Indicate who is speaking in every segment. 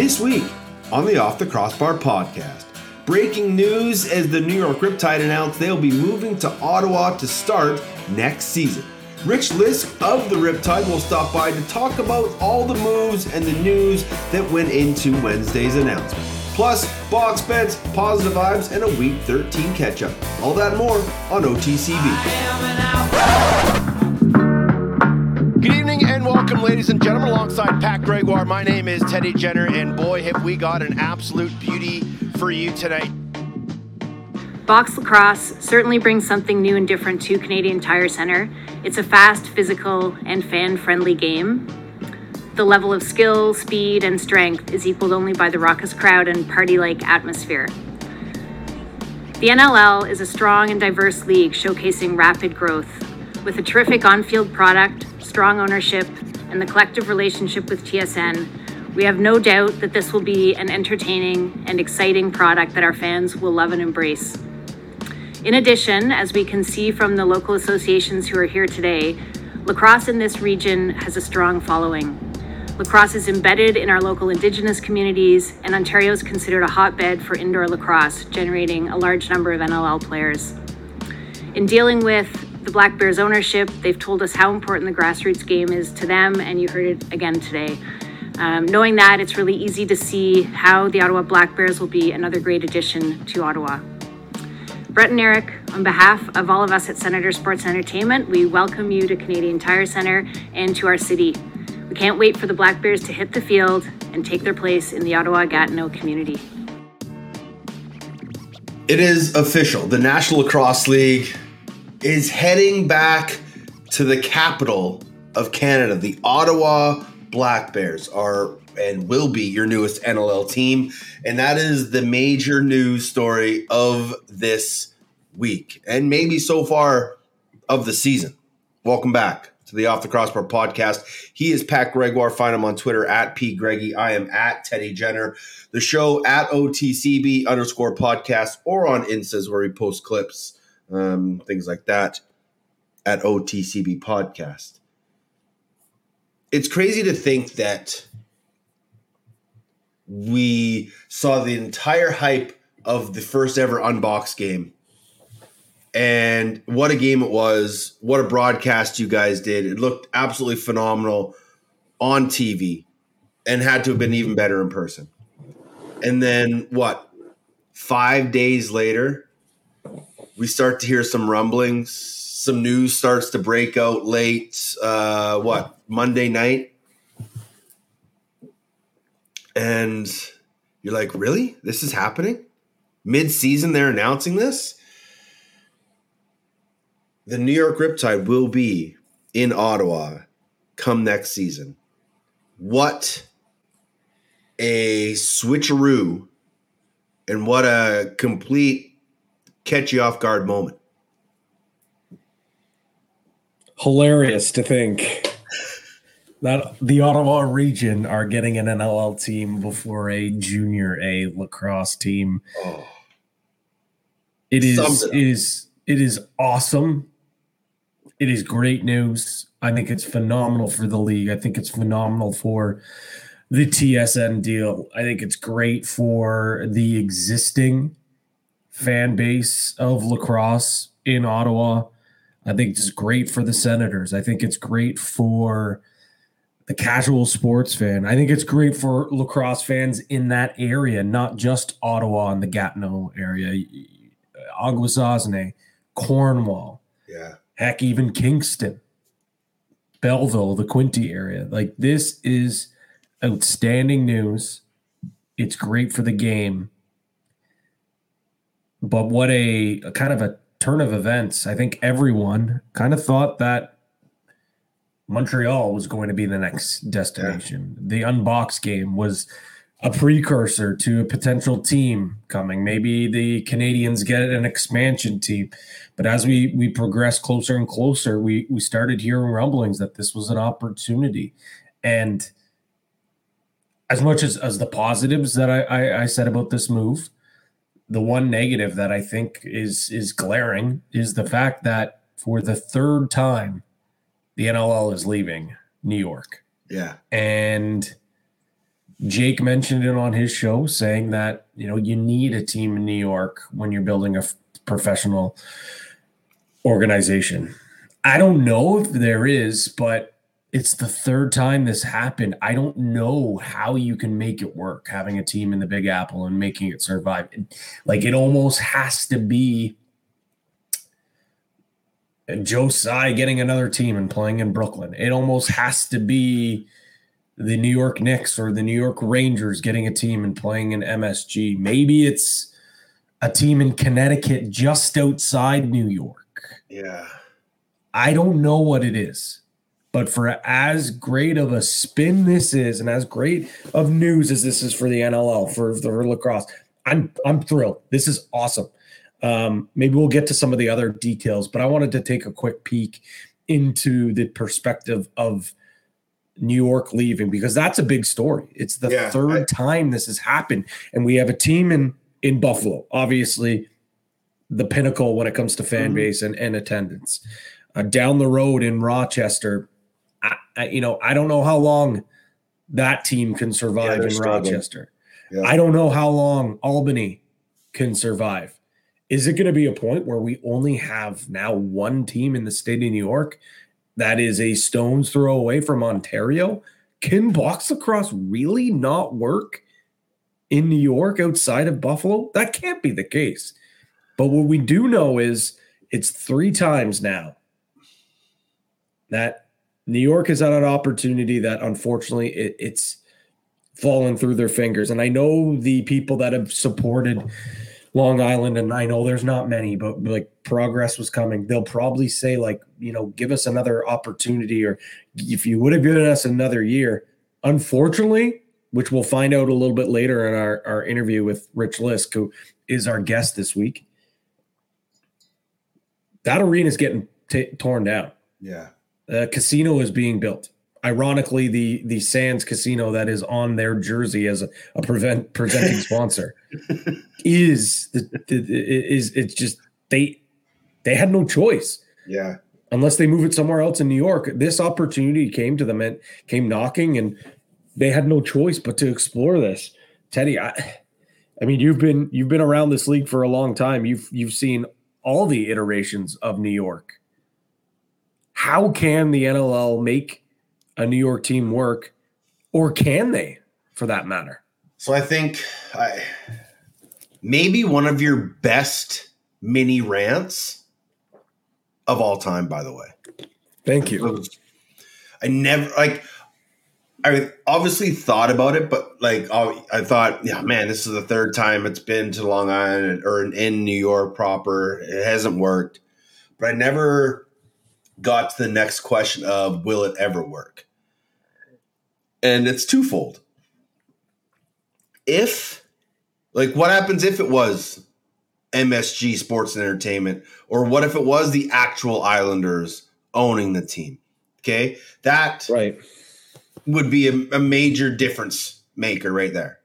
Speaker 1: This week on the Off the Crossbar podcast, breaking news as the New York Riptide announced they'll be moving to Ottawa to start next season. Rich Lisk of the Riptide will stop by to talk about all the moves and the news that went into Wednesday's announcement. Plus, box bets, positive vibes, and a Week 13 catch up. All that more on OTCB. And welcome, ladies and gentlemen, alongside Pat Gregoire. My name is Teddy Jenner, and boy, have we got an absolute beauty for you tonight.
Speaker 2: Box lacrosse certainly brings something new and different to Canadian Tire Centre. It's a fast, physical, and fan friendly game. The level of skill, speed, and strength is equaled only by the raucous crowd and party like atmosphere. The NLL is a strong and diverse league showcasing rapid growth. With a terrific on field product, strong ownership, and the collective relationship with TSN, we have no doubt that this will be an entertaining and exciting product that our fans will love and embrace. In addition, as we can see from the local associations who are here today, lacrosse in this region has a strong following. Lacrosse is embedded in our local Indigenous communities, and Ontario is considered a hotbed for indoor lacrosse, generating a large number of NLL players. In dealing with the Black Bears ownership, they've told us how important the grassroots game is to them, and you heard it again today. Um, knowing that, it's really easy to see how the Ottawa Black Bears will be another great addition to Ottawa. Brett and Eric, on behalf of all of us at Senator Sports Entertainment, we welcome you to Canadian Tire Centre and to our city. We can't wait for the Black Bears to hit the field and take their place in the Ottawa Gatineau community.
Speaker 1: It is official. The National Lacrosse League is heading back to the capital of Canada. The Ottawa Black Bears are and will be your newest NLL team. And that is the major news story of this week and maybe so far of the season. Welcome back to the Off the Crossbar podcast. He is Pat Gregoire. Find him on Twitter at P Greggy. I am at Teddy Jenner. The show at OTCB underscore podcast or on Instas where we post clips, um, things like that at OTCB podcast. It's crazy to think that we saw the entire hype of the first ever unbox game. And what a game it was. What a broadcast you guys did. It looked absolutely phenomenal on TV and had to have been even better in person. And then what? Five days later, we start to hear some rumblings. Some news starts to break out late. Uh, what? Monday night and you're like, really? This is happening? Mid season, they're announcing this? The New York Riptide will be in Ottawa come next season. What a switcheroo and what a complete catch you off guard moment.
Speaker 3: Hilarious to think that the Ottawa region are getting an NLL team before a junior A lacrosse team. Oh. It is it is it is awesome. It is great news. I think it's phenomenal for the league. I think it's phenomenal for the TSN deal. I think it's great for the existing fan base of lacrosse in Ottawa. I think it's great for the Senators. I think it's great for the casual sports fan. I think it's great for lacrosse fans in that area, not just Ottawa and the Gatineau area, uh, Akwesasne, Cornwall.
Speaker 1: Yeah.
Speaker 3: Heck, even Kingston, Belleville, the Quinte area. Like this is outstanding news. It's great for the game. But what a, a kind of a turn of events. I think everyone kind of thought that Montreal was going to be the next destination. Yeah. The unbox game was a precursor to a potential team coming. Maybe the Canadiens get an expansion team. But as we we progress closer and closer, we we started hearing rumblings that this was an opportunity. And as much as, as the positives that I, I, I said about this move, the one negative that I think is is glaring is the fact that for the third time the NLL is leaving New York.
Speaker 1: Yeah.
Speaker 3: And Jake mentioned it on his show, saying that you know you need a team in New York when you're building a f- professional organization. I don't know if there is, but it's the third time this happened. I don't know how you can make it work having a team in the Big Apple and making it survive. Like it almost has to be Joe Tsai getting another team and playing in Brooklyn. It almost has to be the New York Knicks or the New York Rangers getting a team and playing in MSG. Maybe it's a team in Connecticut just outside New York.
Speaker 1: Yeah.
Speaker 3: I don't know what it is. But for as great of a spin this is, and as great of news as this is for the NLL for the for lacrosse, I'm I'm thrilled. This is awesome. Um, maybe we'll get to some of the other details, but I wanted to take a quick peek into the perspective of New York leaving because that's a big story. It's the
Speaker 1: Yeah,
Speaker 3: third
Speaker 1: I-
Speaker 3: time this has happened, and we have a team in in Buffalo, obviously the pinnacle when it comes to fan
Speaker 1: Mhm.
Speaker 3: base and, and attendance. Uh, down the road in Rochester, I, you know, I don't know how long that team can survive
Speaker 1: they're
Speaker 3: in
Speaker 1: struggling.
Speaker 3: Rochester.
Speaker 1: Yeah.
Speaker 3: I don't know how long Albany can survive. Is it going to be a point where we only have now one team in the state of New York that is a stone's throw away from Ontario? Can box lacrosse really not work in New York outside of Buffalo? That can't be the case. But what we do know is it's three times now that New York has had an opportunity that unfortunately it, it's fallen through their fingers. And I know the people that have supported Long Island, and I know there's not many, but like progress was coming. They'll probably say, like, you know, give us another opportunity, or if you would have given us another year. Unfortunately, which we'll find out a little bit later in our, our interview with Rich Lisk, who is our guest this week. That arena is getting t- torn down.
Speaker 1: Yeah.
Speaker 3: A casino is being built. Ironically, the the Sands Casino that is on their jersey as a, a prevent presenting sponsor is the, the, is it's just they they had no choice
Speaker 1: Yeah.
Speaker 3: unless they move it somewhere else in New York. This opportunity came to them and came knocking, and they had no choice but to explore this. Teddy, I, I mean, you've been you've been around this league for a long time. You've you've seen all the iterations of New York. How can the NLL make a New York team work, or can they, for that matter?
Speaker 1: So I think I maybe one of your best mini rants of all time, by the way.
Speaker 3: Thank
Speaker 1: you. I never like. I obviously thought about it, but like oh, I thought, yeah, man, this is the third time it's been to Long Island or in New York proper. It hasn't worked, but I never got to the next question of will it ever work? And it's twofold. If, like, what happens if it was MSG Sports and Entertainment, or what if it was the actual Islanders owning the team? Okay, that
Speaker 3: Right.
Speaker 1: would be a, a major difference maker right there.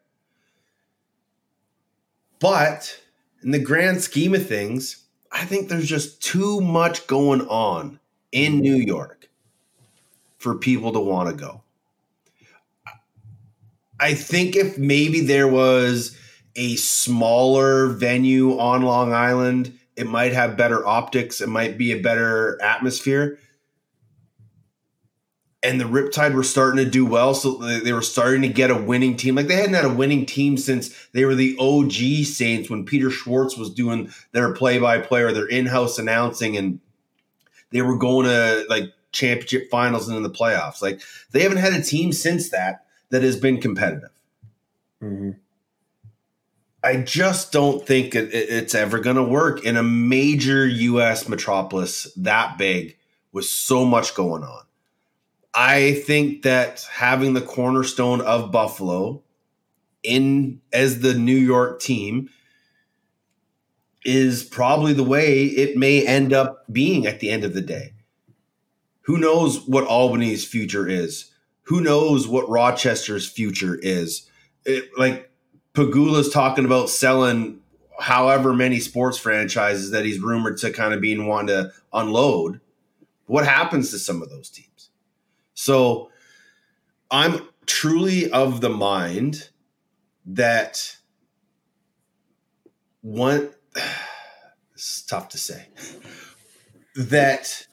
Speaker 1: But in the grand scheme of things, I think there's just too much going on in New York for people to want to go. I think if maybe there was a smaller venue on Long Island, it might have better optics, it might be a better atmosphere and the Riptide were starting to do well, so they were starting to get a winning team. Like they hadn't had a winning team since they were the OG Saints when Peter Schwartz was doing their play-by-play or their in-house announcing, and they were going to like championship finals and in the playoffs. Like they haven't had a team since that that has been competitive.
Speaker 3: Mhm.
Speaker 1: I just don't think it, it- it's ever going to work in a major U.S. metropolis that big with so much going on. I think that having the cornerstone of Buffalo in as the New York team is probably the way it may end up being at the end of the day. Who knows what Albany's future is? Who knows what Rochester's future is? It, like Pegula's talking about selling however many sports franchises that he's rumored to kind of being wanting to unload. What happens to some of those teams? So I'm truly of the mind that one it's tough to say. That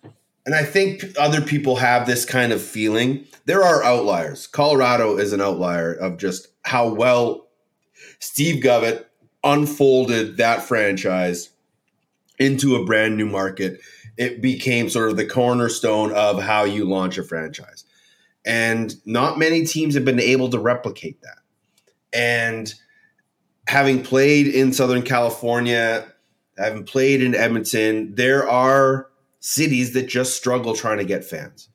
Speaker 1: and i think other people have this kind of feeling. There are outliers. Colorado is an outlier of just how well steve govett unfolded that franchise into a brand new market. It became sort of the cornerstone of how you launch a franchise. And not many teams have been able to replicate that. And having played in Southern California, having played in Edmonton, there are cities that just struggle trying to get fans.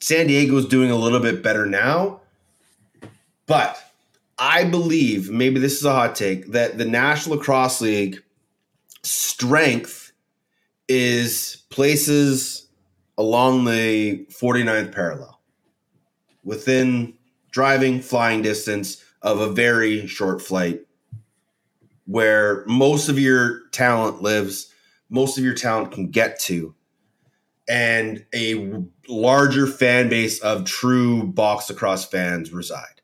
Speaker 1: San Diego is doing a little bit better now, but I believe, maybe this is a hot take, that the National Lacrosse League strength is places along the 49th parallel within driving, flying distance of a very short flight where most of your talent lives, most of your talent can get to, and a larger fan base of true box lacrosse fans reside.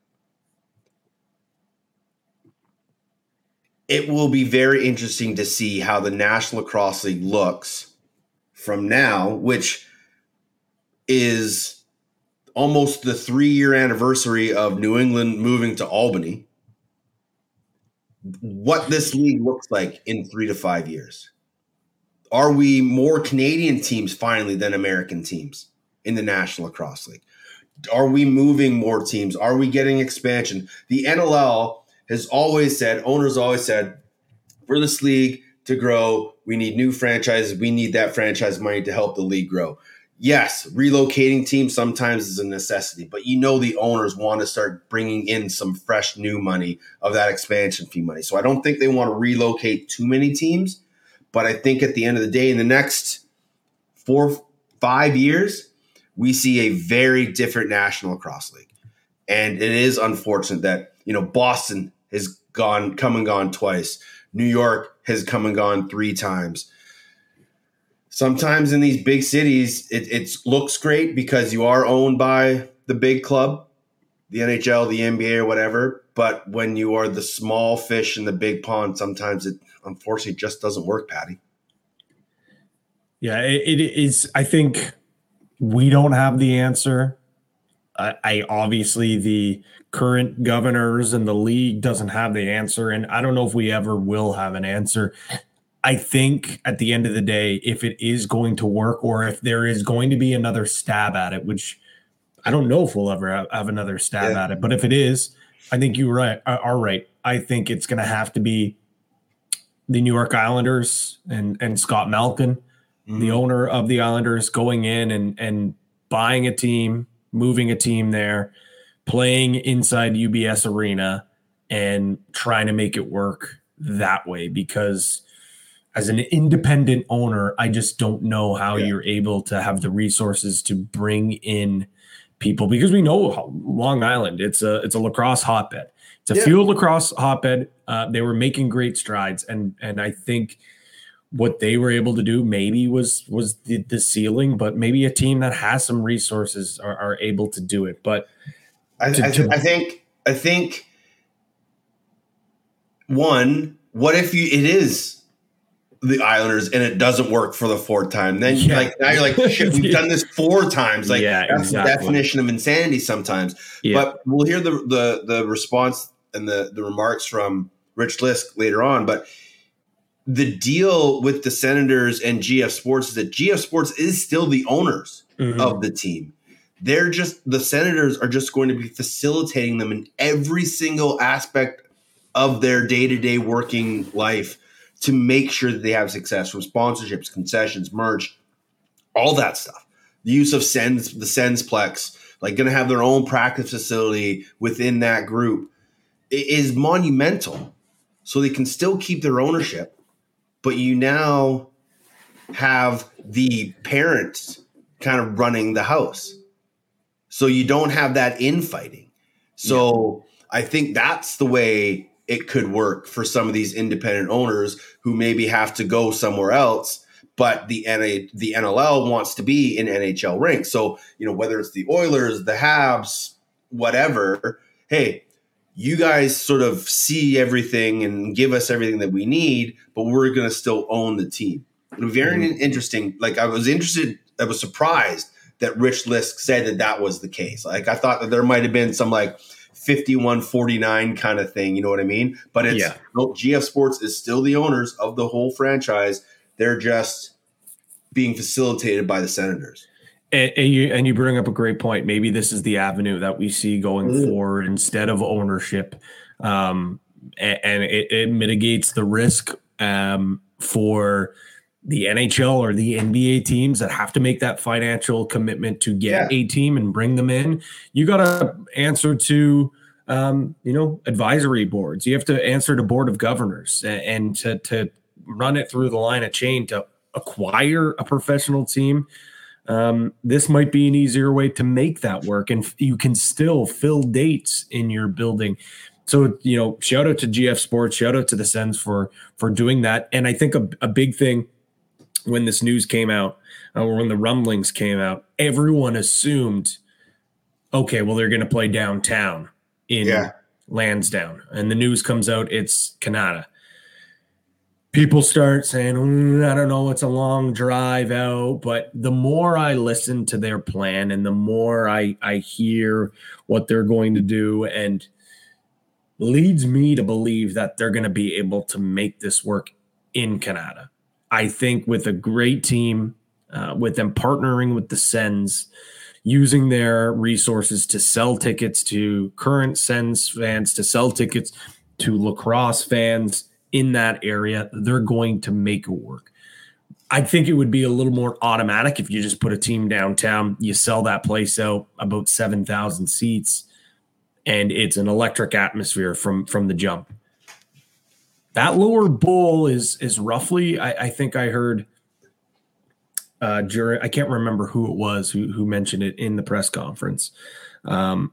Speaker 1: It will be very interesting to see how the National Lacrosse League looks from now, which is almost the three year anniversary of New England moving to Albany, what this league looks like in three to five years. Are we more Canadian teams finally than American teams in the National Lacrosse League? Are we moving more teams? Are we getting expansion? The NLL has always said, owners always said, for this league to grow, we need new franchises. We need that franchise money to help the league grow yes, relocating teams sometimes is a necessity, but you know the owners want to start bringing in some fresh new money of that expansion fee money. So I don't think they want to relocate too many teams, but I think at the end of the day, in the next four, five years, we see a very different National Lacrosse League. And it is unfortunate that, you know, Boston has gone, come and gone twice. New York has come and gone three times sometimes in these big cities, it, it looks great because you are owned by the big club, the NHL, the NBA, or whatever. But when you are the small fish in the big pond, sometimes it unfortunately just doesn't work, Patty.
Speaker 3: Yeah, it, it is. I think we don't have the answer. I, I obviously the current governors and the league doesn't have the answer, and I don't know if we ever will have an answer. I think at the end of the day, if it is going to work or if there is going to be another stab at it, which I don't know if we'll ever have another stab yeah. at it, but if it is, I think you're right. Are right. I think it's going to have to be the New York Islanders and and Scott Malkin, mm-hmm. the owner of the Islanders, going in and and buying a team, moving a team there, playing inside UBS Arena, and trying to make it work that way because as an independent owner, I just don't know how yeah. you're able to have the resources to bring in people because we know Long Island. It's a it's a lacrosse hotbed. It's a yeah. field lacrosse hotbed. Uh, they were making great strides, and and I think what they were able to do maybe was was the, the ceiling, but maybe a team that has some resources are, are able to do it. But
Speaker 1: I, to, I, to, I think I think one, what if you it is the Islanders and it doesn't work for the fourth time. Then yeah. like now you're like, shit, we've done this four times. Like yeah, that's exactly. the definition of insanity sometimes. Yeah. But we'll hear the the the response and the the remarks from Rich Lisk later on. But the deal with the Senators and GF Sports is that GF Sports is still the owners mm-hmm. of the team. They're just the Senators are just going to be facilitating them in every single aspect of their day to day working life to make sure that they have success from sponsorships, concessions, merch, all that stuff. The use of Sens, the Sensplex, like going to have their own practice facility within that group is monumental. So they can still keep their ownership, but you now have the parents kind of running the house. So you don't have that infighting. So yeah. I think that's the way it could work for some of these independent owners who maybe have to go somewhere else but the NA, the NLL wants to be in NHL ranks. So, you know, whether it's the Oilers, the Habs, whatever. Hey, you guys sort of see everything and give us everything that we need, but we're going to still own the team. It was very mm-hmm. interesting. Like I was interested, I was surprised that Rich Lisk said that that was the case. Like I thought that there might have been some like 51 49 kind of thing, you know what I mean? But it's yeah. no, GF Sports is still the owners of the whole franchise. They're just being facilitated by the Senators.
Speaker 3: And, and, you and you bring up a great point. Maybe this is the avenue that we see going mm. forward instead of ownership, um, and, and it, it, mitigates the risk um, for the NHL or the NBA teams that have to make that financial commitment to get yeah. a team and bring them in. You got to answer to um, you know advisory boards. You have to answer to board of governors and, and to to run it through the line of chain to acquire a professional team um, this might be an easier way to make that work and you can still fill dates in your building so you know shout out to gf sports shout out to the sens for for doing that and i think a, a big thing when this news came out uh, or when the rumblings came out everyone assumed okay well they're going to play downtown in yeah. lansdowne and the news comes out it's Kanata people start saying, mm, I don't know, it's a long drive out. But the more I listen to their plan and the more I, I hear what they're going to do, and leads me to believe that they're going to be able to make this work in Kanata. I think with a great team, uh, with them partnering with the Sens, using their resources to sell tickets to current Sens fans, to sell tickets to lacrosse fans in that area, they're going to make it work. I think it would be a little more automatic if you just put a team downtown, you sell that place out about 7,000 seats and it's an electric atmosphere from from the jump. That lower bowl is is roughly I, I think I heard uh during I can't remember who it was who who mentioned it in the press conference. Um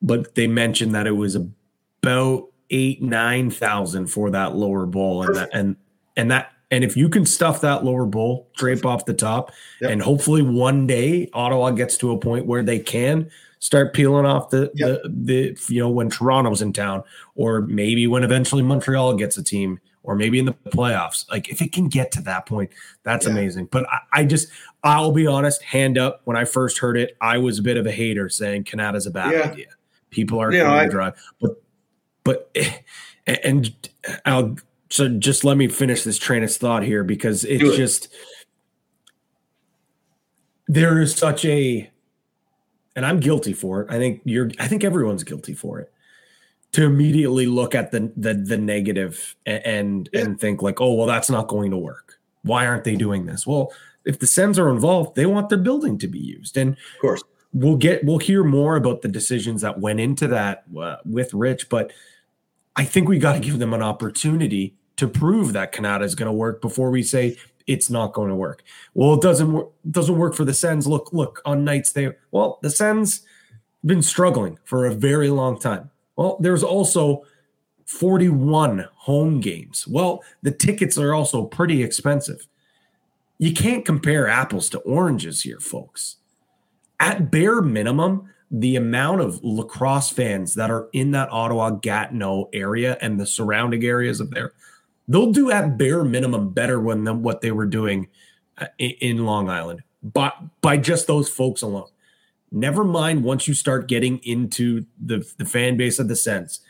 Speaker 3: but they mentioned that it was about eight nine thousand for that lower bowl and that and and that and if you can stuff that lower bowl drape off the top yep. and hopefully one day ottawa gets to a point where they can start peeling off the, yep. the the you know when toronto's in town or maybe when eventually montreal gets a team or maybe in the playoffs like if it can get to that point that's yeah. amazing but I, I, just i'll be honest hand up when i first heard it i was a bit of a hater saying Kanata's a bad yeah. idea people are yeah, going to drive but but and I'll so just let me finish this train of thought here because it's it. just there is such a and I'm guilty for it. I think you're I think everyone's guilty for it. To immediately look at the the, the negative and and, yeah. and think like, oh well, that's not going to work. Why aren't they doing this? Well, if the Sens are involved, they want their building to be used. And
Speaker 1: of course,
Speaker 3: we'll get we'll hear more about the decisions that went into that uh, with Rich, but I think we got to give them an opportunity to prove that Kanata is going to work before we say it's not going to work. Well, it doesn't work. Doesn't work for the Sens. Look, look on nights they well, the Sens been struggling for a very long time. Well, there's also 41 home games. Well, the tickets are also pretty expensive. You can't compare apples to oranges here, folks. At bare minimum, the amount of lacrosse fans that are in that Ottawa Gatineau area and the surrounding areas of there, they'll do at bare minimum better than what they were doing uh, in Long Island, but by just those folks alone. Never mind once you start getting into the, the fan base of the Sens.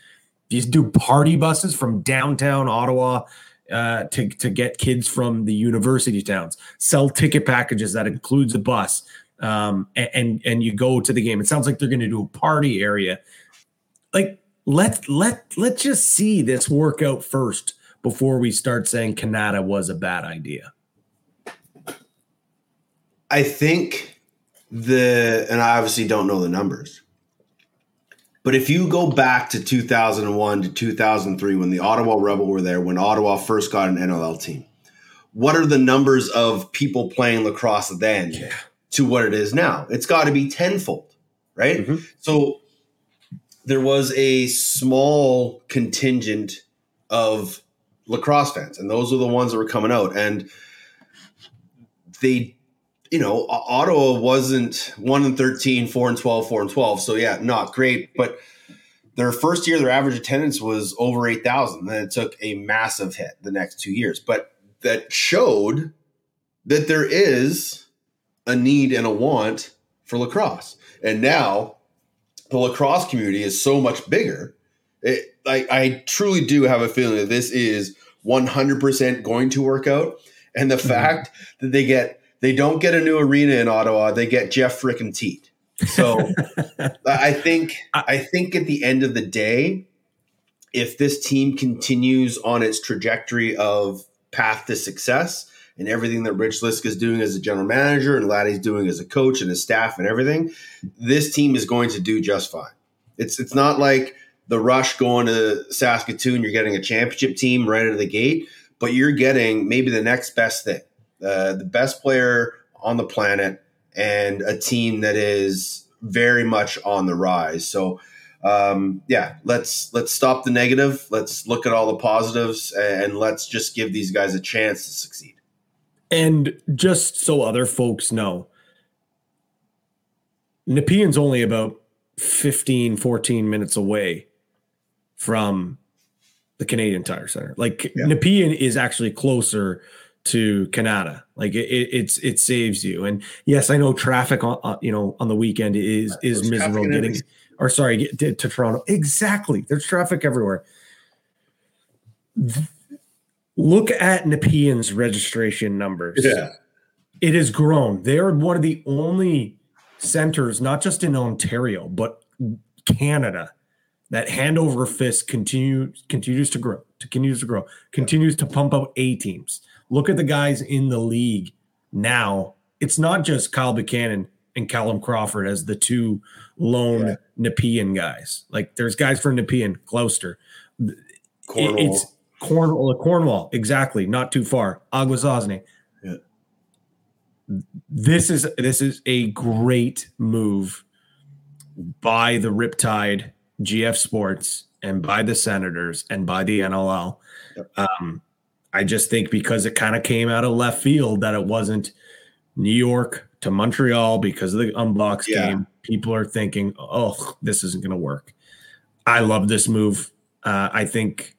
Speaker 3: You do party buses from downtown Ottawa uh, to, to get kids from the university towns, sell ticket packages that includes a bus um, and and you go to the game. It sounds like they're going to do a party area. Like let let let's just see this work out first before we start saying Kanata was a bad idea.
Speaker 1: I think the and I obviously don't know the numbers. But if you go back to 2001 to 2003 when the Ottawa Rebel were there when Ottawa first got an NLL team. What are the numbers of people playing lacrosse then? Yeah to what it is now. It's got to be tenfold, right? Mm-hmm. So there was a small contingent of lacrosse fans, and those are the ones that were coming out. And they, you know, Ottawa wasn't 1 and 13, 4 and 12, 4 and 12. So, yeah, not great. But their first year, their average attendance was over 8,000. Then it took a massive hit the next two years. But that showed that there is a need and a want for lacrosse. And now the lacrosse community is so much bigger. It, I, I truly do have a feeling that this is 100% going to work out. And the mm-hmm. fact that they get they don't get a new arena in Ottawa, they get Jeff frickin' Teat. So I think I think at the end of the day, if this team continues on its trajectory of path to success and everything that Rich Lisk is doing as a general manager and Laddie's doing as a coach and his staff and everything, this team is going to do just fine. It's it's not like the rush going to Saskatoon, you're getting a championship team right out of the gate, but you're getting maybe the next best thing. Uh, the best player on the planet and a team that is very much on the rise. So um, yeah, let's let's stop the negative. Let's look at all the positives, and let's just give these guys a chance to succeed.
Speaker 3: And just so other folks know, Nepean's only about 15, 14 minutes away from the Canadian Tire Center. Like yeah. Nepean is actually closer to Kanata. Like it, it's it saves you. And yes, I know traffic on uh, you know on the weekend is is There's miserable getting or sorry get, to, to Toronto. Exactly. There's traffic everywhere. Look at Nepean's registration numbers.
Speaker 1: Yeah.
Speaker 3: It has grown. They're one of the only centers, not just in Ontario, but Canada, that hand over fist continues continues to grow, to continues to grow, continues to pump out A teams. Look at the guys in the league now. It's not just Kyle Buchanan and Callum Crawford as the two lone yeah. Nepean guys. Like there's guys for Nepean, Gloucester. Cornwall. It's Cornwall, uh, Cornwall, exactly. Not too far. Akwesasne. Yeah. This is this is a great move by the Riptide GF Sports and by the Senators and by the NLL. Yep. Um, I just think because it kind of came out of left field that it wasn't New York to Montreal because of the unbox yeah. game. People are thinking, "Oh, this isn't going to work." I love this move. Uh, I think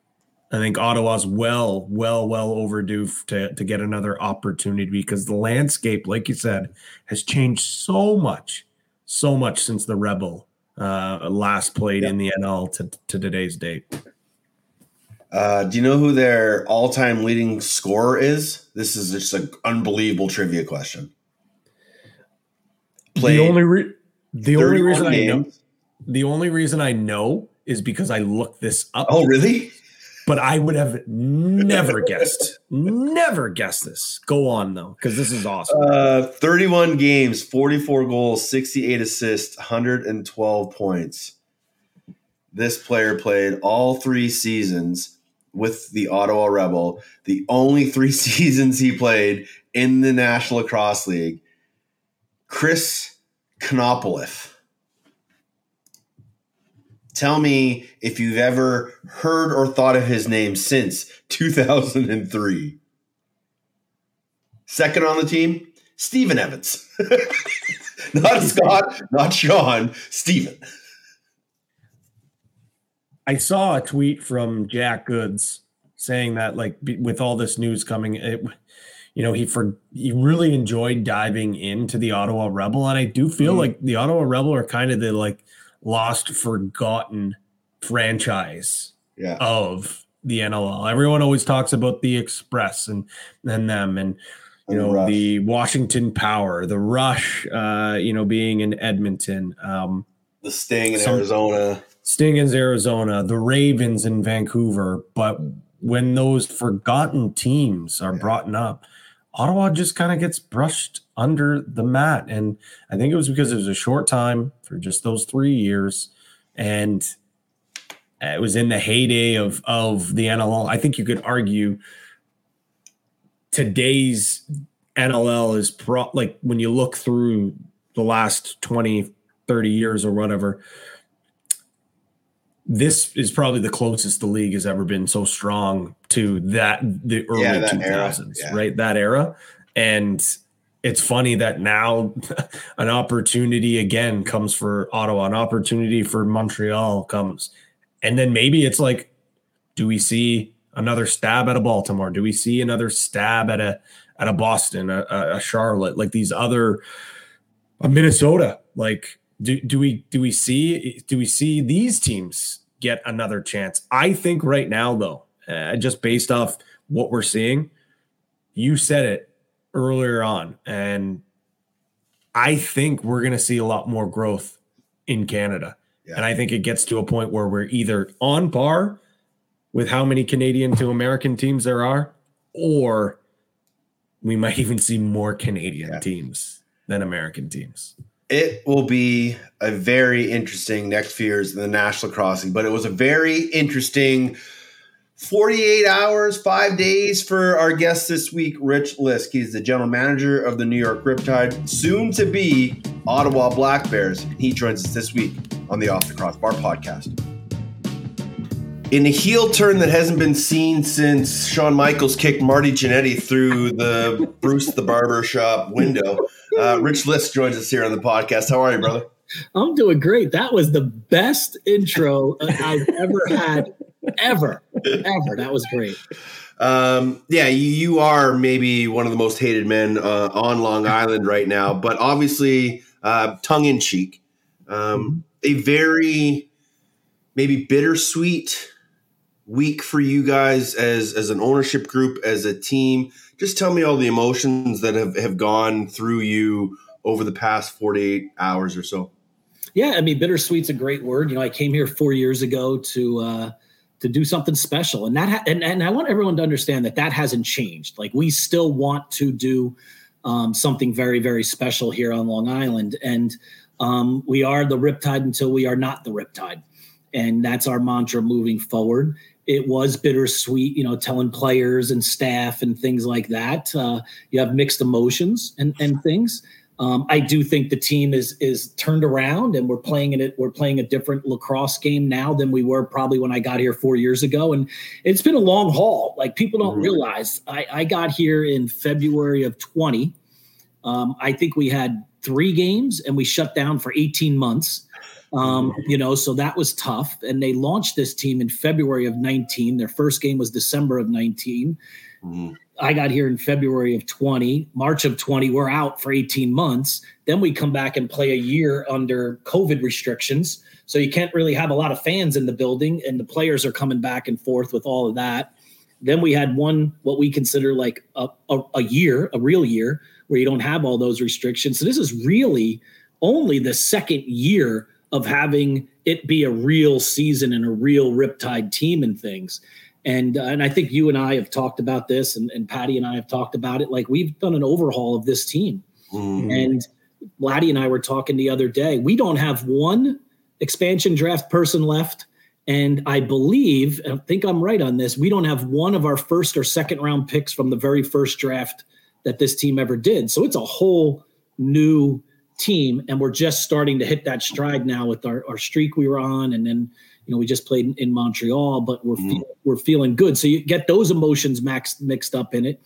Speaker 3: I think Ottawa's well, well, well overdue to to get another opportunity because the landscape, like you said, has changed so much, so much since the Rebel uh, last played in the NL to, to today's date.
Speaker 1: Uh, do you know who their all-time leading scorer is? This is just an unbelievable trivia question.
Speaker 3: Played the only re- the only reason games. I know the only reason I know is because I looked this up.
Speaker 1: Oh, really?
Speaker 3: But I would have never guessed, never guessed this. Go on though, because this is awesome.
Speaker 1: Uh, 31 games, 44 goals, 68 assists, 112 points. This player played all three seasons with the Ottawa Rebel, the only three seasons he played in the National Lacrosse League. Chris Knopolith. Tell me if you've ever heard or thought of his name since 2003. Second on the team, Stephen Evans. not Scott, not Sean, Stephen.
Speaker 3: I saw a tweet from Jack Goods saying that like with all this news coming, it, you know, he for he really enjoyed diving into the Ottawa Rebel, and I do feel mm-hmm. like the Ottawa Rebel are kind of the like lost, forgotten franchise
Speaker 1: yeah.
Speaker 3: of the NLL. Everyone always talks about the Express and and them and you know the, the Washington Power, the Rush, uh, you know, being in Edmonton, um,
Speaker 1: the Sting in some, Arizona.
Speaker 3: Sting in Arizona, the Ravens in Vancouver. But when those forgotten teams are brought up, Ottawa just kind of gets brushed under the mat. And I think it was because it was a short time for just those three years. And it was in the heyday of, of the NLL. I think you could argue today's NLL is pro like when you look through the last 20, 30 years or whatever, this is probably the closest the league has ever been so strong to that the early yeah, 2000s, yeah. right? That era. And it's funny that now an opportunity again comes for Ottawa, an opportunity for Montreal comes. And then maybe it's like, do we see another stab at a Baltimore? Do we see another stab at a at a Boston, a, a Charlotte, like these other a Minnesota? Like, do do we do we see do we see these teams get another chance? I think right now, though, uh, just based off what we're seeing, you said it earlier on, and I think we're going to see a lot more growth in Canada. Yeah. And I think it gets to a point where we're either on par with how many Canadian to American teams there are, or we might even see more Canadian yeah. teams than American teams.
Speaker 1: It will be a very interesting next few years in the National Crossing, but it was a very interesting 48 hours, five days for our guest this week, Rich Lisk. He's the general manager of the New York Riptide, soon to be Ottawa Black Bears. He joins us this week on the Off the Crossbar podcast. In a heel turn that hasn't been seen since Shawn Michaels kicked Marty Jannetty through the Bruce the Barber Shop window, uh, Rich Lisk joins us here on the podcast. How are you, brother?
Speaker 4: I'm doing great. That was the best intro I've ever had ever, ever. That was great.
Speaker 1: Um, yeah, you are maybe one of the most hated men uh, on Long Island right now, but obviously uh, tongue in cheek. Um, a very maybe bittersweet week for you guys as as an ownership group, as a team. Just tell me all the emotions that have, have gone through you over the past 48 hours or so.
Speaker 4: Yeah, I mean, bittersweet's a great word. You know, I came here four years ago to uh, to do something special. And that ha- and, and i want everyone to understand that that hasn't changed. Like we still want to do um, something very very special here on long island. And um, we are the riptide until we are not the riptide. And that's our mantra moving forward. It was bittersweet you know telling players and staff and things like that uh, you have mixed emotions and, and things um, I do think the team is is turned around, and we're playing it. We're playing a different lacrosse game now than we were probably when I got here four years ago. And it's been a long haul. Like people don't mm-hmm. realize, I, I, got here in February of 20. Um, I think we had three games, and we shut down for 18 months. Um, mm-hmm. you know, so that was tough. And they launched this team in February of 19. Their first game was December of 19. Mm-hmm. I got here in February of 20, March of 20, we're out for 18 months. Then we come back and play a year under COVID restrictions. So you can't really have a lot of fans in the building, and the players are coming back and forth with all of that. Then we had one, what we consider like a, a, a year, a real year, where you don't have all those restrictions. So this is really only the second year of having it be a real season and a real Riptide team and things. And uh, and I think you and I have talked about this, and, and Patty and I have talked about it. Like we've done an overhaul of this team, mm-hmm. and Laddie and I were talking the other day. We don't have one expansion draft person left, and I believe, I think I'm right on this. We don't have one of our first or second round picks from the very first draft that this team ever did. So it's a whole new team, and we're just starting to hit that stride now with our, our streak we were on, and then you know, we just played in, in Montreal, but we're mm. feel, we're feeling good. So you get those emotions max, mixed up in it.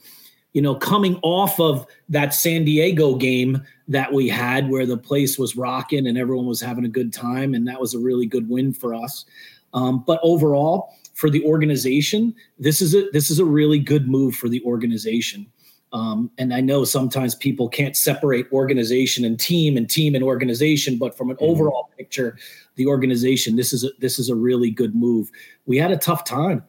Speaker 4: You know, coming off of that San Diego game that we had, where the place was rocking and everyone was having a good time, and that was a really good win for us. Um, but overall, for the organization, this is a this is a really good move for the organization. Um, and I know sometimes people can't separate organization and team and team and organization, but from an mm-hmm. overall picture, the organization, this is a, this is a really good move. We had a tough time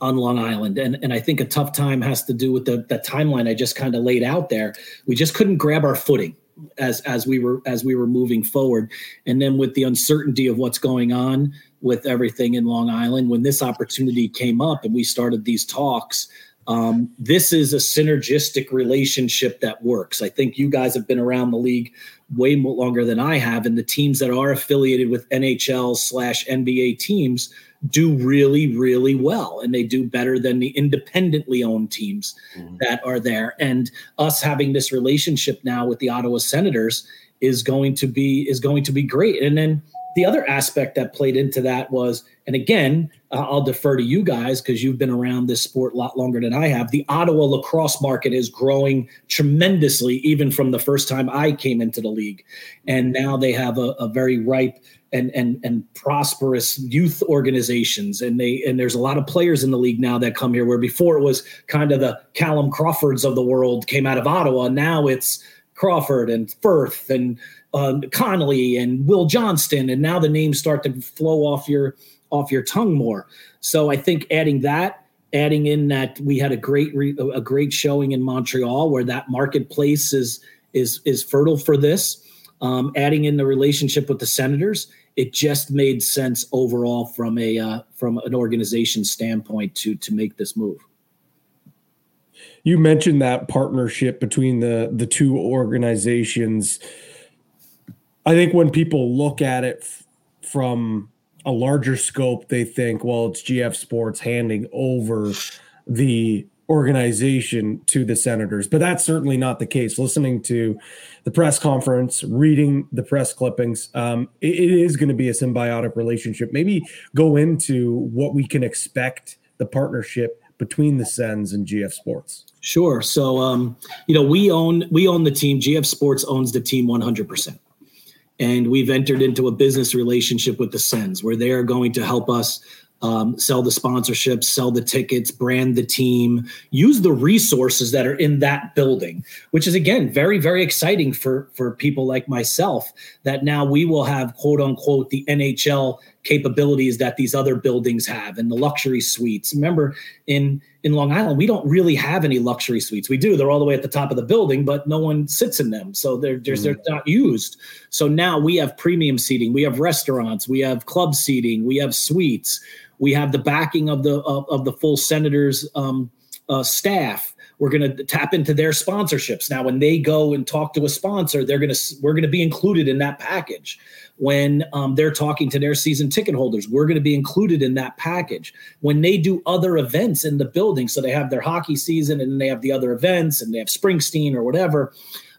Speaker 4: on Long Island, and and I think a tough time has to do with the the timeline I just kind of laid out there. We just couldn't grab our footing as as we were as we were moving forward, and then with the uncertainty of what's going on with everything in Long Island, when this opportunity came up and we started these talks um, this is a synergistic relationship that works. I think you guys have been around the league way longer than I have, and the teams that are affiliated with NHL slash NBA teams do really, really well, and they do better than the independently owned teams mm-hmm. that are there. And us having this relationship now with the Ottawa Senators is going to be is going to be great. And then the other aspect that played into that was, and again, uh, I'll defer to you guys because you've been around this sport a lot longer than I have. The Ottawa lacrosse market is growing tremendously, even from the first time I came into the league. And now they have a, a very ripe and and and prosperous youth organizations and they and there's a lot of players in the league now that come here where before it was kind of the Callum Crawfords of the world came out of Ottawa now it's Crawford and Firth and uh, Connolly and Will Johnston and now the names start to flow off your off your tongue more so I think adding that adding in that we had a great re- a great showing in Montreal where that marketplace is is is fertile for this um, adding in the relationship with the senators it just made sense overall from a uh, from an organization standpoint to to make this move.
Speaker 3: You mentioned that partnership between the the two organizations. I think when people look at it f- from a larger scope, they think, well, it's GF Sports handing over the organization to the senators, but that's certainly not the case. Listening to the press conference, reading the press clippings, um, it, it is going to be a symbiotic relationship. Maybe go into what we can expect the partnership between the Sens and GF Sports.
Speaker 4: Sure. So, um, you know, we own we own the team. GF Sports owns the team 100 percent, and we've entered into a business relationship with the Sens where they are going to help us um, sell the sponsorships, sell the tickets, brand the team, use the resources that are in that building, which is again very very exciting for for people like myself. That now we will have quote unquote the NHL capabilities that these other buildings have and the luxury suites. Remember in in Long Island, we don't really have any luxury suites. We do; they're all the way at the top of the building, but no one sits in them, so they're they're, mm. they're not used. So now we have premium seating, we have restaurants, we have club seating, we have suites we have the backing of the of, of the full Senators um, uh, staff. We're going to tap into their sponsorships now. When they go and talk to a sponsor, they're going to we're going to be included in that package. When um, they're talking to their season ticket holders, we're going to be included in that package. When they do other events in the building, so they have their hockey season and they have the other events and they have Springsteen or whatever.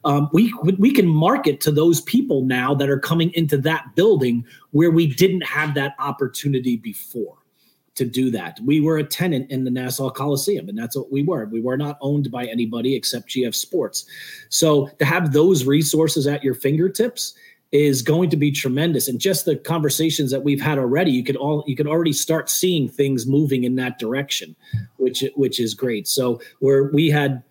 Speaker 4: Um, we we can market to those people now that are coming into that building where we didn't have that opportunity before to do that. We were a tenant in the Nassau Coliseum, and that's what we were. We were not owned by anybody except GF Sports. So to have those resources at your fingertips is going to be tremendous. And just the conversations that we've had already, you could all you could already start seeing things moving in that direction, which which is great. So where we had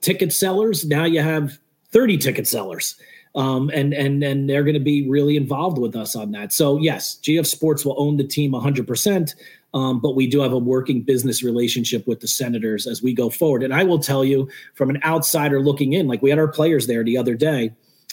Speaker 4: ticket sellers, now you have 30 ticket sellers. Um, and and and they're going to be really involved with us on that. So yes, GF Sports will own the team 100. percent um, but we do have a working business relationship with the Senators as we go forward. And I will tell you, from an outsider looking in, like we had our players there the other day,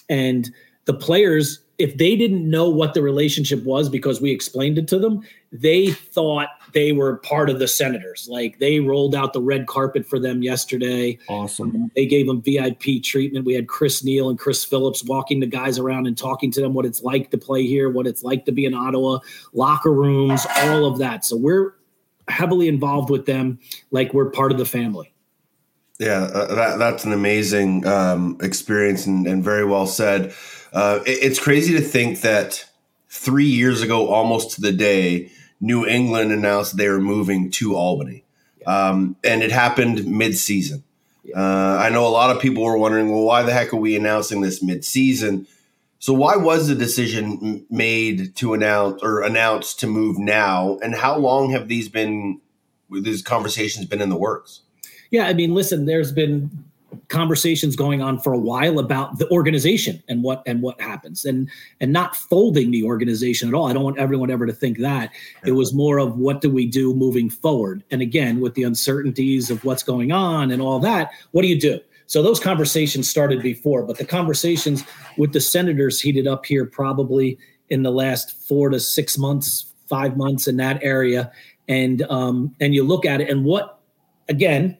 Speaker 4: and the players, if they didn't know what the relationship was because we explained it to them, they thought they were part of the Senators. Like they rolled out the red carpet for them yesterday.
Speaker 3: Awesome.
Speaker 4: They gave them VIP treatment. We had Chris Neil and Chris Phillips walking the guys around and talking to them what it's like to play here, what it's like to be in Ottawa, locker rooms, all of that. So we're heavily involved with them, like we're part of the family.
Speaker 1: Yeah, uh, that, that's an amazing um, experience and, and, very well said. Uh, it, it's crazy to think that three years ago, almost to the day, New England announced they were moving to Albany. Um, and it happened mid-season. Uh, I know a lot of people were wondering, well, why the heck are we announcing this mid-season? So why was the decision made to announce or announced to move now? And how long have these been these conversations been in the works?
Speaker 4: Yeah, I mean, listen, there's been conversations going on for a while about the organization and what and what happens. And and not folding the organization at all. I don't want everyone ever to think that. It was more of what do we do moving forward? And again with the uncertainties of what's going on and all that what do you do? So those conversations started before but the conversations with the senators heated up here probably in the last four to six months five months in that area. And um and you look at it and what again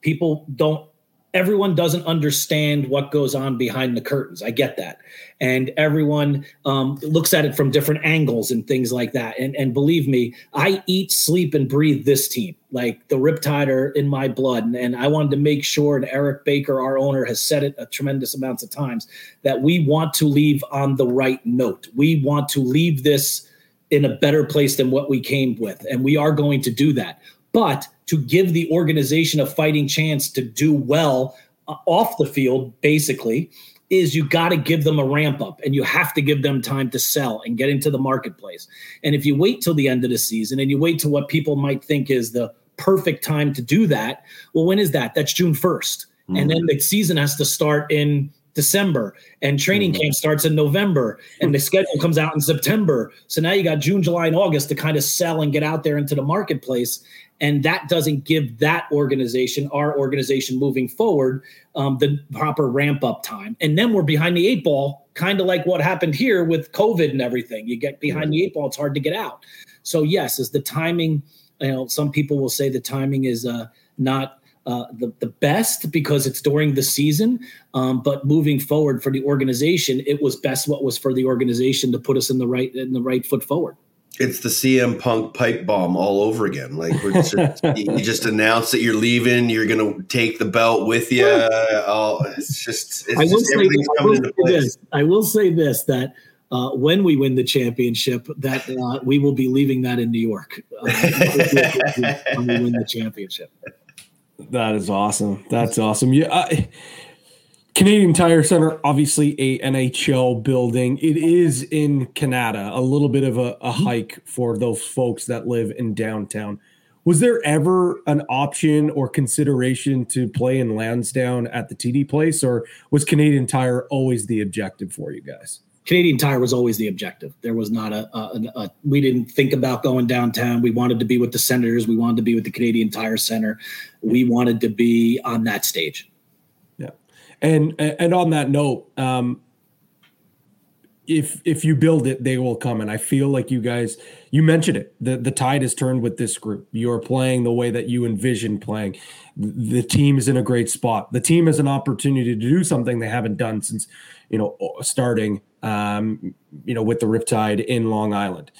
Speaker 4: people don't everyone doesn't understand what goes on behind the curtains. I get that. And everyone um, looks at it from different angles and things like that. And, and believe me, I eat, sleep, and breathe this team. Like the Riptide are in my blood. And, and I wanted to make sure, and Eric Baker, our owner, has said it a tremendous amounts of times, that we want to leave on the right note. We want to leave this in a better place than what we came with. And we are going to do that. But to give the organization a fighting chance to do well uh, off the field, basically, is you got to give them a ramp up and you have to give them time to sell and get into the marketplace. And if you wait till the end of the season and you wait to what people might think is the perfect time to do that, well, when is that? That's June 1st. Mm-hmm. And then the season has to start in December and training mm-hmm. camp starts in November and the schedule comes out in September. So now you got June, July, and August to kind of sell and get out there into the marketplace. And that doesn't give that organization, our organization moving forward, um, the proper ramp up time. And then we're behind the eight ball, kind of like what happened here with COVID and everything. You get behind mm-hmm. the eight ball, it's hard to get out. So, yes, is the timing, you know, some people will say the timing is uh, not uh, the, the best because it's during the season. Um, but moving forward for the organization, it was best what was for the organization to put us in the right in the right foot forward.
Speaker 1: It's the CM Punk pipe bomb all over again. Like we're just, you just announced that you're leaving. You're going to take the belt with you. Oh, it's just it's
Speaker 4: I will, say, I will say this. I will say this that. Uh, when we win the championship, that uh, we will be leaving that in New York uh, when we win the championship.
Speaker 3: That is awesome. That's awesome. Yeah. I, Canadian Tire Center, obviously a NHL building. It is in Canada, a little bit of a, a, mm-hmm. hike for those folks that live in downtown. Was there ever an option or consideration to play in Lansdowne at the TD place, or was Canadian Tire always the objective for you guys?
Speaker 4: Canadian Tire was always the objective. There was not a, a, a, we didn't think about going downtown. We wanted to be with the Senators. We wanted to be with the Canadian Tire Center. We wanted to be on that stage.
Speaker 3: And and on that note, um, if if you build it, they will come. And I feel like you guys, you mentioned it. the The tide has turned with this group. You are playing the way that you envision playing. The team is in a great spot. The team has an opportunity to do something they haven't done since you know starting um, you know, with the Riptide in Long Island.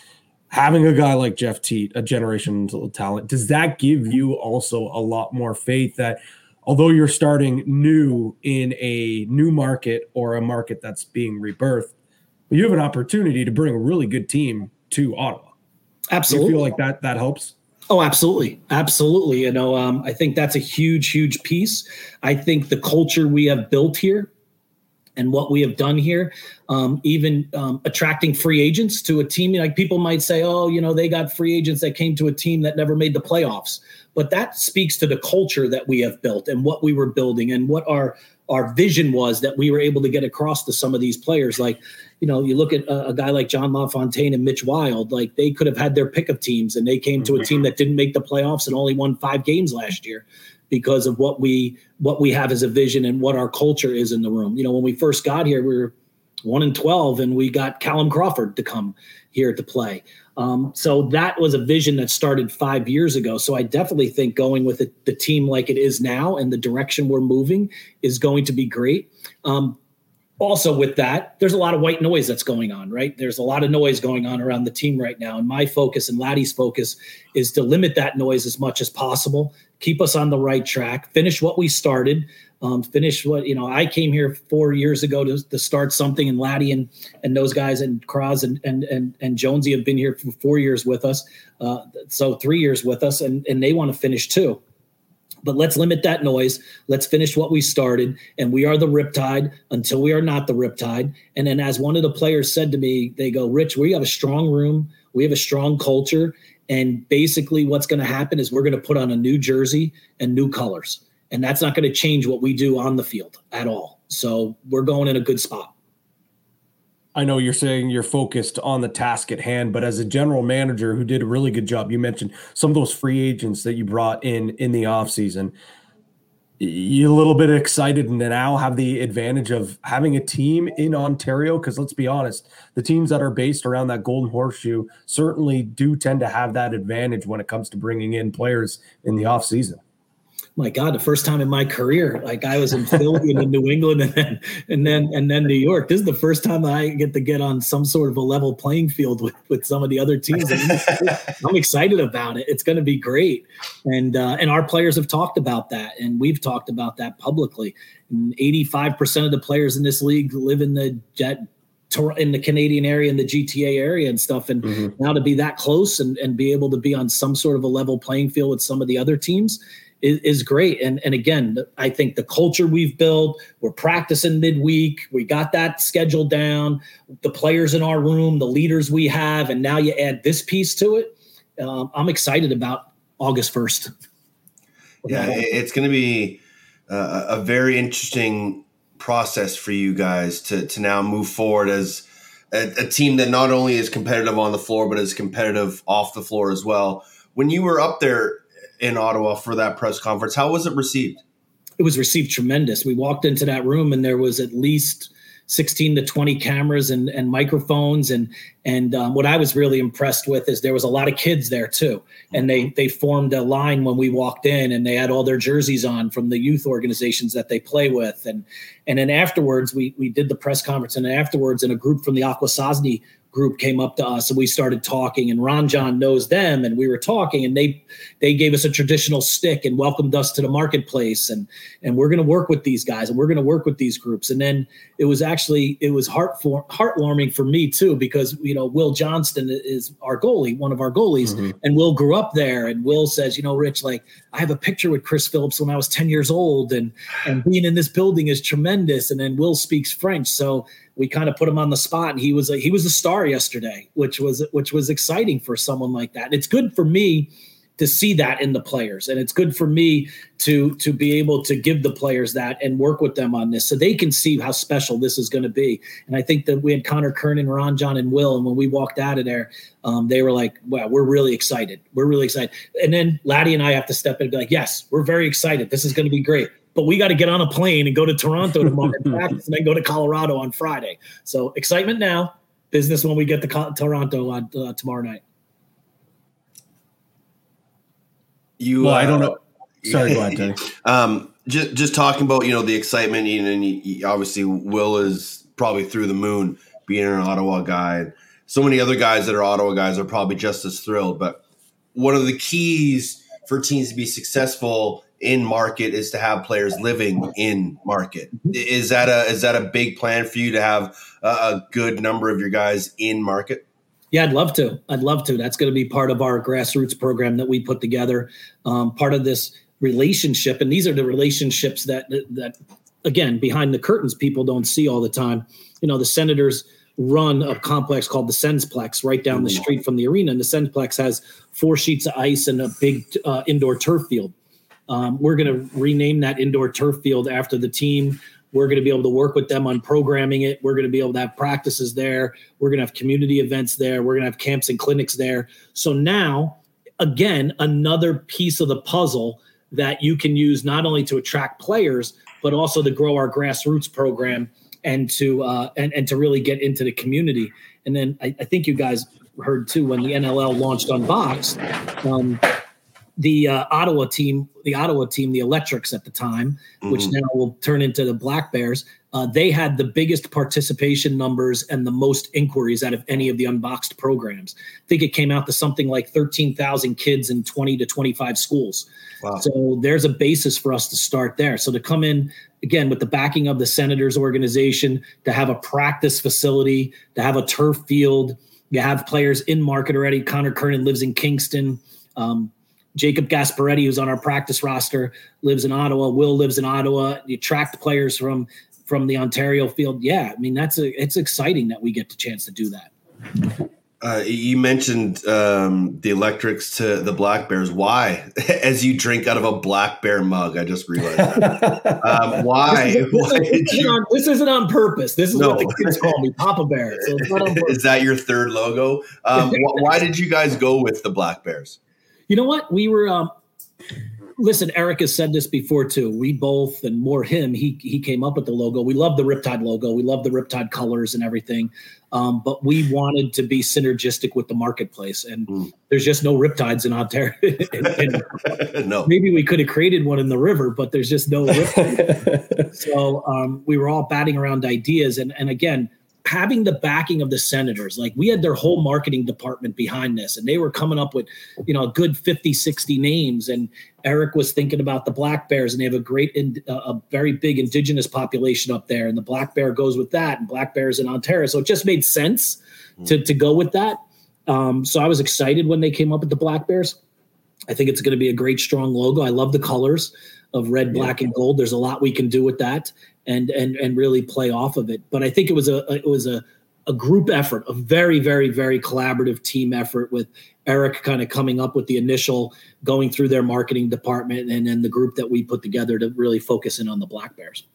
Speaker 3: Having a guy like Jeff Teat, a generational talent, does that give you also a lot more faith that although you're starting new in a new market or a market that's being rebirthed, you have an opportunity to bring a really good team to Ottawa?
Speaker 4: Absolutely.
Speaker 3: Do you feel like that that helps?
Speaker 4: Oh, absolutely. Absolutely. You know, um, I think that's a huge, huge piece. I think the culture we have built here and what we have done here, um, even um, attracting free agents to a team. Like people might say, oh, you know, they got free agents that came to a team that never made the playoffs. But that speaks to the culture that we have built and what we were building and what our our vision was that we were able to get across to some of these players. Like, you know, you look at a, a guy like John LaFontaine and Mitch Wild, like they could have had their pick of teams and they came to a mm-hmm. team that didn't make the playoffs and only won five games last year because of what we what we have as a vision and what our culture is in the room. You know, when we first got here, we were one in twelve, and we got Callum Crawford to come here to play. Um, so that was a vision that started five years ago. So I definitely think going with it, the team like it is now and the direction we're moving is going to be great. Um, also with that there's a lot of white noise that's going on right there's a lot of noise going on around the team right now and my focus and laddie's focus is to limit that noise as much as possible keep us on the right track finish what we started um, finish what you know i came here four years ago to, to start something and laddie and and those guys and Kraz and and and, and jonesy have been here for four years with us uh, so three years with us and and they want to finish too but let's limit that noise. Let's finish what we started. And we are the Riptide until we are not the Riptide. And then, as one of the players said to me, they go, Rich, we have a strong room. We have a strong culture. And basically, what's going to happen is we're going to put on a new jersey and new colors. And that's not going to change what we do on the field at all. So we're going in a good spot.
Speaker 3: I know you're saying you're focused on the task at hand, but as a general manager who did a really good job, you mentioned some of those free agents that you brought in in the offseason. You a little bit excited and now have the advantage of having a team in Ontario because let's be honest, the teams that are based around that golden horseshoe certainly do tend to have that advantage when it comes to bringing in players in the offseason.
Speaker 4: My God, the first time in my career, like I was in Philly and in New England and then and then and then New York. This is the first time I get to get on some sort of a level playing field with, with some of the other teams. I'm excited about it. It's going to be great, and uh, and our players have talked about that, and we've talked about that publicly. And Eighty five percent of the players in this league live in the jet in the Canadian area and the GTA area and stuff. And mm-hmm. now to be that close and, and be able to be on some sort of a level playing field with some of the other teams is, is great. And and again, I think the culture we've built, we're practicing midweek, we got that scheduled down, the players in our room, the leaders we have, and now you add this piece to it. Um, I'm excited about August 1st.
Speaker 1: Yeah, it's going to be a, a very interesting process for you guys to to now move forward as a, a, team that not only is competitive on the floor but is competitive off the floor as well. When you were up there in Ottawa for that press conference. How was it received?
Speaker 4: It was received tremendous. We walked into that room and there was at least 16 to 20 cameras and, and microphones and and um, what I was really impressed with is there was a lot of kids there too and they they formed a line when we walked in and they had all their jerseys on from the youth organizations that they play with and and then afterwards we we did the press conference and afterwards in a group from the Akwesasne group came up to us and we started talking and Ron John knows them and we were talking and they they gave us a traditional stick and welcomed us to the marketplace and and we're going to work with these guys and we're going to work with these groups and then it was actually it was heart for, heartwarming for me too because you know Will Johnston is our goalie one of our goalies mm-hmm. and Will grew up there and Will says you know Rich like I have a picture with Chris Phillips when I was 10 years old and and being in this building is tremendous and then Will speaks French so we kind of put him on the spot and he was a, he was a star yesterday which was which was exciting for someone like that. And it's good for me to see that in the players. And it's good for me to to be able to give the players that and work with them on this so they can see how special this is going to be. And i think that we had connor kearnan ron john and will and when we walked out of there um, they were like wow we're really excited. We're really excited. And then laddie and i have to step in and be like yes we're very excited. This is going to be great. But we got to get on a plane and go to Toronto tomorrow and practice, and then go to Colorado on Friday. So excitement now, business when we get to Toronto on uh, tomorrow night.
Speaker 1: You,
Speaker 3: well, uh, I don't know. Sorry, go ahead,
Speaker 1: um, just just talking about you know the excitement, and you, obviously Will is probably through the moon being an Ottawa guy. So many other guys that are Ottawa guys are probably just as thrilled. But one of the keys for teams to be successful in market is to have players living in market. Is that a is that a big plan for you to have a, a good number of your guys in market?
Speaker 4: Yeah, I'd love to. I'd love to. That's going to be part of our grassroots program that we put together. Um, part of this relationship, and these are the relationships that that again behind the curtains people don't see all the time. You know, the Senators run a complex called the Sensplex right down the mm-hmm. street from the arena, and the Sensplex has four sheets of ice and a big uh, indoor turf field. Um, we're going to rename that indoor turf field after the team. We're going to be able to work with them on programming it. We're going to be able to have practices there. We're going to have community events there. We're going to have camps and clinics there. So now, again, another piece of the puzzle that you can use not only to attract players, but also to grow our grassroots program and to uh, and, and to really get into the community. And then I, I think you guys heard too when the NLL launched Unboxed. Um, the uh, Ottawa team, the Ottawa team, the Electrics at the time, mm-hmm. which now will turn into the Black Bears, uh, they had the biggest participation numbers and the most inquiries out of any of the unboxed programs. I think it came out to something like 13,000 kids in 20 to 25 schools. Wow. So there's a basis for us to start there. So to come in again with the backing of the Senators organization, to have a practice facility, to have a turf field, you have players in market already. Connor Kearnan lives in Kingston. Um, Jacob Gasparetti, who's on our practice roster, lives in Ottawa. Will lives in Ottawa. You attract players from from the Ontario field. Yeah, I mean that's a it's exciting that we get the chance to do that.
Speaker 1: Uh, you mentioned um, the electrics to the black bears. Why? As you drink out of a black bear mug, I just realized. um, why?
Speaker 4: This, why this, isn't you, on, this, isn't on purpose. This is no. what the kids call me, Papa Bear. So
Speaker 1: is that your third logo? Um, why did you guys go with the black bears?
Speaker 4: You know what? We were um, listen, Eric has said this before too. We both, and more him, he he came up with the logo. We love the Riptide logo. We love the Riptide colors and everything. Um, but we wanted to be synergistic with the marketplace, and mm. there's just no Riptides in Ontario. and, and no, maybe we could have created one in the river, but there's just no. so um, we were all batting around ideas, and and again, having the backing of the senators like we had their whole marketing department behind this and they were coming up with you know a good 50 60 names and eric was thinking about the black bears and they have a great uh, a very big indigenous population up there and the black bear goes with that and black bears in ontario. So it just made sense mm. to, to go with that. Um, so i was excited when they came up with the black bears i think it's going to be a great strong logo i love the colors of red black yeah. and gold there's a lot we can do with that and and and really play off of it. But I think it was a it was a a group effort, a very very very collaborative team effort with Eric kind of coming up with the initial going through their marketing department and then the group that we put together to really focus in on the Black Bears.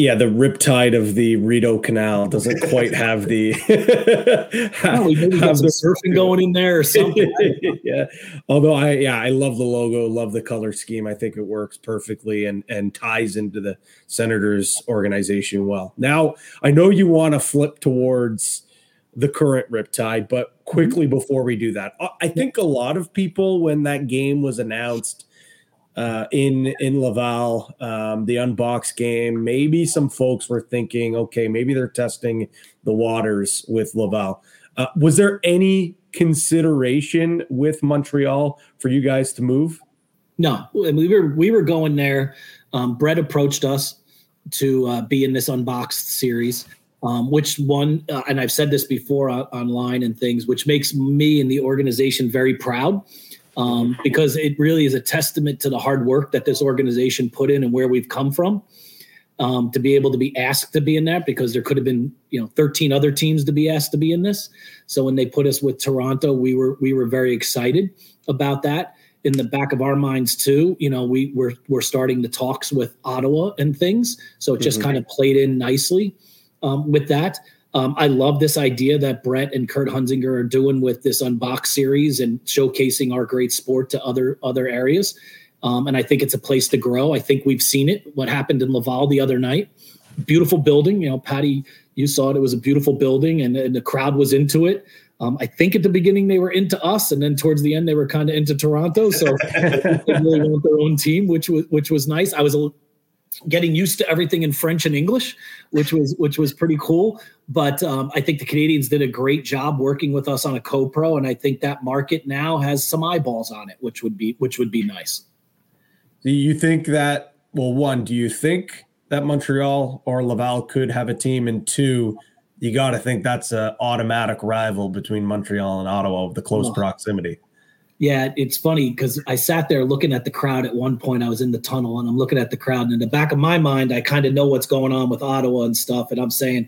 Speaker 3: Yeah, the riptide of the Rideau Canal doesn't quite have the.
Speaker 4: have, we maybe got some surfing going in there or something.
Speaker 3: yeah, although I yeah I love the logo, love the color scheme. I think it works perfectly and and ties into the Senators organization well. Now I know you want to flip towards the current riptide, but quickly mm-hmm. before we do that, I think a lot of people when that game was announced uh, in in Laval, um, the unbox game. Maybe some folks were thinking, okay, maybe they're testing the waters with Laval. Uh, was there any consideration with Montreal for you guys to move?
Speaker 4: No, we were we were going there. Um, Brett approached us to uh, be in this unboxed series. Um, which one, uh, and I've said this before uh, online and things, which makes me and the organization very proud um, because it really is a testament to the hard work that this organization put in and where we've come from. Um, to be able to be asked to be in that because there could have been you know 13 other teams to be asked to be in this so when they put us with toronto we were we were very excited about that in the back of our minds too you know we were we're starting the talks with ottawa and things so it just mm-hmm. kind of played in nicely um, with that um, I love this idea that Brett and Kurt Hunzinger are doing with this unbox series and showcasing our great sport to other other areas. Um, and I think it's a place to grow. I think we've seen it. What happened in Laval the other night? Beautiful building. You know, Patty, you saw it. It was a beautiful building, and, and the crowd was into it. Um, I think at the beginning they were into us, and then towards the end they were kind of into Toronto. So they really want their own team, which was which was nice. I was a, getting used to everything in French and English, which was which was pretty cool. But um, I think the Canadiens did a great job working with us on a co-pro, and I think that market now has some eyeballs on it, which would be which would be nice.
Speaker 3: Do you think that? Well, one, do you think that Montreal or Laval could have a team? And two, you got to think that's an automatic rival between Montreal and Ottawa with the close proximity.
Speaker 4: Yeah, it's funny because I sat there looking at the crowd at one point. I was in the tunnel and I'm looking at the crowd, and in the back of my mind, I kind of know what's going on with Ottawa and stuff. And I'm saying,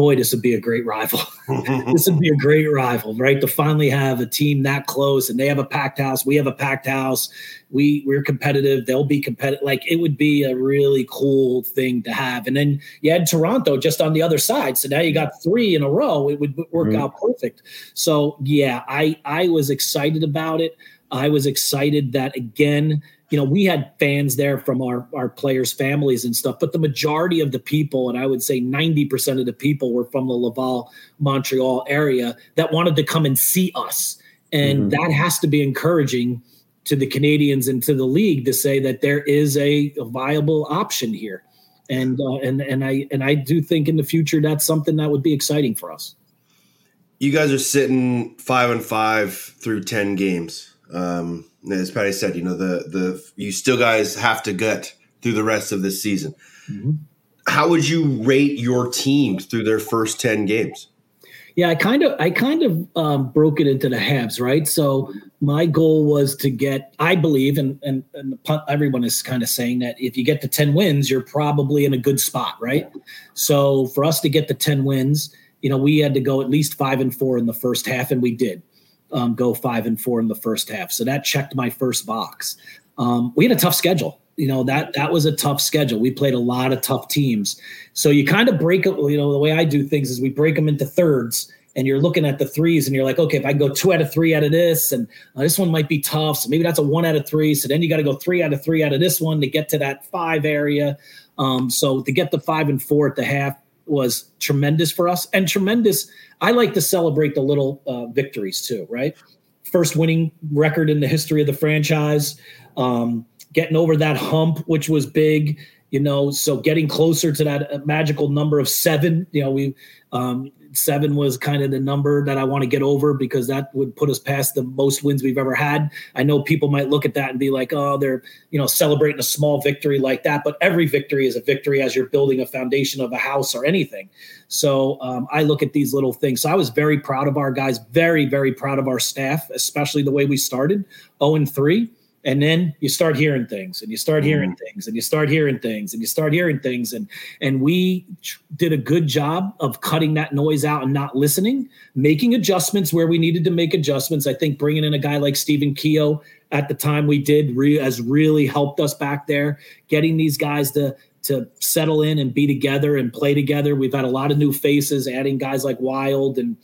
Speaker 4: boy, this would be a great rival. this would be a great rival, right? To finally have a team that close and they have a packed house, we have a packed house. We we're competitive, they'll be competitive. Like it would be a really cool thing to have. And then you had Toronto just on the other side. So now you got three in a row. It would work mm-hmm. out perfect. So yeah, I I was excited about it. I was excited that again you know, we had fans there from our, our players' families and stuff, but the majority of the people, and I would say 90% of the people were from the Laval, Montreal area that wanted to come and see us. And mm-hmm. that has to be encouraging to the Canadiens and to the league to say that there is a, a viable option here. And uh, and and I and I do think in the future that's something that would be exciting for us.
Speaker 1: You guys are sitting five and five through ten games. Um, as Patty said, you know the the you still guys have to gut through the rest of this season. Mm-hmm. How would you rate your team through their first ten games?
Speaker 4: Yeah, I kind of I kind of um, broke it into the halves, right? So my goal was to get, I believe, and and, and everyone is kind of saying that if you get the ten wins, you're probably in a good spot, right? So for us to get the ten wins, you know, we had to go at least five and four in the first half, and we did um, go five and four in the first half. So that checked my first box. Um, we had a tough schedule. You know that that was a tough schedule. We played a lot of tough teams. So you kind of break it. You know the way I do things is we break them into thirds, and you're looking at the threes and you're like, okay, if I go two out of three out of this, and uh, this one might be tough, so maybe that's a one out of three. So then you got to go three out of three out of this one to get to that five area. Um, so to get the five and four at the half was tremendous for us and tremendous. I like to celebrate the little uh, victories too, right? First winning record in the history of the franchise, um, getting over that hump, which was big you know so getting closer to that uh, magical number of seven you know we um, seven was kind of the number that I want to get over because that would put us past the most wins we've ever had. I know people might look at that and be like, oh, they're, you know, celebrating a small victory like that. But every victory is a victory as you're building a foundation of a house or anything. So um, I look at these little things. So I was very proud of our guys, very, very proud of our staff, especially the way we started 0 and 3 and then you start hearing things and you start hearing mm. things and you start hearing things and you start hearing things and and we did a good job of cutting that noise out and not listening making adjustments where we needed to make adjustments i think bringing in a guy like stephen keogh at the time we did re- has really helped us back there getting these guys to to settle in and be together and play together. We've had a lot of new faces, adding guys like Wild and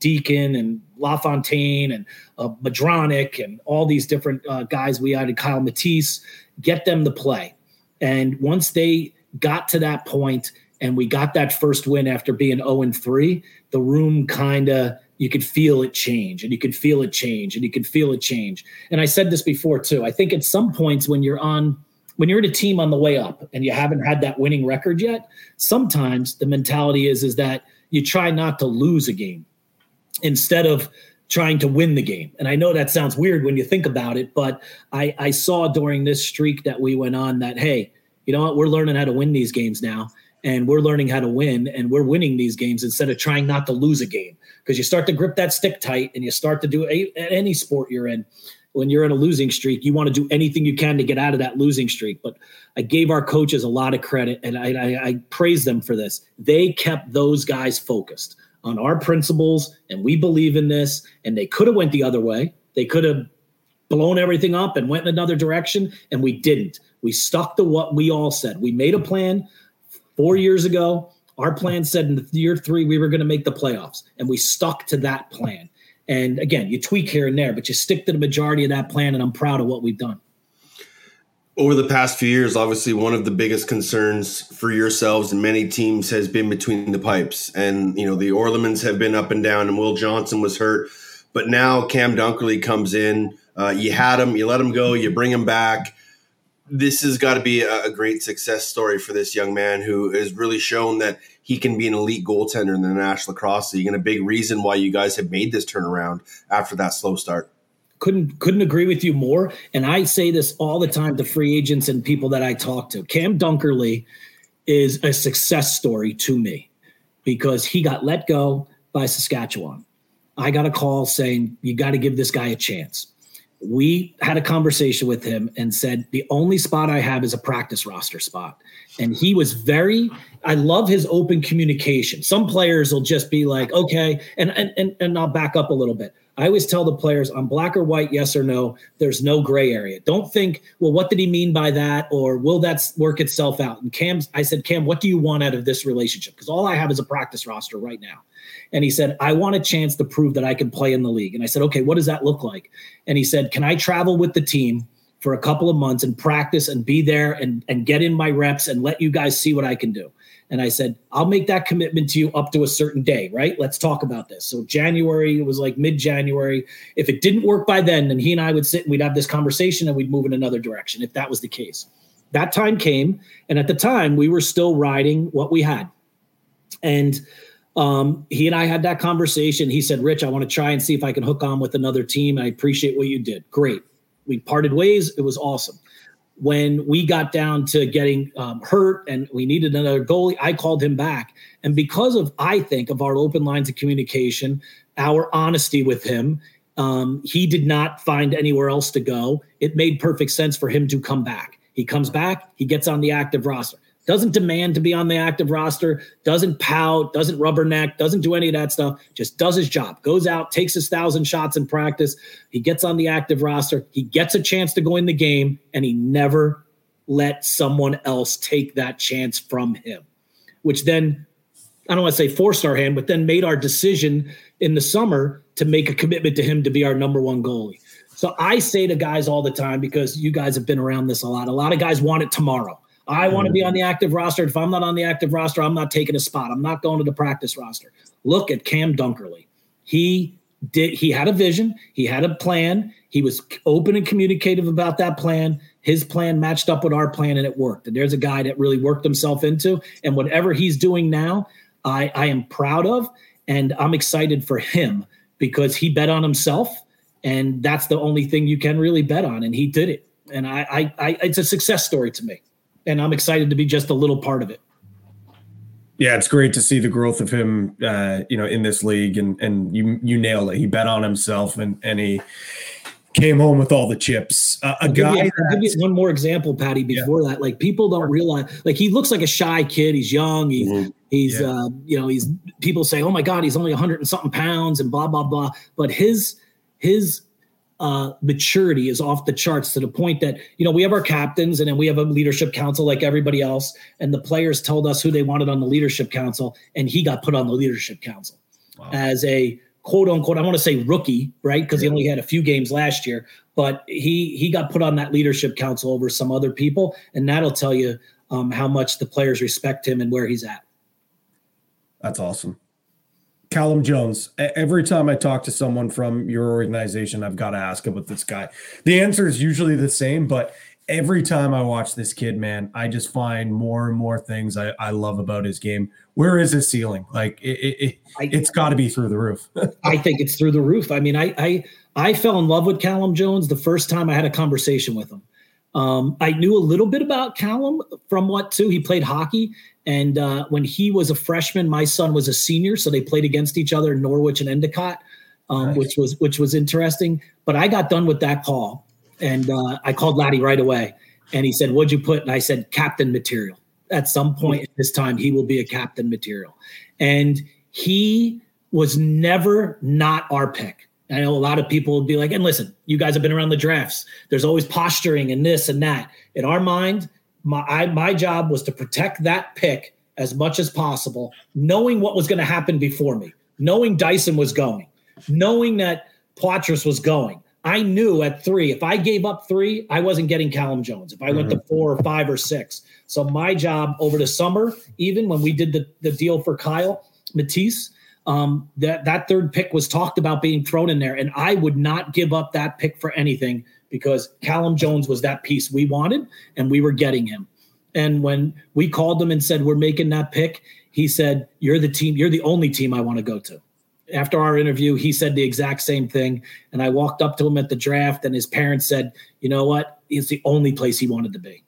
Speaker 4: Deacon and LaFontaine and uh, Madronic and all these different uh, guys. We added Kyle Matisse, get them to play. And once they got to that point and we got that first win after being 0 and 3, the room kind of you could feel it change and you could feel it change and you could feel it change. And I said this before too. I think at some points when you're on when you're in a team on the way up and you haven't had that winning record yet, sometimes the mentality is is that you try not to lose a game instead of trying to win the game. And I know that sounds weird when you think about it, but I, I saw during this streak that we went on that, hey, you know what? We're learning how to win these games now. And we're learning how to win, and we're winning these games instead of trying not to lose a game. Because you start to grip that stick tight, and you start to do a, any sport you're in. When you're in a losing streak, you want to do anything you can to get out of that losing streak. But I gave our coaches a lot of credit, and I, I, I praise them for this. They kept those guys focused on our principles and we believe in this and they could have went the other way. They could have blown everything up and went in another direction and we didn't. We stuck to what we all said. We made a plan four years ago. Our plan said in year three we were going to make the playoffs and we stuck to that plan. And again you tweak here and there but you stick to the majority of that plan and i'm proud of what we've done
Speaker 1: over the past few years, obviously one of the biggest concerns for yourselves and many teams has been between the pipes. And, you know, the Oerlemans have been up and down and Will Johnston was hurt. But now Cam Dunkerley comes in. Uh, you had him, you let him go, you bring him back. This has got to be a, a great success story for this young man who has really shown that he can be an elite goaltender in the National Lacrosse League and a big reason why you guys have made this turnaround after that slow start
Speaker 4: couldn't couldn't agree with you more. And I say this all the time to free agents and people that I talk to. Cam Dunkerley is a success story to me because he got let go by Saskatchewan. I got a call saying you got to give this guy a chance. We had a conversation with him and said the only spot I have is a practice roster spot. And he was very I love his open communication. Some players will just be like, okay, and and and, and I'll back up a little bit. I always tell the players on black or white, yes or no. There's no gray area. Don't think, well, what did he mean by that? Or will that work itself out? And Cam, I said, Cam, what do you want out of this relationship? Because all I have is a practice roster right now. And he said, I want a chance to prove that I can play in the league. And I said, okay, what does that look like? And he said, can I travel with the team for a couple of months and practice and be there and, and get in my reps and let you guys see what I can do? And I said, I'll make that commitment to you up to a certain day, right? Let's talk about this. So January, it was like mid January. If it didn't work by then, then he and I would sit and we'd have this conversation and we'd move in another direction if that was the case. That time came. And at the time, we were still riding what we had. And um, he and I had that conversation. He said, Rich, I want to try and see if I can hook on with another team. I appreciate what you did. Great. We parted ways. It was awesome when we got down to getting um, hurt and we needed another goalie, I called him back. And because of, I think, of our open lines of communication, our honesty with him, um, he did not find anywhere else to go. It made perfect sense for him to come back. He comes back, he gets on the active roster doesn't demand to be on the active roster, doesn't pout, doesn't rubberneck, doesn't do any of that stuff, just does his job, goes out, takes his thousand shots in practice. He gets on the active roster, he gets a chance to go in the game, and he never let someone else take that chance from him, which then I don't want to say forced our hand, but then made our decision in the summer to make a commitment to him to be our number one goalie. So I say to guys all the time because you guys have been around this a lot. A lot of guys want it tomorrow. I want to mm-hmm. be on the active roster. If I'm not on the active roster, I'm not taking a spot. I'm not going to the practice roster. Look at Cam Dunkerley. He did he had a vision, he had a plan, he was open and communicative about that plan. His plan matched up with our plan and it worked. And there's a guy that really worked himself into. And whatever he's doing now, I, I am proud of and I'm excited for him because he bet on himself. And that's the only thing you can really bet on. And he did it. And I, I, I it's a success story to me. And I'm excited to be just a little part of it.
Speaker 3: Yeah, it's great to see the growth of him, uh, you know, in this league, and and you you nailed it. He bet on himself, and and he came home with all the chips. Uh, a
Speaker 4: I'll
Speaker 3: guy.
Speaker 4: Give you, give you one more example, Patty. Before yeah. that, like people don't realize, like he looks like a shy kid. He's young. He's mm-hmm. he's yeah. uh, you know he's people say, oh my god, he's only hundred and something pounds and blah blah blah. But his his uh, maturity is off the charts to the point that you know we have our captains and then we have a leadership council like everybody else, and the players told us who they wanted on the leadership council, and he got put on the leadership council wow. as a quote unquote, I want to say rookie, right? Because yeah. he only had a few games last year, but he he got put on that leadership council over some other people, and that'll tell you um, how much the players respect him and where he's at.
Speaker 3: That's awesome. Callum Jones. Every time I talk to someone from your organization, I've got to ask about this guy. The answer is usually the same, but every time I watch this kid, man, I just find more and more things I, I love about his game. Where is his ceiling? Like it, it, it has got to be through the roof.
Speaker 4: I think it's through the roof. I mean, I, I I fell in love with Callum Jones the first time I had a conversation with him. Um, I knew a little bit about Callum from what too. He played hockey, and uh, when he was a freshman, my son was a senior, so they played against each other in Norwich and Endicott, um, nice. which was which was interesting. But I got done with that call, and uh, I called Laddie right away. And he said, What'd you put? And I said, Captain material. At some point in this time, he will be a captain material. And he was never not our pick. I know a lot of people would be like, and listen, you guys have been around the drafts. There's always posturing and this and that. In our mind, my I, my job was to protect that pick as much as possible, knowing what was going to happen before me, knowing Dyson was going, knowing that Poitras was going, I knew at three, if I gave up three, I wasn't getting Callum Jones. If I mm-hmm. went to mm-hmm. four or five or six. So my job over the summer, even when we did the, the deal for Kyle Matisse, um, that, that third pick was talked about being thrown in there. And I would not give up that pick for anything because Callum Jones was that piece we wanted and we were getting him. And when we called him and said, We're making that pick, he said, You're the team, you're the only team I want to go to after our interview, he said the exact same thing. And I walked up to him at the draft, and his parents said, "You know what? It's the only place he wanted to be."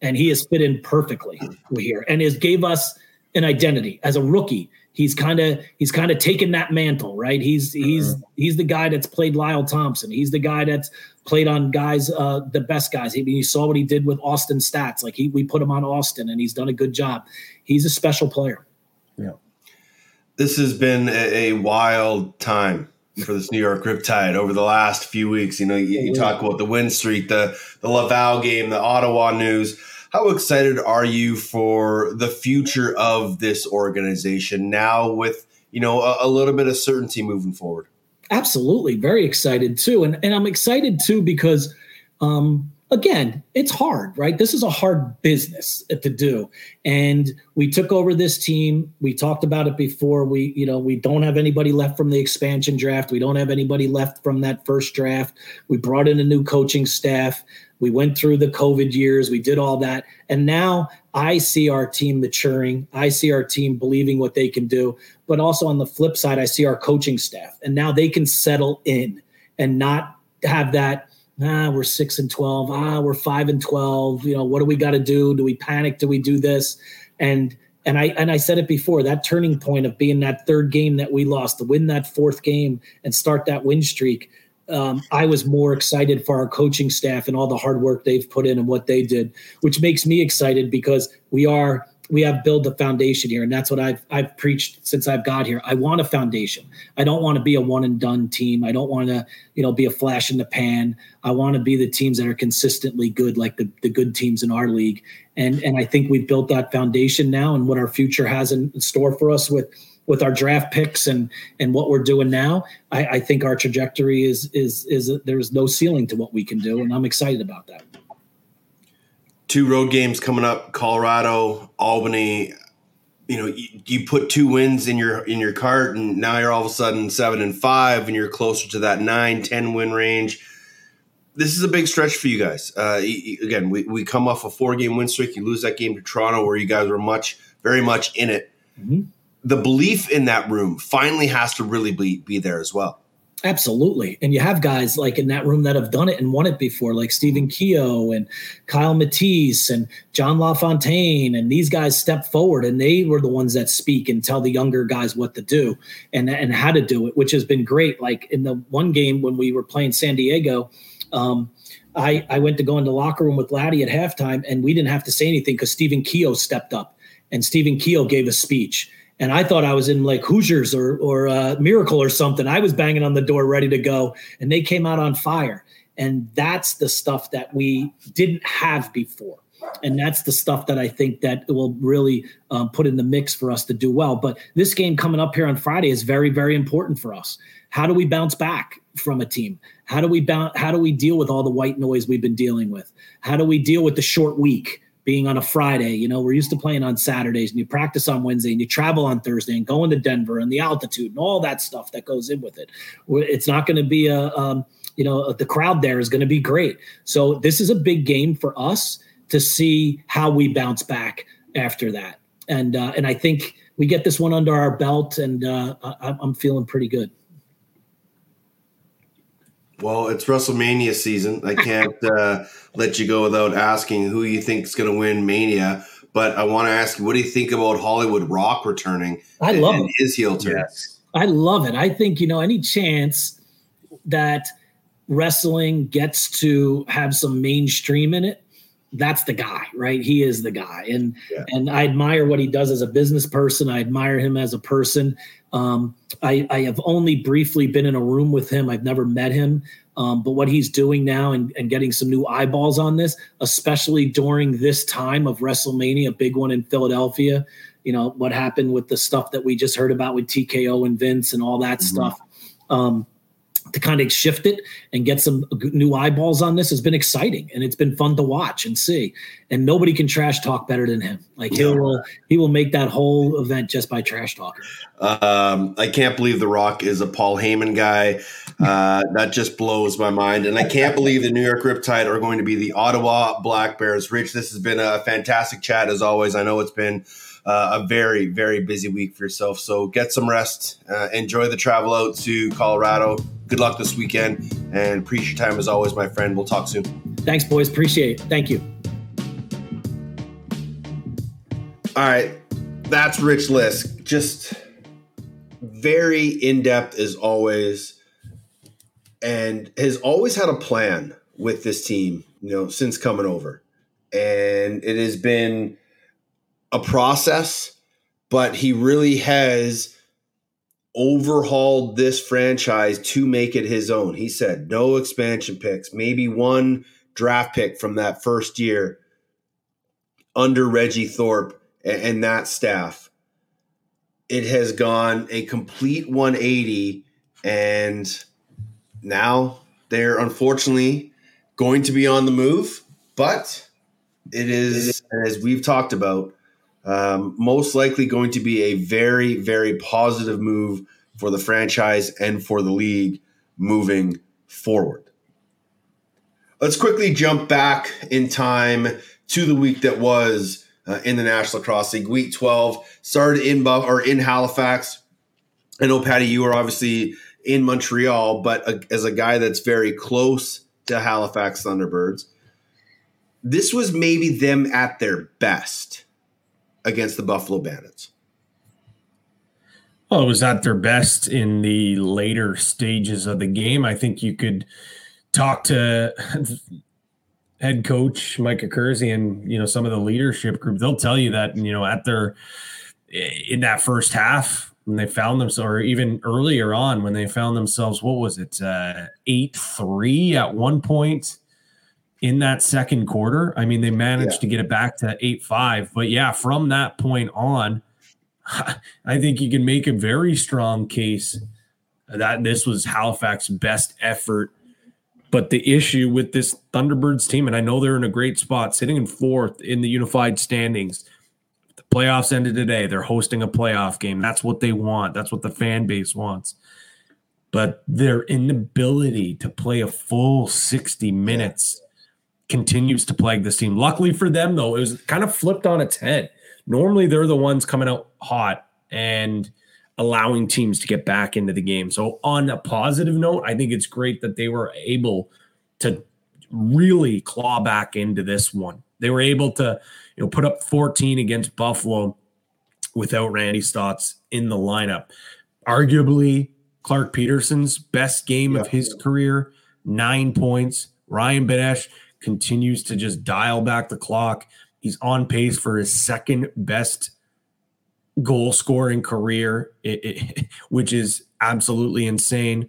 Speaker 4: And he has fit in perfectly here, and has gave us an identity as a rookie. He's kind of he's kind of taken that mantle, right? He's he's uh-huh. he's the guy that's played Lyle Thompson. He's the guy that's played on guys, uh, the best guys. He, you saw what he did with Austin Staats. Like he, we put him on Austin, and he's done a good job. He's a special player.
Speaker 3: Yeah
Speaker 1: this has been a, a, wild time for this New York Riptide over the last few weeks. You know, you, you, talk about the win streak, the the Laval game, the Ottawa news. How excited are you for the future of this organization now with you know a, a little bit of certainty moving forward?
Speaker 4: Absolutely, very excited too, and and I'm excited too because. Um, again, it's hard, right? This is a hard business to do. And we took over this team. We talked about it before. We, you know, we don't have anybody left from the expansion draft. We don't have anybody left from that first draft. We brought in a new coaching staff. We went through the COVID years. We did all that. And now I see our team maturing. I see our team believing what they can do. But also on the flip side, I see our coaching staff. And now they can settle in and not have that ah, we're six and 12. Ah, we're five and 12. You know, what do we got to do? Do we panic? Do we do this? And, and I, and I said it before that turning point of being that third game that we lost to win that fourth game and start that win streak. Um, I was more excited for our coaching staff and all the hard work they've put in and what they did, which makes me excited because we are we have built a foundation here, and that's what I've I've preached since I've got here. I want a foundation. I don't want to be a one and done team. I don't want to you know be a flash in the pan. I want to be the teams that are consistently good, like the the good teams in our league. And and I think we've built that foundation now, and what our future has in store for us with with our draft picks and and what we're doing now, I, I think our trajectory is is is there's no ceiling to what we can do, and I'm excited about that.
Speaker 1: Two road games coming up colorado albany. You know you, you, put two wins in your in your cart and now you're all of a sudden seven and five and you're closer to that nine ten win range. This is a big stretch for you guys. Uh, again we, we come off a four game win streak. You lose that game to toronto where you guys were much very much in it. Mm-hmm. The belief in that room finally has to really be, be there as well
Speaker 4: Absolutely. And you have guys like in that room that have done it and won it before, like Stephen Keogh and Kyle Matisse and John LaFontaine. And these guys step forward and they were the ones that speak and tell the younger guys what to do and, and how to do it, which has been great. Like in the one game when we were playing San Diego, um, I, I went to go in the locker room with Laddie at halftime and we didn't have to say anything because Stephen Keogh stepped up and Stephen Keogh gave a speech and I thought I was in like Hoosiers or or uh, Miracle or something. I was banging on the door ready to go, and they came out on fire. And that's the stuff that we didn't have before, and that's the stuff that I think that will really um, put in the mix for us to do well. But this game coming up here on Friday is very very important for us. How do we bounce back from a team? How do we bounce? How do we deal with all the white noise we've been dealing with? How do we deal with the short week? Being on a Friday. You know, we're used to playing on Saturdays and you practice on Wednesday and you travel on Thursday and going to Denver and the altitude and all that stuff that goes in with it. It's not going to be a, um, you know, the crowd there is going to be great. So this is a big game for us to see how we bounce back after that. And uh, and I think we get this one under our belt, and uh, I'm feeling pretty good.
Speaker 1: Well, it's WrestleMania season. I can't uh, let you go without asking who you think is going to win Mania. But I want to ask you, what do you think about Hollywood Rock returning?
Speaker 4: I love and,
Speaker 1: his heel turn.
Speaker 4: Yes. I love it. I think you know any chance that wrestling gets to have some mainstream in it, that's the guy, right? He is the guy, and yeah. and I admire what he does as a business person. I admire him as a person. Um, I, I, have only briefly been in a room with him. I've never met him. Um, but what he's doing now and, and, getting some new eyeballs on this, especially during this time of WrestleMania, a big one in Philadelphia. You know, what happened with the stuff that we just heard about with TKO and Vince and all that mm-hmm. stuff. Um, to kind of shift it and get some new eyeballs on this has been exciting and it's been fun to watch and see. And nobody can trash talk better than him. Like he will he will make that whole event just by trash talking.
Speaker 1: Um, I can't believe The Rock is a Paul Heyman guy. Uh, that just blows my mind. And I can't believe the New York Riptide are going to be the Ottawa Black Bears. Rich, this has been a fantastic chat as always. I know it's been uh, a very, very busy week for yourself. So get some rest. Uh, enjoy the travel out to Colorado. Good luck this weekend and appreciate your time as always, my friend. We'll talk soon.
Speaker 4: Thanks, boys. Appreciate it. Thank you.
Speaker 1: All right. That's Rich Lisk. Just very in depth as always. And has always had a plan with this team, you know, since coming over. And it has been a process, but he really has overhauled this franchise to make it his own. He said no expansion picks, maybe one draft pick from that first year under Reggie Thorpe and, that staff. It has gone a complete 180, and now they're unfortunately going to be on the move, but it is, as we've talked about, um, most likely going to be a very, very positive move for the franchise and for the league moving forward. Let's quickly jump back in time to the week that was uh, in the National Lacrosse League. Week 12 started in Buff or in Halifax. I know Patty, you are obviously in Montreal, but uh, as a guy that's very close to Halifax Thunderbirds, this was maybe them at their best against the Buffalo Bandits?
Speaker 3: Well, it was at their best in the later stages of the game. I think you could talk to head coach Mike Accursi and you know some of the leadership group, they'll tell you that you know at their in that first half when they found themselves, or even earlier on when they found themselves, what was it, uh, eight three at one point in that second quarter. I mean, they managed yeah. to get it back to eight five, but yeah, from that point on, I think you can make a very strong case that this was Halifax's best effort. But the issue with this Thunderbirds team, and I know they're in a great spot, sitting in fourth in the unified standings. The playoffs ended today. They're hosting a playoff game. That's what they want. That's what the fan base wants. But their inability to play a full 60 minutes continues to plague this team. Luckily for them, though, it was kind of flipped on its head. Normally, they're the ones coming out hot and allowing teams to get back into the game. So, on a positive note, I think it's great that they were able to really claw back into this one. They were able to, you know, put up 14 against Buffalo without Randy Staats in the lineup. Arguably, Clarke Petterson's best game of his career, nine points. Ryan Benesch continues to just dial back the clock. He's on pace for his second best goal scoring career, it, it, which is absolutely insane.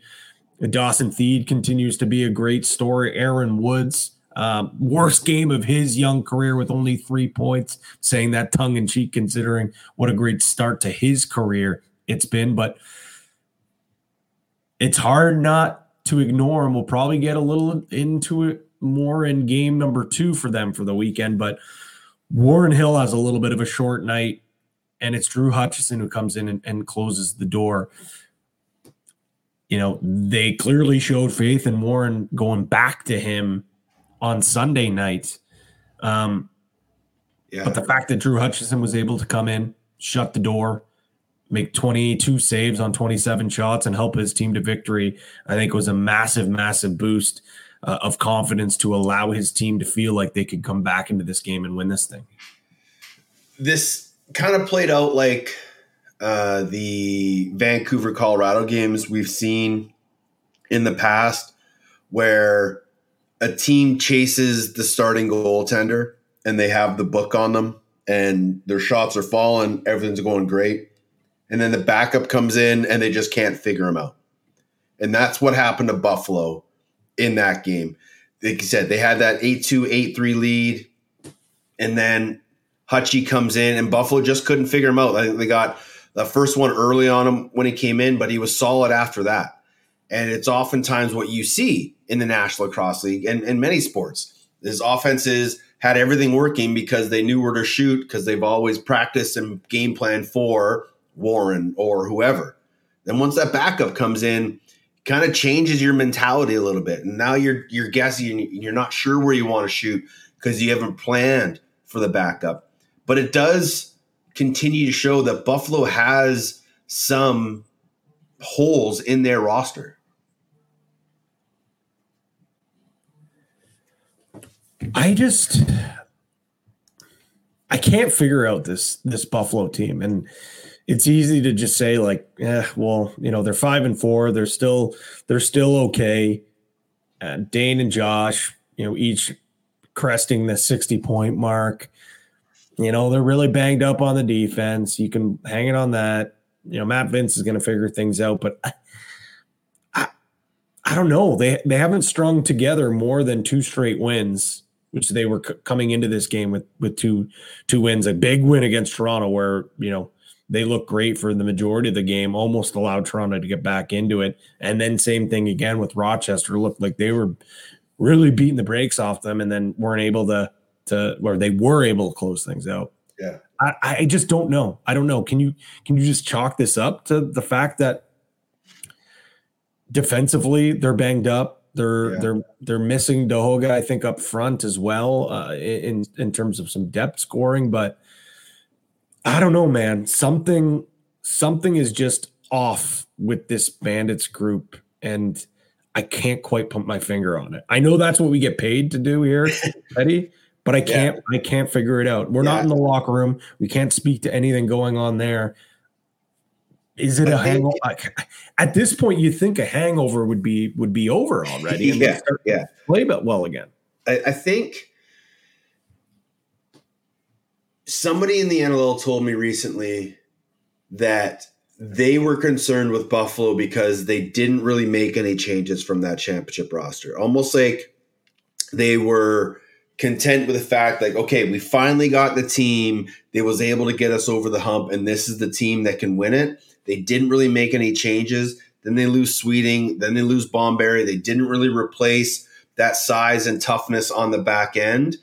Speaker 3: Dawson Theede continues to be a great story. Aaron Woods, um, worst game of his young career with only three points, saying that tongue in cheek, considering what a great start to his career it's been. But it's hard not to ignore, and we'll probably get a little into it more in game number two for them for the weekend. But Warren Hill has a little bit of a short night and it's Drew Hutchison who comes in and, and closes the door. You know, they clearly showed faith in Warren going back to him on Sunday night. Um, yeah. But the fact that Drew Hutchison was able to come in, shut the door, make 22 saves on 27 shots, and help his team to victory, I think was a massive, massive boost uh, of confidence to allow his team to feel like they could come back into this game and win this thing.
Speaker 1: This kind of played out like uh, the Vancouver, Colorado games we've seen in the past, where a team chases the starting goaltender and they have the book on them and their shots are falling, everything's going great. And then the backup comes in and they just can't figure them out. And that's what happened to Buffalo in that game. Like you said, they had that 8 2, 8 3 lead. And then Hutchie comes in, and Buffalo just couldn't figure him out. I think they got the first one early on him when he came in, but he was solid after that. And it's oftentimes what you see in the National Lacrosse League and, in many sports is offenses had everything working because they knew where to shoot because they've always practiced and game plan for Warren or whoever. Then once that backup comes in, kind of changes your mentality a little bit. And now you're you're guessing you're not sure where you want to shoot because you haven't planned for the backup but it does continue to show that Buffalo has some holes in their roster.
Speaker 3: I just I can't figure out this this Buffalo team and it's easy to just say like eh, well you know they're 5 and 4 they're still they're still okay uh, Dhane and Josh you know each cresting the 60 point mark you know, they're really banged up on the defense. You can hang it on that. You know, Matt Vinc is going to figure things out, but I, I, I, don't know. They they haven't strung together more than two straight wins, which they were c- coming into this game with with two two wins. A big win against Toronto, where you know they looked great for the majority of the game, almost allowed Toronto to get back into it, and then same thing again with Rochester. Looked like they were really beating the brakes off them, and then weren't able to to where they were able to close things out.
Speaker 1: Yeah.
Speaker 3: I, I just don't know. I don't know. Can you can you just chalk this up to the fact that defensively they're banged up? They're yeah. they're they're missing Tehoka, I think, up front as well, uh, in in terms of some depth scoring. But I don't know, man. Something something is just off with this Bandits group, and I can't quite put my finger on it. I know that's what we get paid to do here, Eddie but I can't yeah. I can't figure it out. We're yeah. not in the locker room. We can't speak to anything going on there. Is it a hangover? At this point, you think a hangover would be would be over already,
Speaker 1: and yeah, yeah,
Speaker 3: play but well again.
Speaker 1: I, I think somebody in the NLL told me recently that they were concerned with Buffalo because they didn't really make any changes from that championship roster. Almost like they were content with the fact like okay, we finally got the team that was able to get us over the hump and this is the team that can win it. They didn't really make any changes. Then they lose Sweeting, then they lose Bomberry. They didn't really replace that size and toughness on the back end.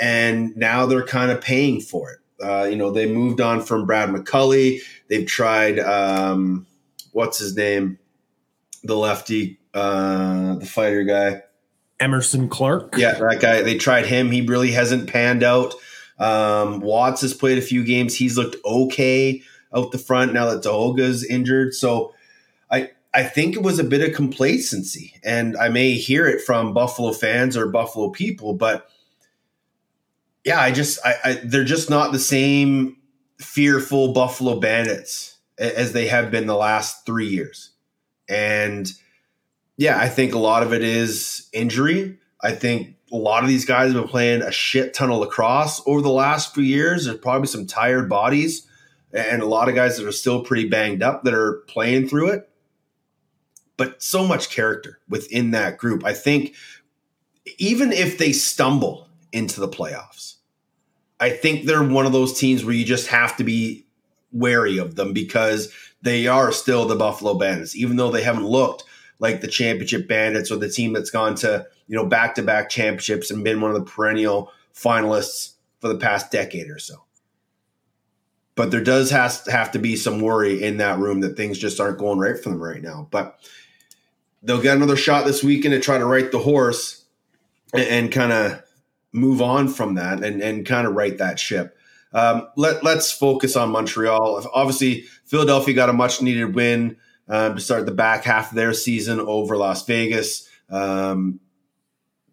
Speaker 1: And now they're kind of paying for it. Uh, you know, they moved on from Brad McCulley. They've tried, um, what's his name? The lefty, uh, the fighter guy.
Speaker 3: Emerson Clark.
Speaker 1: Yeah, that guy. They tried him. He really hasn't panned out. Um, Watts has played a few games. He's looked okay out the front now that Tehoka's injured. So I I think it was a bit of complacency, and I may hear it from Buffalo fans or Buffalo people, but yeah, I just I, I they're just not the same fearful Buffalo Bandits as they have been the last three years, and yeah, I think a lot of it is injury. I think a lot of these guys have been playing a shit ton of lacrosse over the last few years. There's probably some tired bodies and a lot of guys that are still pretty banged up that are playing through it. But so much character within that group. I think even if they stumble into the playoffs, I think they're one of those teams where you just have to be wary of them because they are still the Buffalo Bandits, even though they haven't looked like the championship bandits or the team that's gone to, you know, back to back championships and been one of the perennial finalists for the past decade or so. But there does has have to be some worry in that room that things just aren't going right for them right now. But they'll get another shot this weekend to try to right the horse and, and kind of move on from that and, and kind of right that ship. Um, let, let's focus on Montreal. Obviously, Philadelphia got a much needed win um, to start the back half of their season over Las Vegas. Um,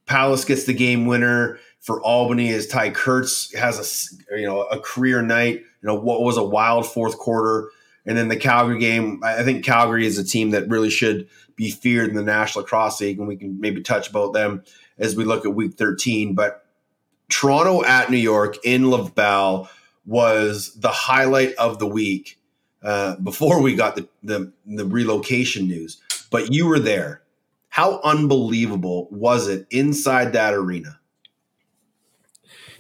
Speaker 1: Palace gets the game winner for Albany as Ty Kurtz has a you know a career night. You know what was a wild fourth quarter, and then the Calgary game. I think Calgary is a team that really should be feared in the National Lacrosse League, and we can maybe touch about them as we look at Week 13. But Toronto at New York in Laval was the highlight of the week uh, before we got the, the, the relocation news. But you were there. How unbelievable was it inside that arena?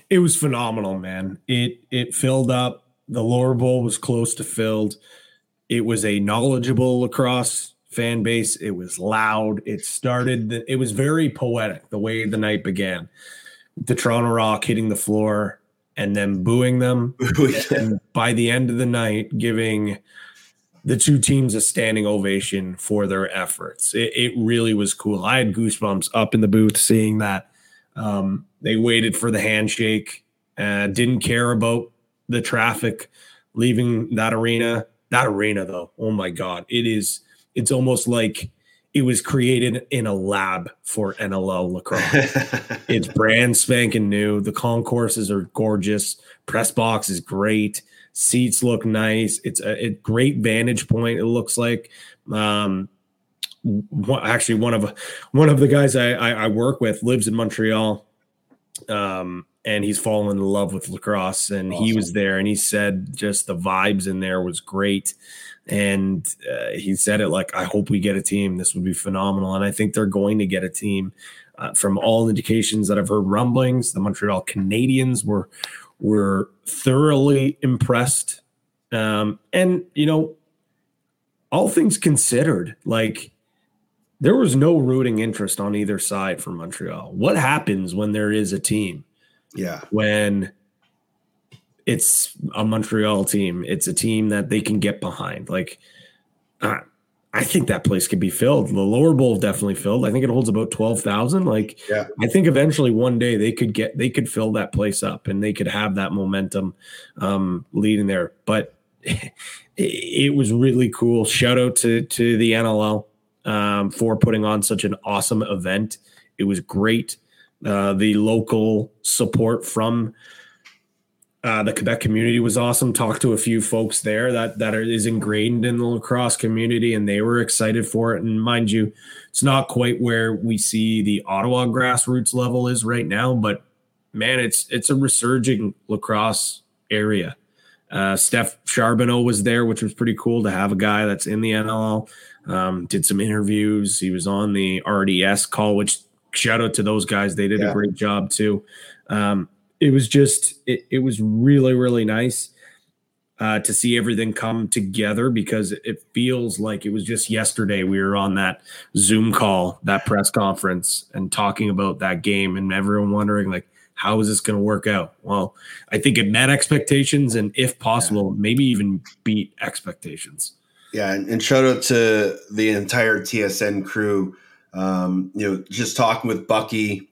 Speaker 3: It was phenomenal, man. It it filled up. The lower bowl was close to filled. It was a knowledgeable lacrosse fan base. It was loud. It started. It was very poetic the way the night began. The Toronto Rock hitting the floor and then booing them. and by the end of the night, giving the two teams a standing ovation for their efforts. It, it really was cool. I had goosebumps up in the booth seeing that. Um, they waited for the handshake, uh, didn't care about the traffic leaving that arena. That arena, though, oh my God, it is, it's almost like it was created in a lab for NLL lacrosse. it's brand spanking new. The concourses are gorgeous. Press box is great. Seats look nice. It's a, a great vantage point. It looks like. Um, actually, one of one of the guys I, I, I work with lives in Montreal, um, and he's fallen in love with lacrosse. And awesome. he was there, and he said just the vibes in there was great and uh, he said it like, I hope we get a team. This would be phenomenal. And I think they're going to get a team. Uh, from all indications that I've heard rumblings, the Montreal Canadiens were were thoroughly impressed. Um, and you know, all things considered, like there was no rooting interest on either side for Montreal. What happens when there is a team?
Speaker 1: Yeah.
Speaker 3: When it's a Montreal team. It's a team that they can get behind. Like, uh, I think that place could be filled. The lower bowl definitely filled. I think it holds about twelve thousand. Like,
Speaker 1: yeah.
Speaker 3: I think eventually one day they could get they could fill that place up and they could have that momentum um, leading there. But it, it was really cool. Shout out to to the NLL um, for putting on such an awesome event. It was great. Uh, the local support from Uh, the Quebec community was awesome. Talked to a few folks there that that are, is ingrained in the lacrosse community, and they were excited for it. And mind you, it's not quite where we see the Ottawa grassroots level is right now, but man, it's it's a resurging lacrosse area. Uh, Steph Charbonneau was there, which was pretty cool to have a guy that's in the NLL. Um, did some interviews. He was on the RDS call, which shout out to those guys. They did yeah. a great job too. Um, it was just, it, it was really, really nice uh, to see everything come together because it feels like it was just yesterday we were on that Zoom call, that press conference, and talking about that game, and everyone wondering like, how is this going to work out? Well, I think it met expectations, and if possible, yeah. maybe even beat expectations.
Speaker 1: Yeah, and, and, shout out to the entire TSN crew. Um, you know, just talking with Bucky,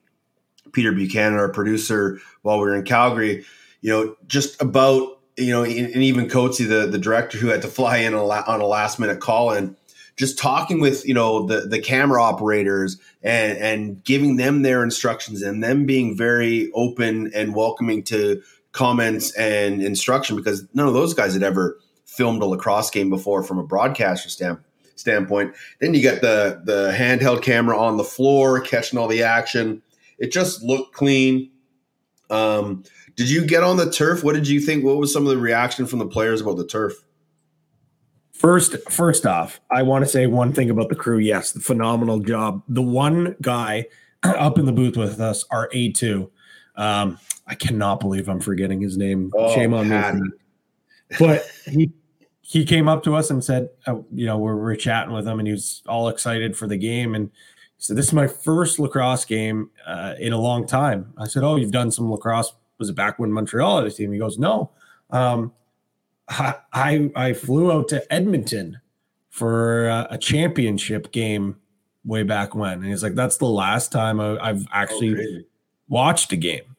Speaker 1: Peter Buchanan, our producer, while we were in Calgary. You know, just about you know, and, even Coatsy, the the director, who had to fly in on a last minute call in just talking with you know the the camera operators and and giving them their instructions and them being very open and welcoming to comments and instruction because none of those guys had ever filmed a lacrosse game before from a broadcaster stand, standpoint. Then you get the the handheld camera on the floor catching all the action. It just looked clean. Um, did you get on the turf? What did you think? What was some of the reaction from the players about the turf?
Speaker 3: First, first off, I want to say one thing about the crew. Yes, the phenomenal job. The one guy up in the booth with us, our A two. Um, I cannot believe I'm forgetting his name. Oh, Shame on me. But he he came up to us and said, uh, you know, we're, we're chatting with him and he was all excited for the game. And said, this is my first lacrosse game uh, in a long time. I said, oh, you've done some lacrosse. Was it back when Montreal had a team? He goes, no. Um, I, I, flew out to Edmonton for a, a, championship game way back when. And he's like, that's the last time I, have actually oh, watched a game.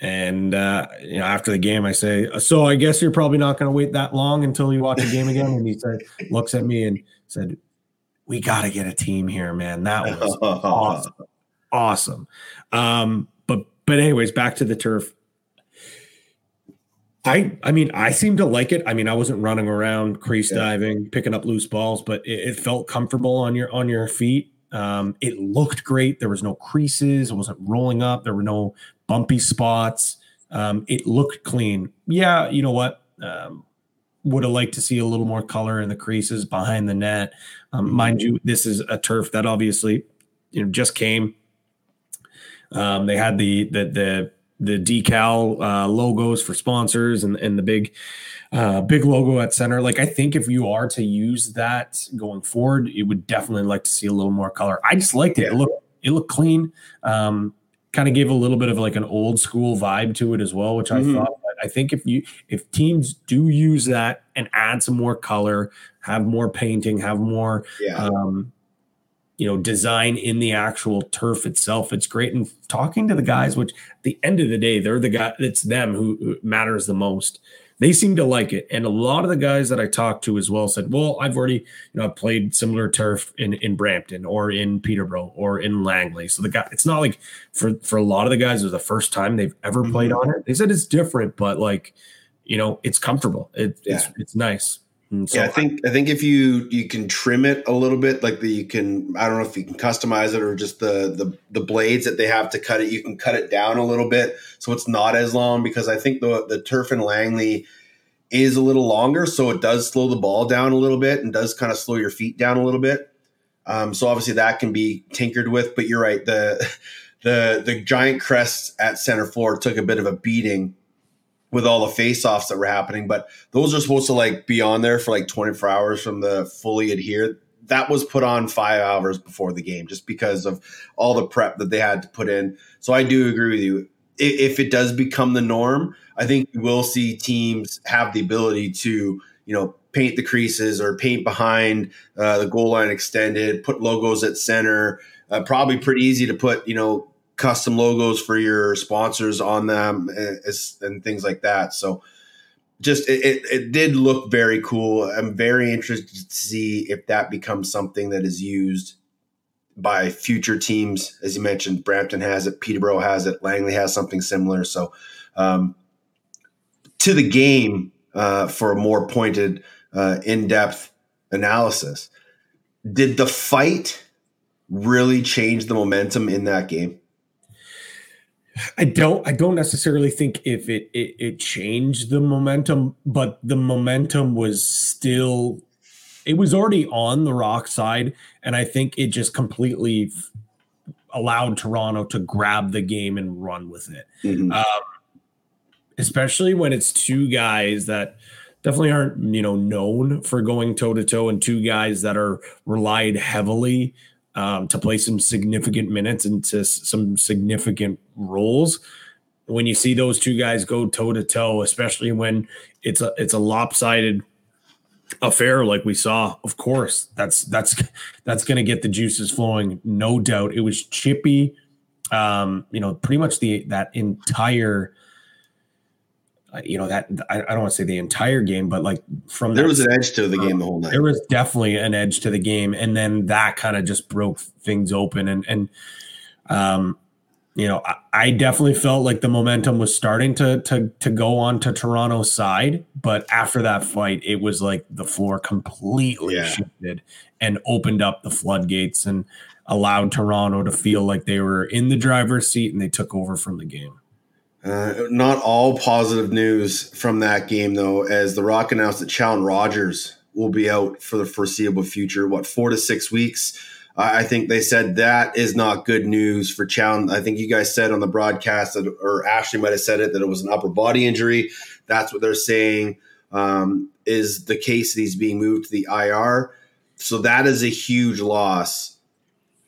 Speaker 3: And uh, you know, after the game, I say, "So I guess you're probably not going to wait that long until you watch a game again." And he said, looks at me and said, "We got to get a team here, man. That was awesome, awesome." Um, but but anyways, back to the turf. I I mean, I seem to like it. I mean, I wasn't running around crease yeah. diving, picking up loose balls, but it, it, felt comfortable on your on your feet. Um, it looked great. There was no creases. It wasn't rolling up. There were no bumpy spots. Um, it looked clean. Yeah, you know what? Um, would have liked to see a little more color in the creases behind the net. Um, mind you, this is a turf that obviously you know just came. Um, they had the the the the decal uh, logos for sponsors and and the big uh, big logo at center. Like I think if you are to use that going forward, you would definitely like to see a little more color. I just liked it. Yeah. It looked it looked clean. Um, kind of gave a little bit of like an old school vibe to it as well, which mm-hmm. I thought. I think if you if teams do use that and add some more color, have more painting, have more yeah. um, you know design in the actual turf itself, it's great. And talking to the guys, which at the end of the day, they're the guy. It's them who, who matters the most they seem to like it. And a lot of the guys that I talked to as well said, well, I've already, you know, I've played similar turf in, in Brampton or in Peterborough or in Langley. So the guy, it's not like for, for a lot of the guys, it was the first time they've ever mm-hmm. played on it. They said it's different, but like, you know, it's comfortable. It, yeah. It's, it's nice.
Speaker 1: So yeah, I think I think if you you can trim it a little bit, like the you can I don't know if you can customize it or just the the the blades that they have to cut it, you can cut it down a little bit so it's not as long because I think the the turf and Langley is a little longer, so it does slow the ball down a little bit and does kind of slow your feet down a little bit. Um, so obviously that can be tinkered with, but you're right the the the giant crests at center floor took a bit of a beating with all the face-offs that were happening, but those are supposed to like be on there for like 24 hours from the fully adhered. That was put on five hours before the game, just because of all the prep that they had to put in. So I do agree with you. If it does become the norm, I think we will see teams have the ability to, you know, paint the creases or paint behind uh, the goal line extended, put logos at center. Uh, probably pretty easy to put, you know, custom logos for your sponsors on them and, and things like that. So just it, it, it, did look very cool. I'm very interested to see if that becomes something that is used by future teams. As you mentioned, Brampton has it, Peterborough has it, Langley has something similar. So um, to the game uh, for a more pointed, uh, in depth analysis. Did the fight really change the momentum in that game?
Speaker 3: I don't I don't necessarily think if it, it it changed the momentum, but the momentum was still it was already on the rock side, and I think it just completely allowed Toronto to grab the game and run with it. Mm-hmm. Um, especially when it's two guys that definitely aren't you know known for going toe to toe, and two guys that are relied heavily um, to play some significant minutes into some significant roles. When you see those two guys go toe to toe, especially when it's a it's a lopsided affair like we saw, of course, that's that's that's going to get the juices flowing, no doubt. It was chippy, um, you know, pretty much the that entire you know that I, I don't want to say the entire game, but like from
Speaker 1: there was an edge to the game the whole night.
Speaker 3: There was definitely an edge to the game, and then that kind of just broke things open. And and um, you know, I, I, definitely felt like the momentum was starting to to to go on to Toronto's side, but after that fight, it was like the floor completely yeah. shifted and opened up the floodgates and allowed Toronto to feel like they were in the driver's seat and they took over from the game.
Speaker 1: Uh, not all positive news from that game, though, as The Rock announced that Challen Rogers will be out for the foreseeable future. What, four to six weeks? I think they said that is not good news for Challen. I think you guys said on the broadcast, that, or Ashley might have said it, that it was an upper body injury. That's what they're saying um, is the case that he's being moved to the IR. So that is a huge loss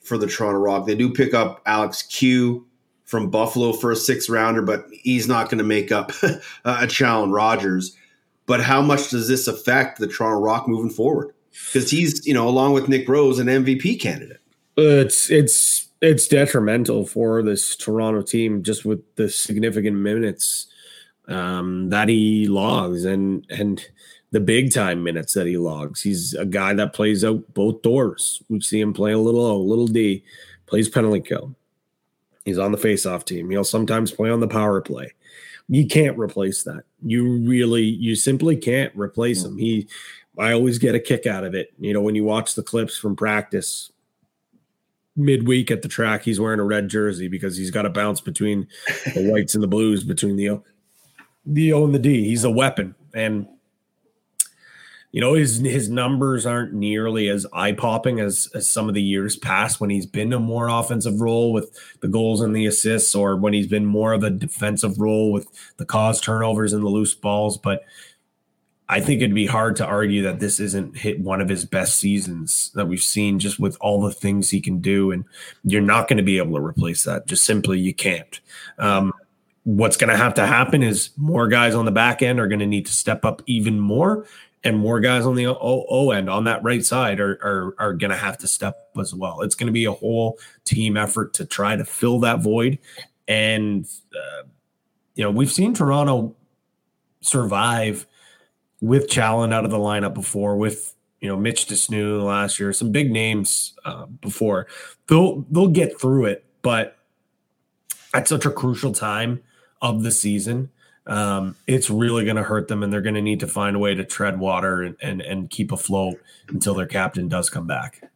Speaker 1: for the Toronto Rock. They do pick up Alex Q from Buffalo for a six rounder, but he's not going to make up a Challen Rogers. But how much does this affect the Toronto Rock moving forward? Because he's, you know, along with Nick Rose, an MVP candidate.
Speaker 3: It's it's it's detrimental for this Toronto team just with the significant minutes um, that he logs and and the big time minutes that he logs. He's a guy that plays out both doors. We see him play a little O, little D, plays penalty kill. He's on the faceoff team. He'll sometimes play on the power play. You can't replace that. You really, you simply can't replace him. He, I always get a kick out of it. You know, when you watch the clips from practice midweek at the track, he's wearing a red jersey because he's got to bounce between the whites and the blues, between the the O and the D. He's a weapon. And you know his his numbers aren't nearly as eye popping as, as some of the years past when he's been a more offensive role with the goals and the assists, or when he's been more of a defensive role with the cause turnovers and the loose balls. But I think it'd be hard to argue that this isn't hit one of his best seasons that we've seen, just with all the things he can do, and you're not going to be able to replace that. Just simply, you can't. Um, what's going to have to happen is more guys on the back end are going to need to step up even more and more guys on the O, o end on that right side are are, are going to have to step up as well. It's going to be a whole team effort to try to fill that void. And uh, you know, we've seen Toronto survive with Challen out of the lineup before, with you know Mitch de Snoo last year, some big names uh, before. They'll they'll get through it, but at such a crucial time of the season um, it's really going to hurt them, and they're going to need to find a way to tread water and, and, and keep afloat until their captain does come back.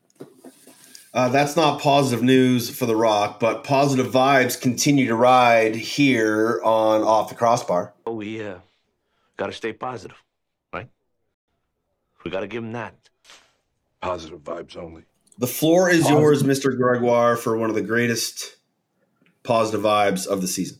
Speaker 1: Uh, that's not positive news for The Rock, but positive vibes continue to ride here on Off the Crossbar.
Speaker 5: Oh, we uh, got to stay positive, right? We got to give them that.
Speaker 6: Positive vibes only.
Speaker 1: The floor is positive. yours, Mr. Gregoire, for one of the greatest positive vibes of the season.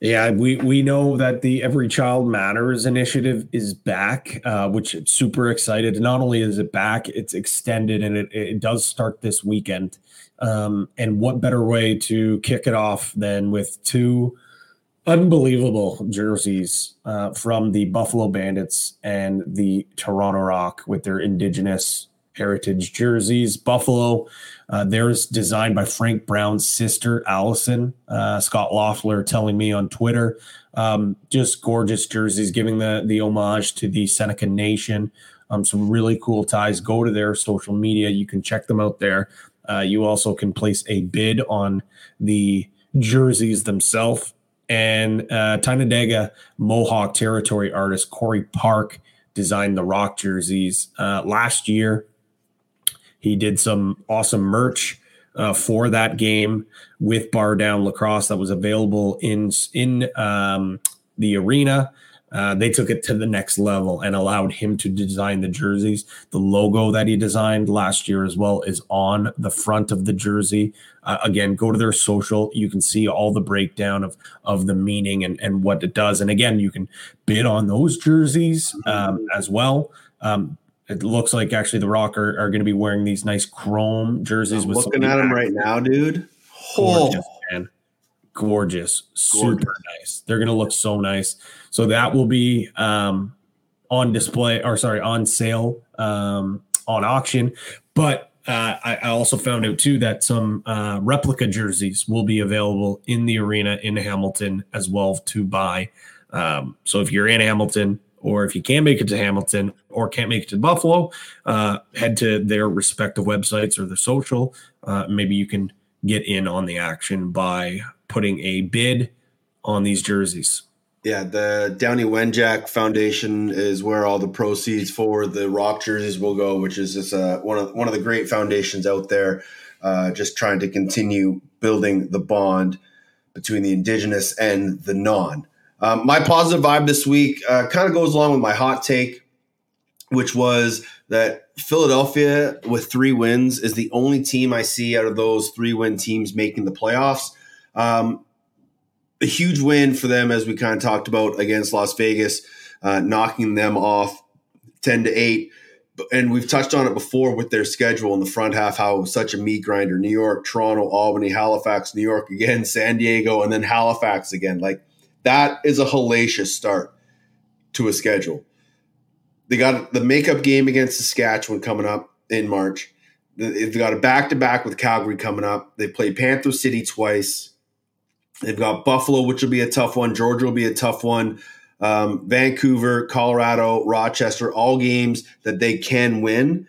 Speaker 3: Yeah, we we know that the Every Child Matters initiative is back, uh, which super excited. Not only is it back, it's extended and it, it does start this weekend. Um, and what better way to kick it off than with two unbelievable jerseys uh, from the Buffalo Bandits and the Toronto Rock with their indigenous heritage jerseys. Buffalo, uh, theirs designed by Frank Brown's sister, Allison. Uh, Scott Loeffler telling me on Twitter. Um, just gorgeous jerseys, giving the, the homage to the Seneca Nation. Um, some really cool ties. Go to their social media. You can check them out there. Uh, you also can place a bid on the jerseys themselves and uh, Mohawk territory artist Corey Park designed the rock jerseys uh, last year. He did some awesome merch uh, for that game with Bar Down Lacrosse that was available in in um, the arena. Uh, they took it to the next level and allowed him to design the jerseys. The logo that he designed last year as well is on the front of the jersey. Uh, again, go to their social. You can see all the breakdown of of the meaning and, and what it does. And again, you can bid on those jerseys um, as well. Um, it looks like actually the Rock are, are going to be wearing these nice chrome jerseys.
Speaker 1: I'm
Speaker 3: with
Speaker 1: looking at them right now, dude.
Speaker 3: Gorgeous, oh. man. Gorgeous. Super Gorgeous. nice. They're going to look so nice. So that will be um, on display or sorry, on sale um, on auction. But uh, I, I, also found out too that some uh, replica jerseys will be available in the arena in Hamilton as well to buy. Um, so if you're in Hamilton, or if you can't make it to Hamilton or can't make it to Buffalo, uh, head to their respective websites or the social. Uh, maybe you can get in on the action by putting a bid on these jerseys.
Speaker 1: Yeah, the Downie Wenjack Foundation is where all the proceeds for the rock jerseys will go, which is just uh, one of one of the great foundations out there. Uh, just trying to continue building the bond between the indigenous and the non. Um, my positive vibe this week uh, kind of goes along with my hot take, which was that Philadelphia with three wins is the only team I see out of those three win teams making the playoffs. Um, a huge win for them, as we kind of talked about against Las Vegas, uh, knocking them off 10 to 8. And we've touched on it before with their schedule in the front half, how such a meat grinder. New York, Toronto, Albany, Halifax, New York again, San Diego, and then Halifax again. Like that is a hellacious start to a schedule. They got the makeup game against Saskatchewan coming up in March. They've got a back to back with Calgary coming up. They play Panther City twice. They've got Buffalo, which will be a tough one. Georgia will be a tough one. Um, Vancouver, Colorado, Rochester, all games that they can win.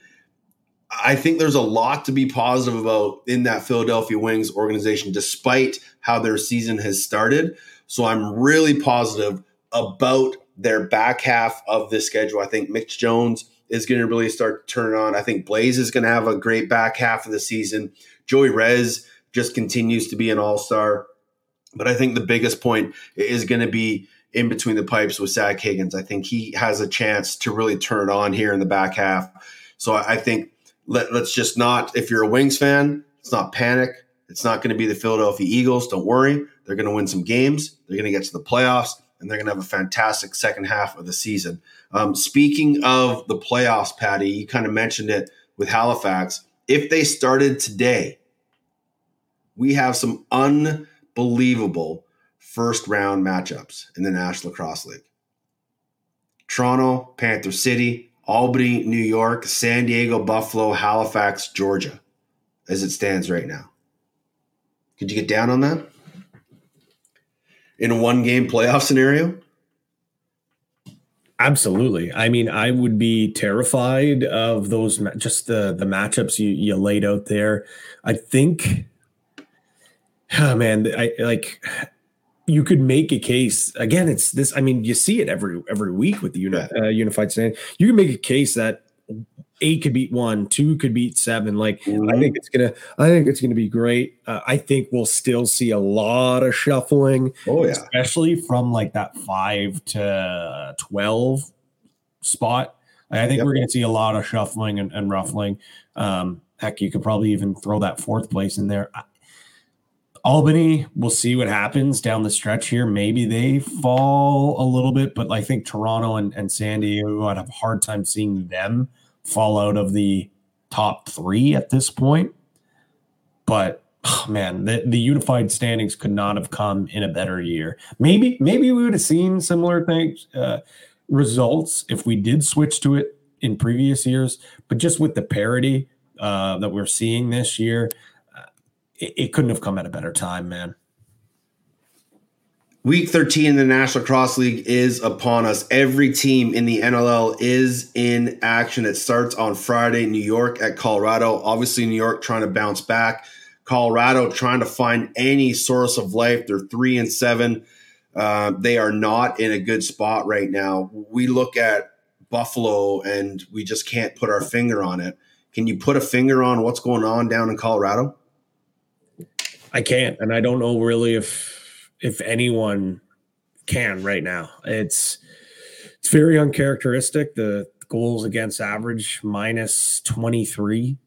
Speaker 1: I think there's a lot to be positive about in that Philadelphia Wings organization, despite how their season has started. So I'm really positive about their back half of the schedule. I think Mitch Jones is going to really start to turn on. I think Blaze is going to have a great back half of the season. Joey Rez just continues to be an all star. But I think the biggest point is going to be in between the pipes with Zach Higgins. I think he has a chance to really turn it on here in the back half. So I think let, let's just not, if you're a Wings fan, it's not panic. It's not going to be the Philadelphia Eagles. Don't worry. They're going to win some games. They're going to get to the playoffs, and they're going to have a fantastic second half of the season. Um, speaking of the playoffs, Patty, you kind of mentioned it with Halifax. If they started today, we have some unbelievable first round matchups in the National Lacrosse League. Toronto, Panther City, Albany, New York, San Diego, Buffalo, Halifax, Georgia, as it stands right now. Could you get down on that? In a one game playoff scenario?
Speaker 3: Absolutely. I mean, I would be terrified of those just the the matchups you you laid out there. I think oh man, I like you could make a case again. It's this. I mean, you see it every every week with the uni, uh, unified stand. You can make a case that eight could beat one, two could beat seven. Like mm-hmm. I think it's gonna, I think it's gonna be great. Uh, I think we'll still see a lot of shuffling.
Speaker 1: Oh yeah,
Speaker 3: especially from like that five to twelve spot. I think yep. we're gonna see a lot of shuffling and, and ruffling. Um, heck, you could probably even throw that fourth place in there. Albany, we'll see what happens down the stretch here. Maybe they fall a little bit, but I think Toronto and, and San Diego, I'd have a hard time seeing them fall out of the top three at this point. But oh man, the, the unified standings could not have come in a better year. Maybe, maybe we would have seen similar things, uh, results if we did switch to it in previous years. But just with the parity uh, that we're seeing this year, it, it couldn't have come at a better time, man.
Speaker 1: Week 13 in the National Cross League is upon us. Every team in the NLL is in action. It starts on Friday, New York at Colorado. Obviously, New York trying to bounce back. Colorado trying to find any source of life. They're three and seven. Uh, they are not in a good spot right now. We look at Buffalo and we just can't put our finger on it. Can you put a finger on what's going on down in Colorado?
Speaker 3: I can't, and I don't know really if if anyone can right now. It's it's very uncharacteristic. The goals against average minus 23.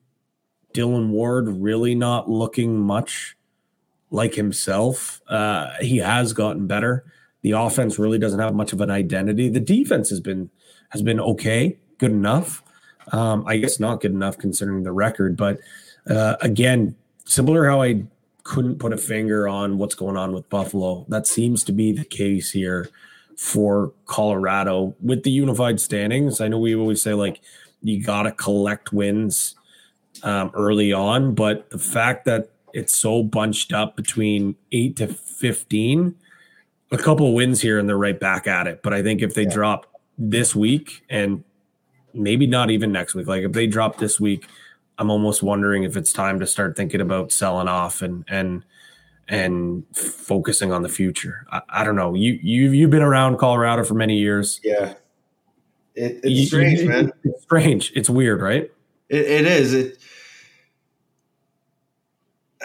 Speaker 3: Dillon Ward really not looking much like himself. Uh, he has gotten better. The offense really doesn't have much of an identity. The defense has been has been okay, good enough. Um, I guess not good enough considering the record, but uh, again, similar how I couldn't put a finger on what's going on with Buffalo. That seems to be the case here for Colorado with the unified standings. I know we always say like you got to collect wins um, early on, but the fact that it's so bunched up between eight to 15, a couple of wins here and they're right back at it. But I think if they yeah. drop this week and maybe not even next week, like if they drop this week, I'm almost wondering if it's time to start thinking about selling off and and and focusing on the future. I, I don't know. You you you've been around Colorado for many years.
Speaker 1: Yeah, it, it's you, strange, man.
Speaker 3: It's strange. It's weird, right?
Speaker 1: It, it is. It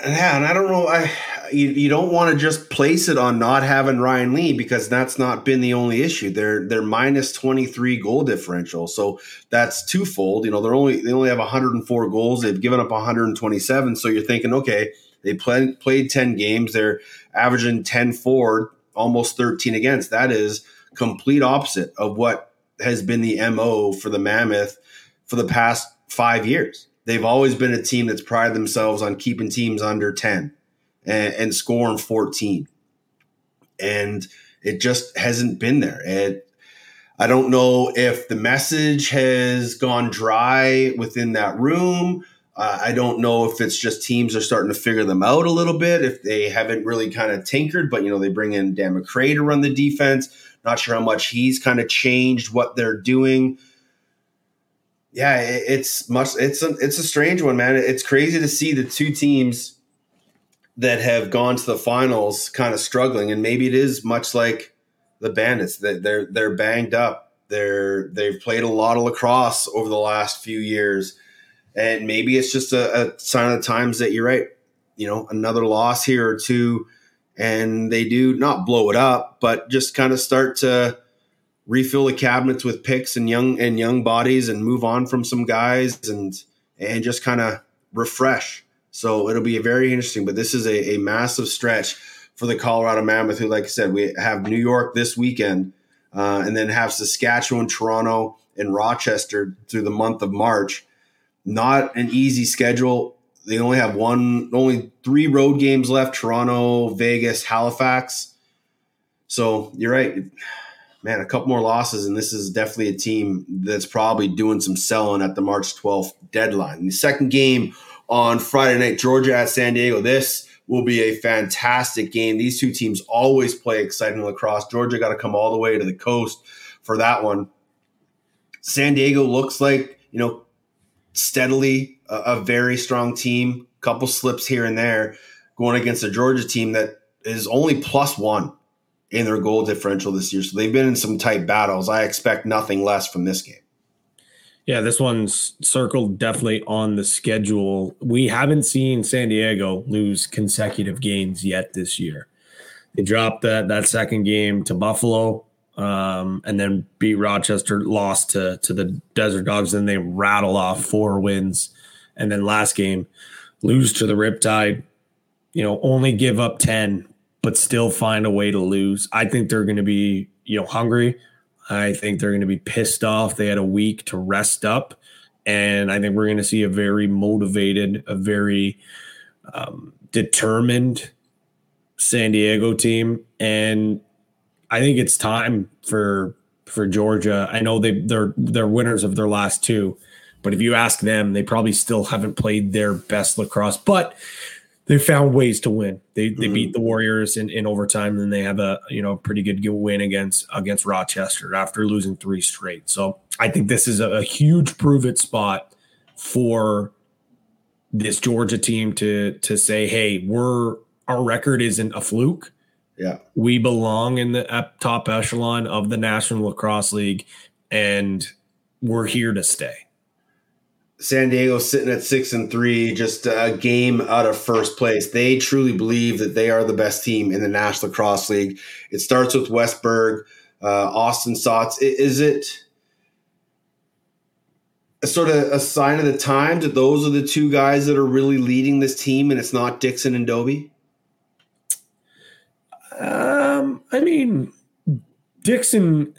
Speaker 1: yeah, and I don't know. I you, you don't want to just place it on not having Ryan Lee because that's not been the only issue. They're they're minus twenty three goal differential, so that's twofold. You know, they're only they only have one hundred and four goals. They've given up one hundred and twenty seven. So you're thinking, okay, they play, played ten games. They're averaging 10 for, almost thirteen against. That is complete opposite of what has been the mo for the Mammoth for the past five years. They've always been a team that's prided themselves on keeping teams under 10 and, and scoring 14. And it just hasn't been there. It, I don't know if the message has gone dry within that room. Uh, I don't know if it's just teams are starting to figure them out a little bit, if they haven't really kind of tinkered, but you know, they bring in Dan McCray to run the defense. Not sure how much he's kind of changed what they're doing yeah, it's much. It's a it's a strange one, man. It's crazy to see the two teams that have gone to the finals kind of struggling, and maybe it is much like the Bandits that they're they're banged up. They're they've played a lot of lacrosse over the last few years, and maybe it's just a, a sign of the times that you're right. You know, another loss here or two, and they do not blow it up, but just kind of start to refill the cabinets with picks and young and young bodies and move on from some guys and and just kind of refresh. So it'll be very interesting. But this is a, a, massive stretch for the Colorado Mammoth, who, like I said, we have New York this weekend, uh, and then have Saskatchewan, Toronto, and Rochester through the month of March. Not an easy schedule. They only have one, only three road games left: Toronto, Vegas, Halifax. So you're right man, a couple more losses, and this is definitely a team that's probably doing some selling at the March 12th deadline. the second game on Friday night, Georgia at San Diego. This will be a fantastic game. These two teams always play exciting lacrosse. Georgia got to come all the way to the coast for that one. San Diego looks like, you know, steadily a, a very strong team. Couple slips here and there going against a Georgia team that is only plus one in their goal differential this year. So they've been in some tight battles. I expect nothing less from this game.
Speaker 3: Yeah, this one's circled definitely on the schedule. We haven't seen San Diego lose consecutive games yet this year. They dropped that that second game to Buffalo, um, and then beat Rochester, lost to to the Desert Dogs, and they rattle off four wins, and then last game lose to the Riptide. You know, only give up ten but still find a way to lose. I think they're going to be, you know, hungry. I think they're going to be pissed off. They had a week to rest up. And I think we're going to see a very motivated, a very um, determined San Diego team. And I think it's time for for Georgia. I know they they're they're winners of their last two, but if you ask them, they probably still haven't played their best lacrosse. But they found ways to win. They they mm-hmm. beat the Warriors in, in overtime, and they have a you know pretty good win against against Rochester after losing three straight. So I think this is a, a huge prove it spot for this Georgia team to to say, hey, we're our record isn't a fluke.
Speaker 1: Yeah.
Speaker 3: We belong in the top echelon of the National Lacrosse League, and we're here to stay.
Speaker 1: San Diego sitting at six and three, just a game out of first place. They truly believe that they are the best team in the National Lacrosse League. It starts with Wes Berg, uh, Austin Staats. Is it a sort of a sign of the times that those are the two guys that are really leading this team, and it's not Dickson and Dobbie?
Speaker 3: Um, I mean, Dickson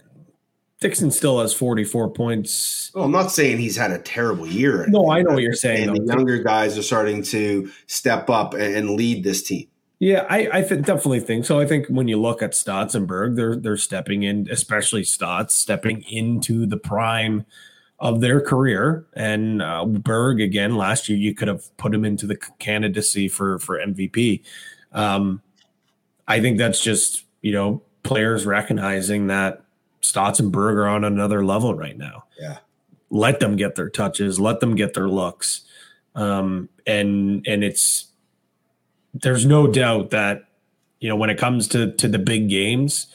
Speaker 3: Dickson still has 44 points.
Speaker 1: Well, I'm not saying he's had a terrible year.
Speaker 3: No, I know what you're saying.
Speaker 1: And the younger guys are starting to step up and lead this team.
Speaker 3: Yeah, I, I th- definitely think so. I think when you look at Staats and Berg, they're they're stepping in, especially Staats, stepping into the prime of their career. And uh, Berg, again, last year you could have put him into the candidacy for for MVP. Um, I think that's just you know players recognizing that Staats and Berg are on another level right now.
Speaker 1: Yeah.
Speaker 3: Let them get their touches, let them get their looks. Um, and and it's there's no doubt that you know when it comes to to the big games,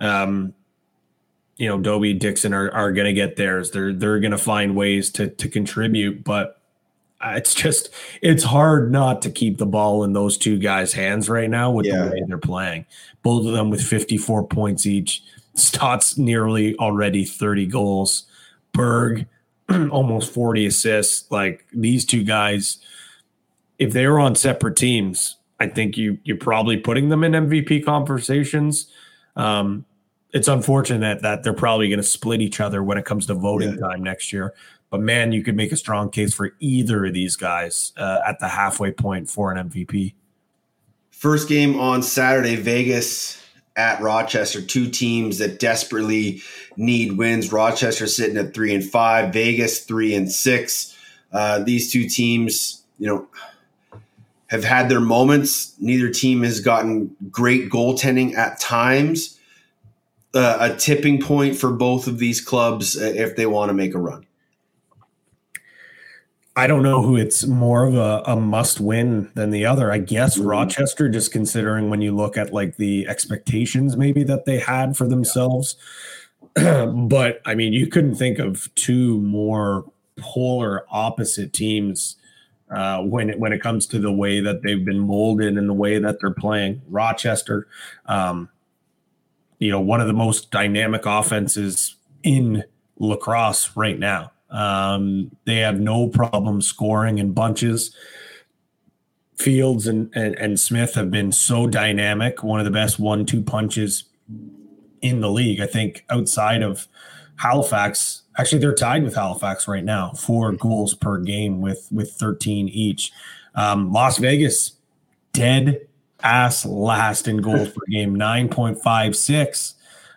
Speaker 3: um, you know, Dobbie Dickson are, are gonna get theirs. They're they're gonna find ways to to contribute, but it's just it's hard not to keep the ball in those two guys' hands right now with yeah. the way they're playing. Both of them with 54 points each. Staats nearly already 30 goals. Berg almost 40 assists. Like these two guys, if they were on separate teams, I think you you're probably putting them in MVP conversations. Um, it's unfortunate that they're probably going to split each other when it comes to voting yeah. time next year. But man, you could make a strong case for either of these guys uh, at the halfway point for an MVP.
Speaker 1: First game on Saturday, Vegas at Rochester, two teams that desperately need wins. Rochester sitting at three and five, Vegas three and six. Uh, these two teams, you know, have had their moments. Neither team has gotten great goaltending at times. Uh, a tipping point for both of these clubs uh, if they want to make a run.
Speaker 3: I don't know who it's more of a, a must win than the other. I guess mm-hmm. Rochester, just considering when you look at like the expectations maybe that they had for themselves. Yeah. but I mean, you couldn't think of two more polar opposite teams uh, when it when it comes to the way that they've been molded and the way that they're playing. Rochester, um, you know, one of the most dynamic offenses in lacrosse right now. Um, they have no problem scoring in bunches. Fields and, and, and Smith have been so dynamic, one of the best one two punches in the league. I think outside of Halifax, actually they're tied with Halifax right now, four goals per game with with 13 each. Um, Las Vegas, dead ass last in goals per game, 9.56.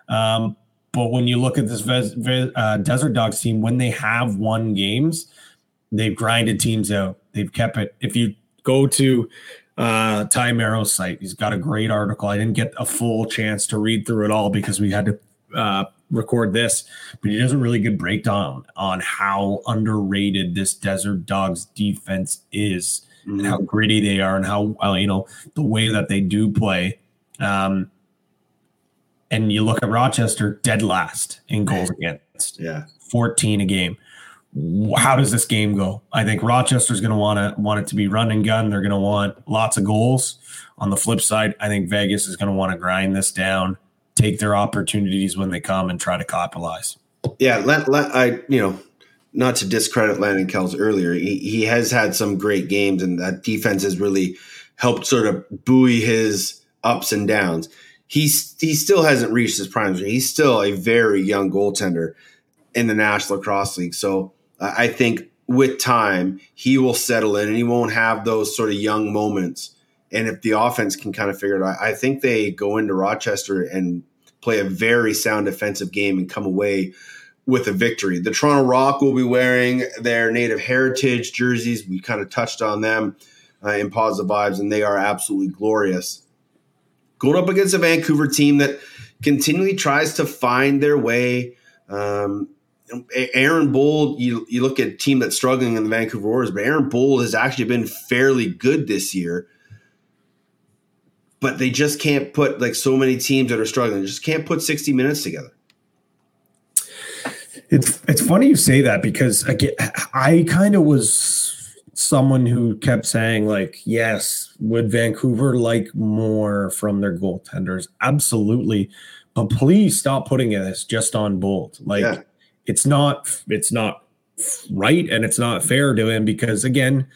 Speaker 3: Um, but when you look at this uh, Desert Dogs team, when they have won games, they've grinded teams out. They've kept it. If you go to uh, Ty Merrow's site, he's got a great article. I didn't get a full chance to read through it all because we had to uh, record this, but he does a really good breakdown on how underrated this Desert Dogs defense is mm-hmm. and how gritty they are and how, uh, you know, the way that they do play. Um, and you look at Rochester dead last in goals against.
Speaker 1: Yeah.
Speaker 3: 14 a game. How does this game go? I think Rochester's going to want to want it to be run and gun. They're going to want lots of goals. On the flip side, I think Vegas is going to want to grind this down, take their opportunities when they come, and try to capitalize.
Speaker 1: Yeah, let, let I you know not to discredit Landon Kells earlier, he, he has had some great games, and that defense has really helped sort of buoy his ups and downs he's he still hasn't reached his prime. He's still a very young goaltender in the National Lacrosse League. So I think with time he will settle in and he won't have those sort of young moments. And if the offense can kind of figure it out, I think they go into Rochester and play a very sound defensive game and come away with a victory. The Toronto Rock will be wearing their native heritage jerseys. We kind of touched on them uh, in positive vibes, and they are absolutely glorious going up against a Vancouver team that continually tries to find their way. Um, Aaron Bold, you, you look at a team that's struggling in the Vancouver Warriors, but Aaron Bold has actually been fairly good this year. but they just can't put like so many teams that are struggling. Just can't put 60 minutes together.
Speaker 3: It's it's funny you say that because again, I kind of was someone who kept saying like, yes, would Vancouver like more from their goaltenders? Absolutely, but please stop putting this just on Bold. Like, yeah. it's not it's not right and it's not fair to him because again,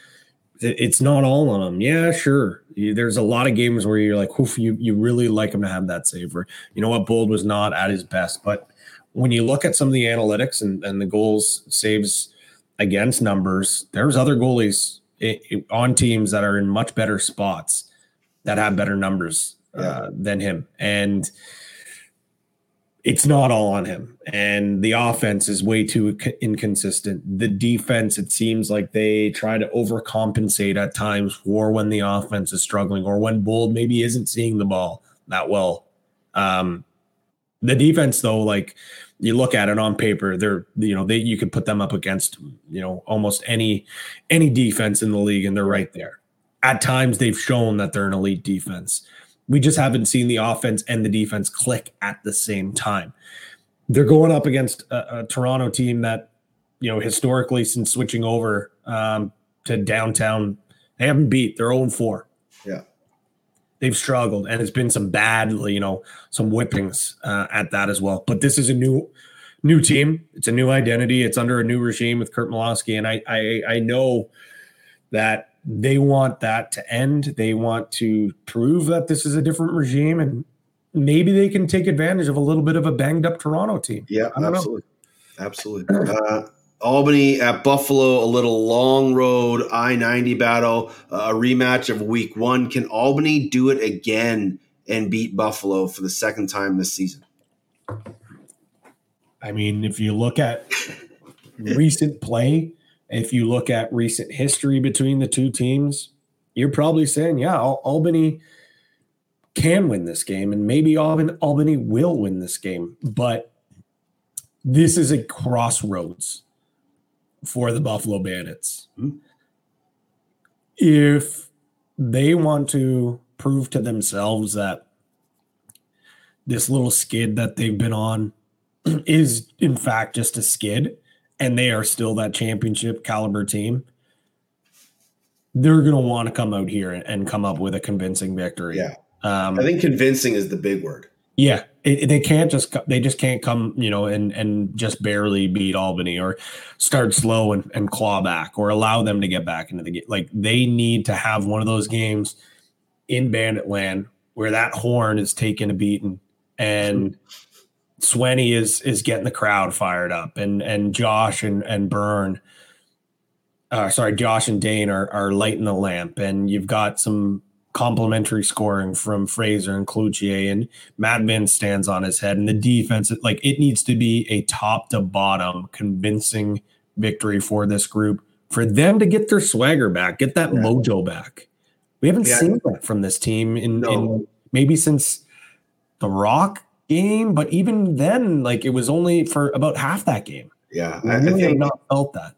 Speaker 3: it's not all on him. Yeah, sure. There's a lot of games where you're like, oof, you you really like him to have that save. Or you know what, Bold was not at his best, but when you look at some of the analytics and, and the goals saves against numbers, there's other goalies on teams that are in much better spots that have better numbers uh, than him. And it's not all on him. And the offense is way too inconsistent. The defense, it seems like they try to overcompensate at times for when the offense is struggling or when Bold maybe isn't seeing the ball that well. Um, the defense, though, like you look at it on paper, they're you know they you could put them up against you know almost any any defense in the league, and they're right there. At times, they've shown that they're an elite defense. We just haven't seen the offense and the defense click at the same time. They're going up against a, a Toronto team that you know historically since switching over um, to downtown, they haven't beat. They're 0 4. They've struggled, and it's been some bad, you know, some whippings uh, at that as well. But this is a new new team. It's a new identity. It's under a new regime with Curt Malawsky, and I I, I know that they want that to end. They want to prove that this is a different regime, and maybe they can take advantage of a little bit of a banged up Toronto team.
Speaker 1: Yeah, absolutely, know. absolutely. Uh, Albany at Buffalo, a little long road I 90 battle, uh, a rematch of week one. Can Albany do it again and beat Buffalo for the second time this season?
Speaker 3: I mean, if you look at recent play, if you look at recent history between the two teams, you're probably saying, yeah, Albany can win this game, and maybe Albany will win this game. But this is a crossroads for the Buffalo Bandits. Mm-hmm. If they want to prove to themselves that this little skid that they've been on is, in fact, just a skid, and they are still that championship caliber team, they're going to want to come out here and come up with a convincing victory.
Speaker 1: Yeah. Um, I think convincing is the big word.
Speaker 3: Yeah, it, they can't just they just can't come you know and and just barely beat Albany or start slow and, and claw back or allow them to get back into the game. Like they need to have one of those games in Bandit Land where that horn is taking a beating and Swenny is is getting the crowd fired up and and Josh and and Byrne. Uh, sorry, Josh and Dhane are are lighting the lamp, and you've got some complementary scoring from Fraser and Cloutier, and Madman stands on his head. And the defense, like it needs to be a top to bottom convincing victory for this group for them to get their swagger back, get that yeah. mojo back. We haven't yeah. seen that from this team in, no. in maybe since the Rock game, but even then, like it was only for about half that game.
Speaker 1: Yeah,
Speaker 3: I, really I think not felt that.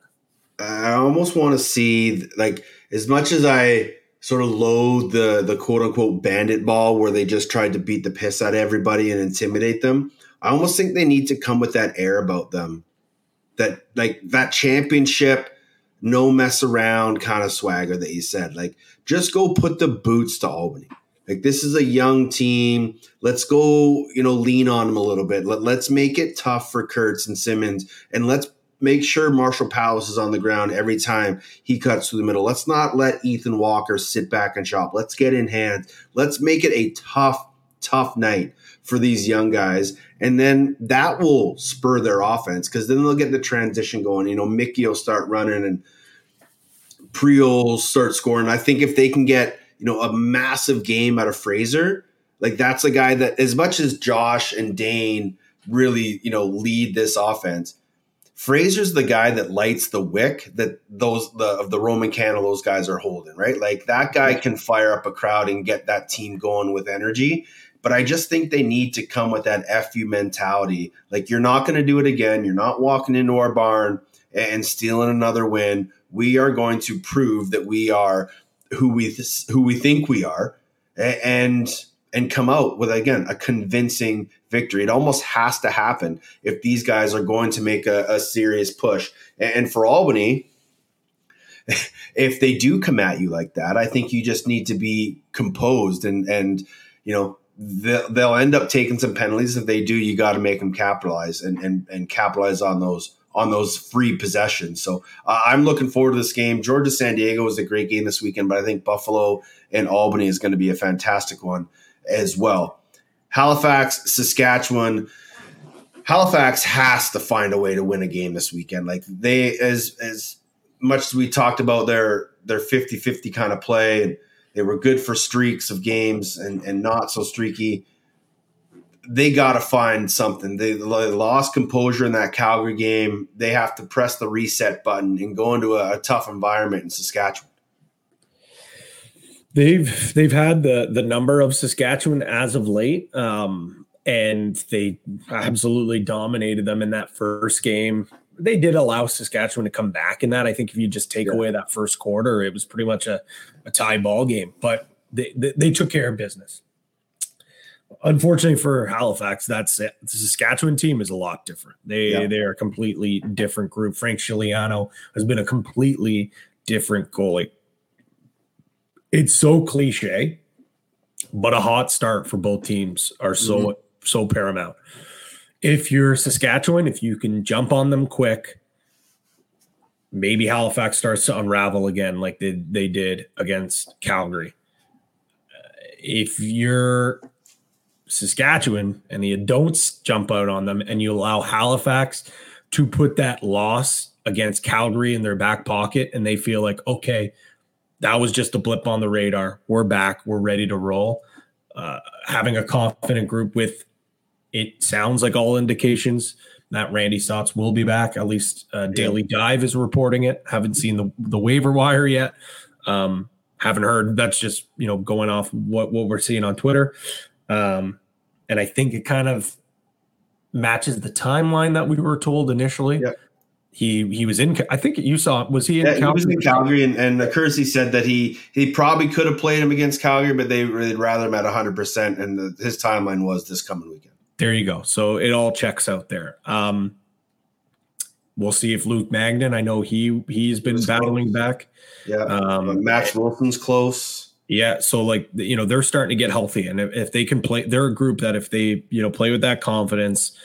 Speaker 1: I almost want to see like as much as I sort of load the the quote unquote bandit ball where they just tried to beat the piss out of everybody and intimidate them. I almost think they need to come with that air about them. That like that championship, no mess around kind of swagger that you said. Like just go put the boots to Albany. Like this is a young team. Let's go, you know, lean on them a little bit. Let, let's make it tough for Kurtz and Simmons and let's make sure Marshall Powless is on the ground every time he cuts through the middle. Let's not let Ethan Walker sit back and shop. Let's get in hand. Let's make it a tough, tough night for these young guys. And then that will spur their offense because then they'll get the transition going. You know, Mickey will start running and Priel will start scoring. I think if they can get, you know, a massive game out of Fraser, like that's a guy that as much as Josh and Dhane really, you know, lead this offense – Fraser's the guy that lights the wick that those the of the Roman candle those guys are holding, right? Like that guy can fire up a crowd and get that team going with energy. But I just think they need to come with that FU mentality. Like you're not going to do it again. You're not walking into our barn and stealing another win. We are going to prove that we are who we th- who we think we are, and and come out with again a convincing victory. It almost has to happen if these guys are going to make a, a serious push. And for Albany, if they do come at you like that, I think you just need to be composed and and you know they'll they'll end up taking some penalties. If they do, you got to make them capitalize and, and and capitalize on those on those free possessions. So uh, I'm looking forward to this game. Georgia San Diego is a great game this weekend, but I think Buffalo and Albany is going to be a fantastic one as well. Halifax, Saskatchewan. Halifax has to find a way to win a game this weekend. Like they as as much as we talked about their their 50-50 kind of play and they were good for streaks of games and, and not so streaky they got to find something. They, lost composure in that Calgary game. They have to press the reset button and go into a, a tough environment in Saskatchewan.
Speaker 3: They've they've had the the number of Saskatchewan as of late, um, and they absolutely dominated them in that first game. They did allow Saskatchewan to come back in that. I think if you just take yeah. away that first quarter, it was pretty much a, a tie ball game. But they, they, they took care of business unfortunately for Halifax, that's it. The Saskatchewan team is a lot different. They yeah. they are a completely different group. Frank Scigliano has been a completely different goalie. It's so cliche, but a hot start for both teams are so mm-hmm. so paramount. If you're Saskatchewan, if you can jump on them quick, maybe Halifax starts to unravel again like they, they did against Calgary. Uh, if you're Saskatchewan and you don't jump out on them and you allow Halifax to put that loss against Calgary in their back pocket and they feel like, okay, that was just a blip on the radar. We're back. We're ready to roll. Uh, having a confident group with it sounds like all indications that Randy Staats will be back. At least uh, Daily Dive is reporting it. Haven't seen the, the waiver wire yet. Um, haven't heard. That's just you know going off what what we're seeing on Twitter. Um, and I think it kind of matches the timeline that we were told initially.
Speaker 1: Yep.
Speaker 3: He he was in. I think you saw. Was he in?
Speaker 1: Yeah, Calgary? he was in Calgary, and, and Kersey said that he he probably could have played him against Calgary, but they would rather him at hundred percent. And the, his timeline was this coming weekend.
Speaker 3: There you go. So it all checks out there. Um, we'll see if Luke Magnan. I know he he's been battling close. back.
Speaker 1: Yeah, um, Max Wilson's close.
Speaker 3: Yeah, so like you know they're starting to get healthy, and if, if, they can play, they're a group that if they you know play with that confidence,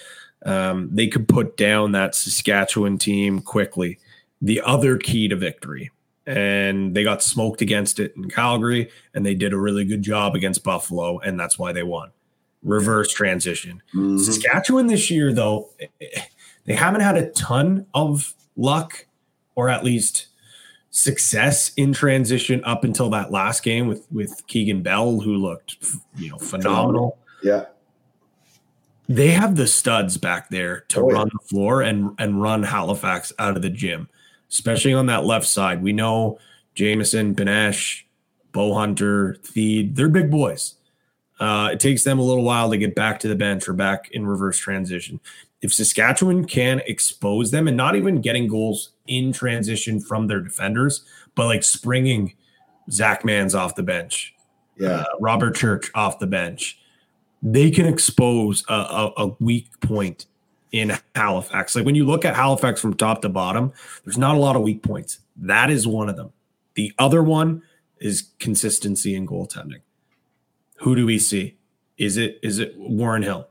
Speaker 3: um, they could put down that Saskatchewan team quickly. The other key to victory, and they got smoked against it in Calgary, and they did a really good job against Buffalo, and that's why they won. Reverse transition. Mm-hmm. Saskatchewan this year, though, they haven't had a ton of luck, or at least success in transition up until that last game with with Keegan Bell, who looked you know phenomenal.
Speaker 1: Yeah.
Speaker 3: They have the studs back there to oh, run yeah. the floor and and run Halifax out of the gym, especially on that left side. We know Jameson, Benesh, Bow Hunter, Theede, they're big boys. Uh, it takes them a little while to get back to the bench or back in reverse transition if Saskatchewan can expose them and not even getting goals in transition from their defenders, but like springing Zach Manns off the bench,
Speaker 1: yeah, uh,
Speaker 3: Robert Church off the bench, they can expose a, a, a weak point in Halifax. Like when you look at Halifax from top to bottom, there's not a lot of weak points. That is one of them. The other one is consistency in goaltending. Who do we see? Is it is it Warren Hill?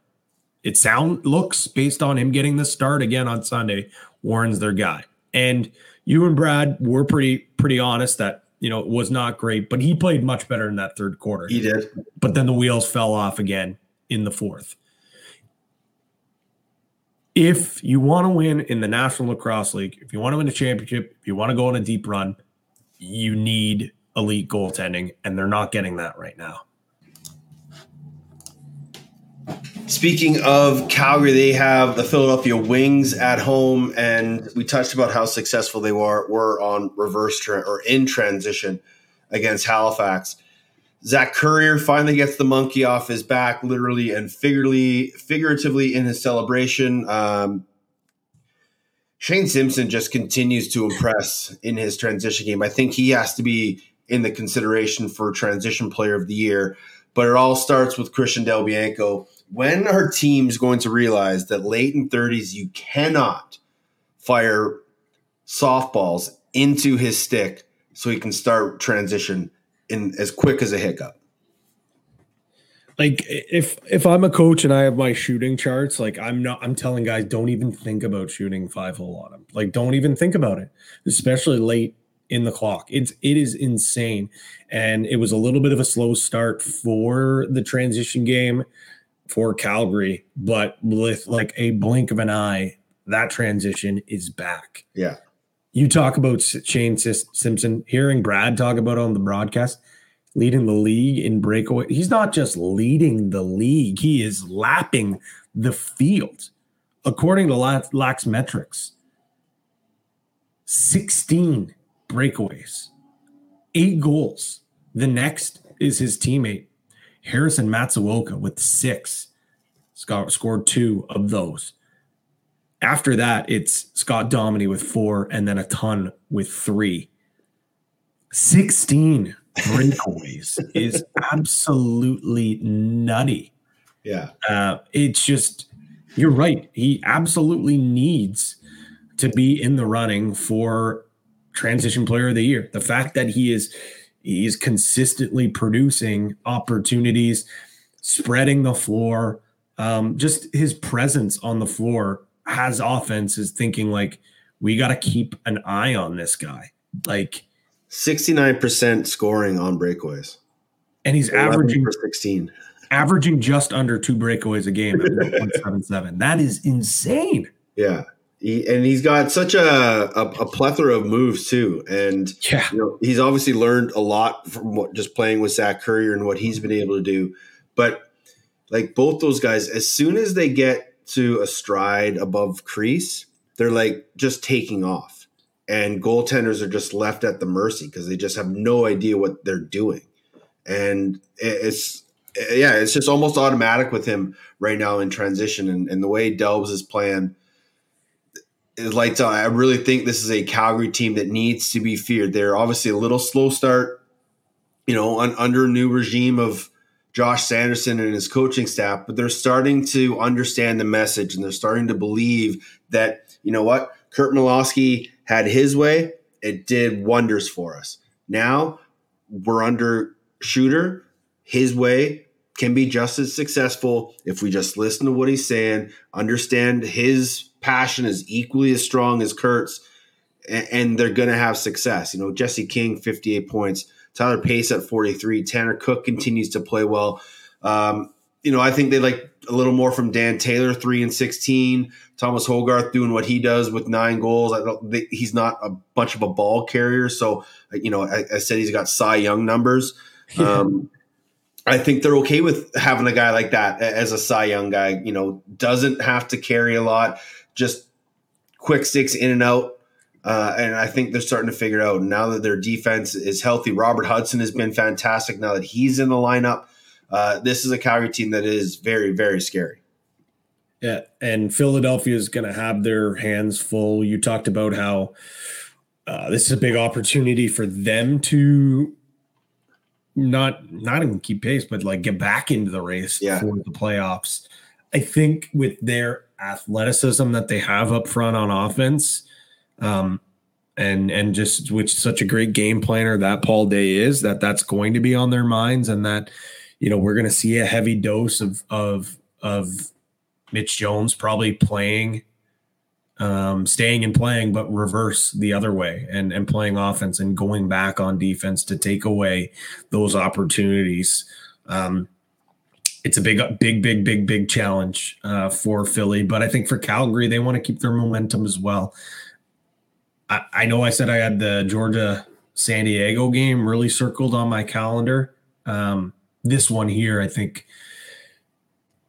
Speaker 3: it sound looks based on him getting the start again on Sunday, Warren's their guy. And you and Brad were pretty pretty honest that you know it was not great, but he played much better in that third quarter.
Speaker 1: He did.
Speaker 3: But then the wheels fell off again in the fourth. If you want to win in the National Lacrosse League, if you want to win a championship, if you want to go on a deep run, you need elite goaltending, and they're not getting that right now.
Speaker 1: Speaking of Calgary, they have the Philadelphia Wings at home, and we touched about how successful they were were on reverse tra- or in transition against Halifax. Zach Currier finally gets the monkey off his back, literally and figuratively, figuratively in his celebration. Um, Shane Simpson just continues to impress in his transition game. I think he has to be in the consideration for transition player of the year. But it all starts with Christian Del Bianco. When are teams going to realize that late in 30s, you cannot fire softballs into his stick so he can start transition in as quick as a hiccup?
Speaker 3: like if if I'm a coach and I have my shooting charts, like I'm not I'm telling guys don't even think about shooting five hole on them. Like don't even think about it, especially late in the clock. It's it is insane. And it was a little bit of a slow start for the transition game for Calgary, but with like a blink of an eye, that transition is back.
Speaker 1: Yeah.
Speaker 3: You talk about Shane Simpson, hearing Brad talk about on the broadcast leading the league in breakaway. He's not just leading the league, he is lapping the field. According to Lax metrics, 16 breakaways, eight goals. The next is his teammate, Harrison Matsuoka, with six. Scored two of those. After that, it's Scott Dominey with four, and then a ton with three. 16 breakaways is absolutely nutty.
Speaker 1: Yeah.
Speaker 3: Uh, it's just, you're right. He absolutely needs to be in the running for transition player of the year. The fact that he is he's consistently producing opportunities, spreading the floor, um, just his presence on the floor has offenses thinking like we got to keep an eye on this guy. Like
Speaker 1: 69% scoring on breakaways.
Speaker 3: And he's averaging
Speaker 1: 16.
Speaker 3: Averaging just under two breakaways a game at 1.77. that is insane.
Speaker 1: Yeah. He, and he's got such a, a, a, plethora of moves too. And
Speaker 3: yeah.
Speaker 1: you know, he's obviously learned a lot from what, just playing with Zach Currier and what he's been able to do. But like both those guys, as soon as they get to a stride above crease, they're like just taking off and goaltenders are just left at the mercy because they just have no idea what they're doing. And it's yeah, it's just almost automatic with him right now in transition and, and the way Delbs is playing is like I really think this is a Calgary team that needs to be feared. They're obviously a little slow start, you know, un, under a new regime of Josh Sanderson and his coaching staff, but they're starting to understand the message and they're starting to believe that, you know what, Curt Malawsky had his way, it did wonders for us. Now we're under shooter. His way can be just as successful if we just listen to what he's saying, understand his passion is equally as strong as Curt's, and, and they're going to have success. You know, Jesse King, 58 points, Tyler Pace at 43, Tanner Cook continues to play well. Um, you know, I think they like a little more from Dan Taylor, three and 16. Thomas Hogarth doing what he does with nine goals. I don't. He's not a bunch of a ball carrier, so you know I, I said he's got Cy Young numbers. Um, I think they're okay with having a guy like that as a Cy Young guy. You know, doesn't have to carry a lot, just quick sticks in and out. Uh, and I think they're starting to figure out now that their defense is healthy. Robert Hudson has been fantastic now that he's in the lineup. Uh, this is a Calgary team that is very, very scary.
Speaker 3: Yeah, and Philadelphia is going to have their hands full. You talked about how uh, this is a big opportunity for them to not not even keep pace, but like get back into the race
Speaker 1: yeah.
Speaker 3: for the playoffs. I think with their athleticism that they have up front on offense, um, and and just which such a great game planner that Paul Day is, that that's going to be on their minds, and that you know we're going to see a heavy dose of of of Mitch Jones probably playing, um, staying and playing, but reverse the other way and and playing offense and going back on defense to take away those opportunities. Um, it's a big, big, big, big, big challenge uh, for Philly, but I think for Calgary, they want to keep their momentum as well. I, know I said I had the Georgia San Diego game really circled on my calendar. Um, this one here, I think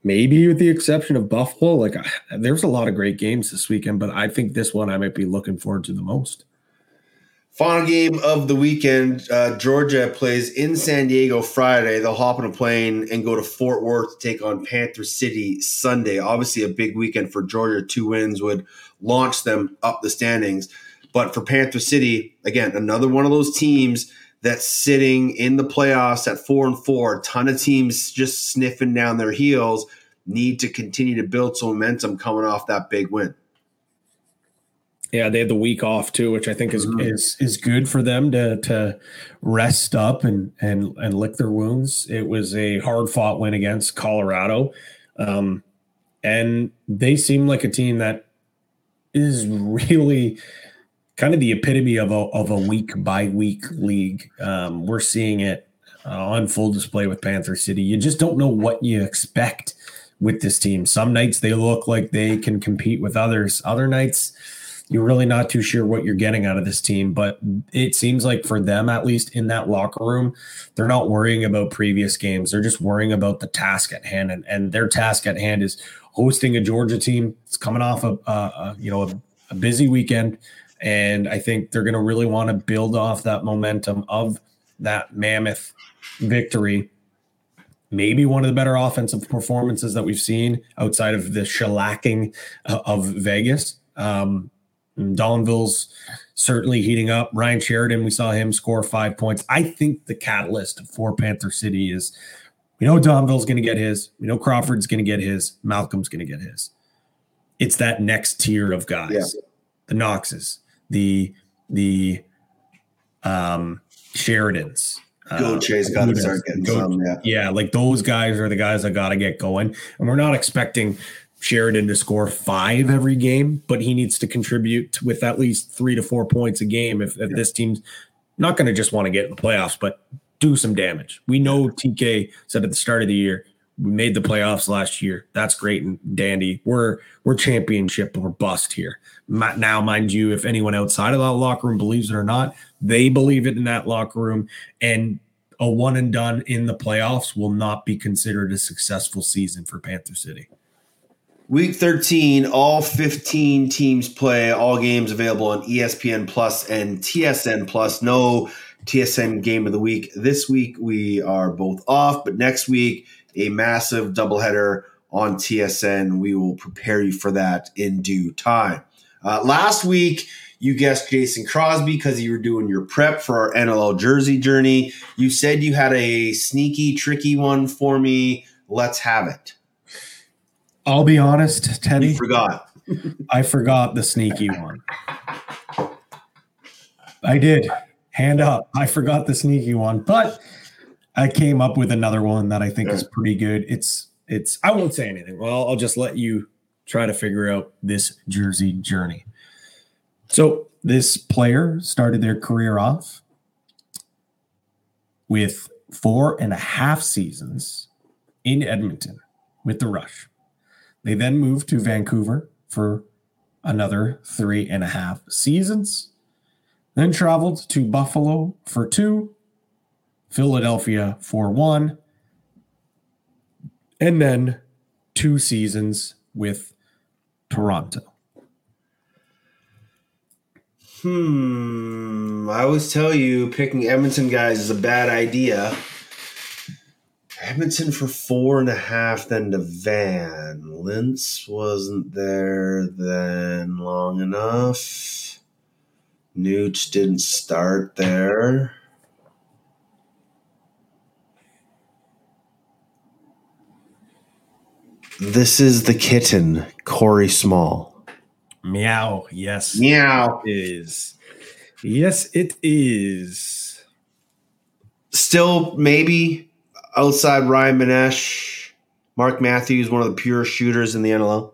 Speaker 3: maybe with the exception of Buffalo. Like there's a lot of great games this weekend, but I think this one I might be looking forward to the most.
Speaker 1: Final game of the weekend uh, Georgia plays in San Diego Friday. They'll hop on a plane and go to Fort Worth to take on Panther City Sunday. Obviously, a big weekend for Georgia. Two wins would launch them up the standings. But for Panther City, again, another one of those teams that's sitting in the playoffs at four and four. A ton of teams just sniffing down their heels need to continue to build some momentum coming off that big win.
Speaker 3: Yeah, they had the week off too, which I think is mm-hmm. is is good for them to to rest up and and and lick their wounds. It was a hard fought win against Colorado, um, and they seem like a team that is really kind of the epitome of a of a week by week league. Um, we're seeing it uh, on full display with Panther City. You just don't know what you expect with this team. Some nights they look like they can compete with others. Other nights you're really not too sure what you're getting out of this team. But it seems like for them, at least in that locker room, they're not worrying about previous games. They're just worrying about the task at hand, and, and their task at hand is hosting a Georgia team. It's coming off a, a, a you know a, a busy weekend, and I think they're going to really want to build off that momentum of that mammoth victory maybe one of the better offensive performances that we've seen outside of the shellacking uh, of Vegas. Um, Donville's certainly heating up. Ryan Sheridan, we saw him score five points. I think the catalyst for Panther City is we know Donville's going to get his. We know Crawford's going to get his. Malcolm's going to get his. It's that next tier of guys, yeah. the Knoxes, the the um Sheridans.
Speaker 1: Go uh, Chase got to start getting Go, some. Yeah.
Speaker 3: yeah, like those guys are the guys that got to get going, and we're not expecting Sheridan to score five every game, but he needs to contribute with at least three to four points a game if, if yeah. this team's not going to just want to get in the playoffs, but do some damage. We know TK said at the start of the year, we made the playoffs last year. That's great and dandy. We're we're championship or bust here. Now, mind you, if anyone outside of that locker room believes it or not, they believe it in that locker room. And a one and done in the playoffs will not be considered a successful season for Panther City.
Speaker 1: Week 13, all 15 teams play, all games available on ESPN Plus and TSN Plus. No TSN game of the week. This week we are both off, but next week, a massive doubleheader on TSN. We will prepare you for that in due time. Uh, last week, you guessed Jason Crosby because you were doing your prep for our NLL jersey journey. You said you had a sneaky, tricky one for me. Let's have it.
Speaker 3: I'll be honest, Teddy.
Speaker 1: You forgot.
Speaker 3: I forgot the sneaky one. I did. Hand up. I forgot the sneaky one, but I came up with another one that I think yeah. is pretty good. It's it's I won't say anything. Well, I'll just let you try to figure out this jersey journey. So, this player started their career off with four and a half seasons in Edmonton with the Rush. They then moved to Vancouver for another three and a half seasons, then traveled to Buffalo for two, Philadelphia for one, and then two seasons with Toronto.
Speaker 1: Hmm. I always tell you picking Edmonton guys is a bad idea. Edmonton for four and a half, then to Van. Lintz wasn't there then long enough. Nooch didn't start there. This is the kitten, Corey Small.
Speaker 3: Meow. Yes.
Speaker 1: Meow.
Speaker 3: It is. Yes, it is.
Speaker 1: Still, maybe outside Ryan Benesch, Mark Matthews, one of the purest shooters in the NLL?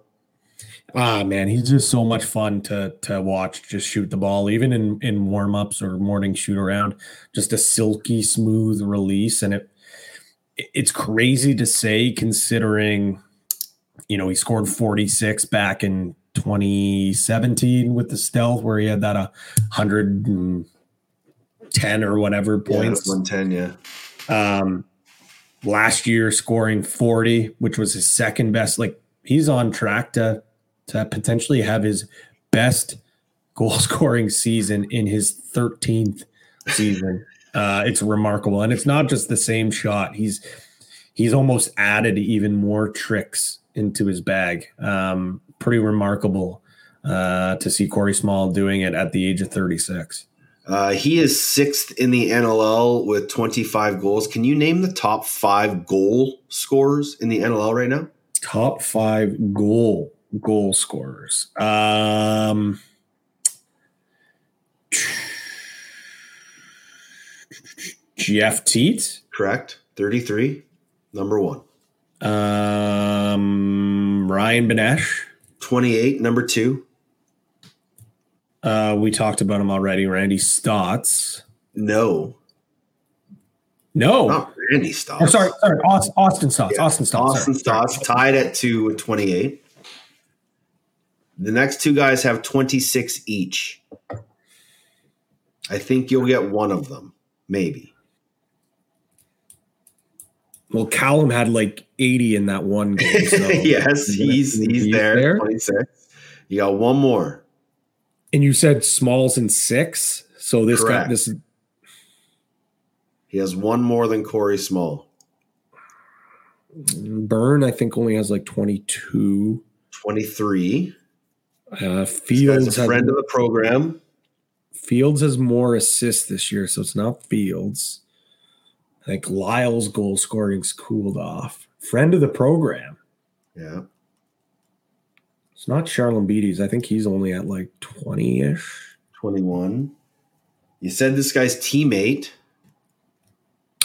Speaker 3: Ah man, he's just so much fun to to watch. Just shoot the ball, even in in warm ups or morning shoot around. Just a silky smooth release, and it it's crazy to say considering, you know, he scored forty six back in 2017 with the stealth, where he had that a hundred and ten or whatever points.
Speaker 1: Yeah, one ten, yeah.
Speaker 3: Um, last year scoring 40, which was his second best. Like he's on track to to potentially have his best goal scoring season in his 13th season. Uh, it's remarkable, and it's not just the same shot. He's he's almost added even more tricks into his bag. Um, pretty remarkable uh, to see Corey Small doing it at the age of 36.
Speaker 1: Uh, he is sixth in the NLL with 25 goals. Can you name the top five goal scorers in the NLL right now?
Speaker 3: Top five goal goal scorers. Um, Jeff Teat.
Speaker 1: Correct. 33, number one.
Speaker 3: Um, Ryan Benesch.
Speaker 1: 28, number two.
Speaker 3: Uh, we talked about him already. Randy Staats.
Speaker 1: No,
Speaker 3: No.
Speaker 1: not Randy
Speaker 3: Oh,
Speaker 1: Staats.
Speaker 3: sorry, sorry. Austin, Austin Staats.
Speaker 1: Yeah.
Speaker 3: Austin Staats.
Speaker 1: Austin
Speaker 3: sorry.
Speaker 1: Staats tied at two with 28. The next two guys have 26 each. I think you'll get one of them, maybe.
Speaker 3: Well, Callum had like 80 in that one game. So
Speaker 1: yes, he's he's, there, 26. You got one more.
Speaker 3: And you said Smalls in six. So this
Speaker 1: Correct.
Speaker 3: guy, this
Speaker 1: He has one more than Corey Small.
Speaker 3: Byrne, I think, only has like 22.
Speaker 1: 23.
Speaker 3: Uh, Fields
Speaker 1: a
Speaker 3: has,
Speaker 1: friend of the program.
Speaker 3: Fields has more assists this year, so it's not Fields. I think Lyle's goal scoring's cooled off. Friend of the program.
Speaker 1: Yeah.
Speaker 3: It's not Charlon Beatties. I think he's only at like 20 ish.
Speaker 1: 21. You said this guy's teammate.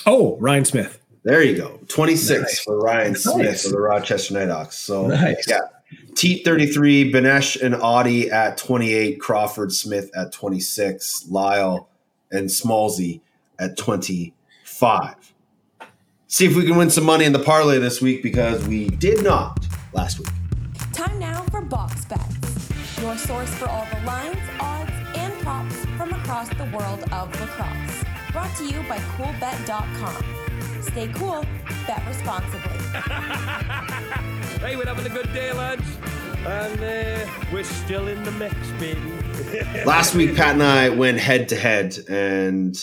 Speaker 3: Oh, Ryan Smith.
Speaker 1: There you go. 26
Speaker 3: Nice.
Speaker 1: for Ryan Smith
Speaker 3: Nice.
Speaker 1: of the Rochester Nighthawks. So,
Speaker 3: Nice.
Speaker 1: yeah. Teat 33, Benesch and Audie at 28, Crawford Smith at 26, Lyle and Smallsy at 25. See if we can win some money in the parlay this week because we did not last week.
Speaker 7: Time now for Box Bets, your source for all the lines, odds, and props from across the world of lacrosse. Brought to you by CoolBet.com. Stay cool, bet responsibly.
Speaker 8: Hey, we're having a good day, lads. And uh, we're still in the mix, baby.
Speaker 1: Last week, Pat and I went head to head, and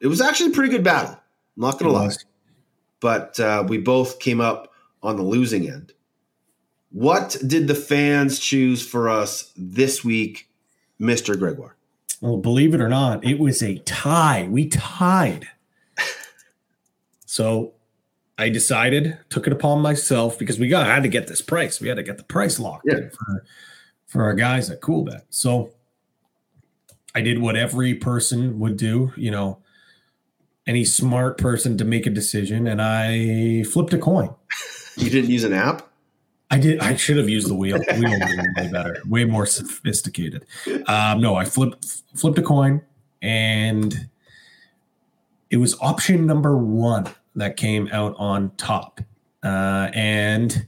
Speaker 1: it was actually a pretty good battle. I'm not going to lie. But uh, we both came up on the losing end. What did the fans choose for us this week, Mr. Gregoire?
Speaker 3: Well, believe it or not, it was a tie. We tied. So I decided, took it upon myself because we got had to get this price. We had to get the price locked
Speaker 1: Yeah.
Speaker 3: in for, for our guys at Coolbet. So I did what every person would do, you know, any smart person to make a decision, and I flipped a coin.
Speaker 1: You didn't use an app?
Speaker 3: I did. I should have used the wheel. The wheel would way better, way more sophisticated. Um, no, I flipped flipped a coin, and it was option number one that came out on top, uh, and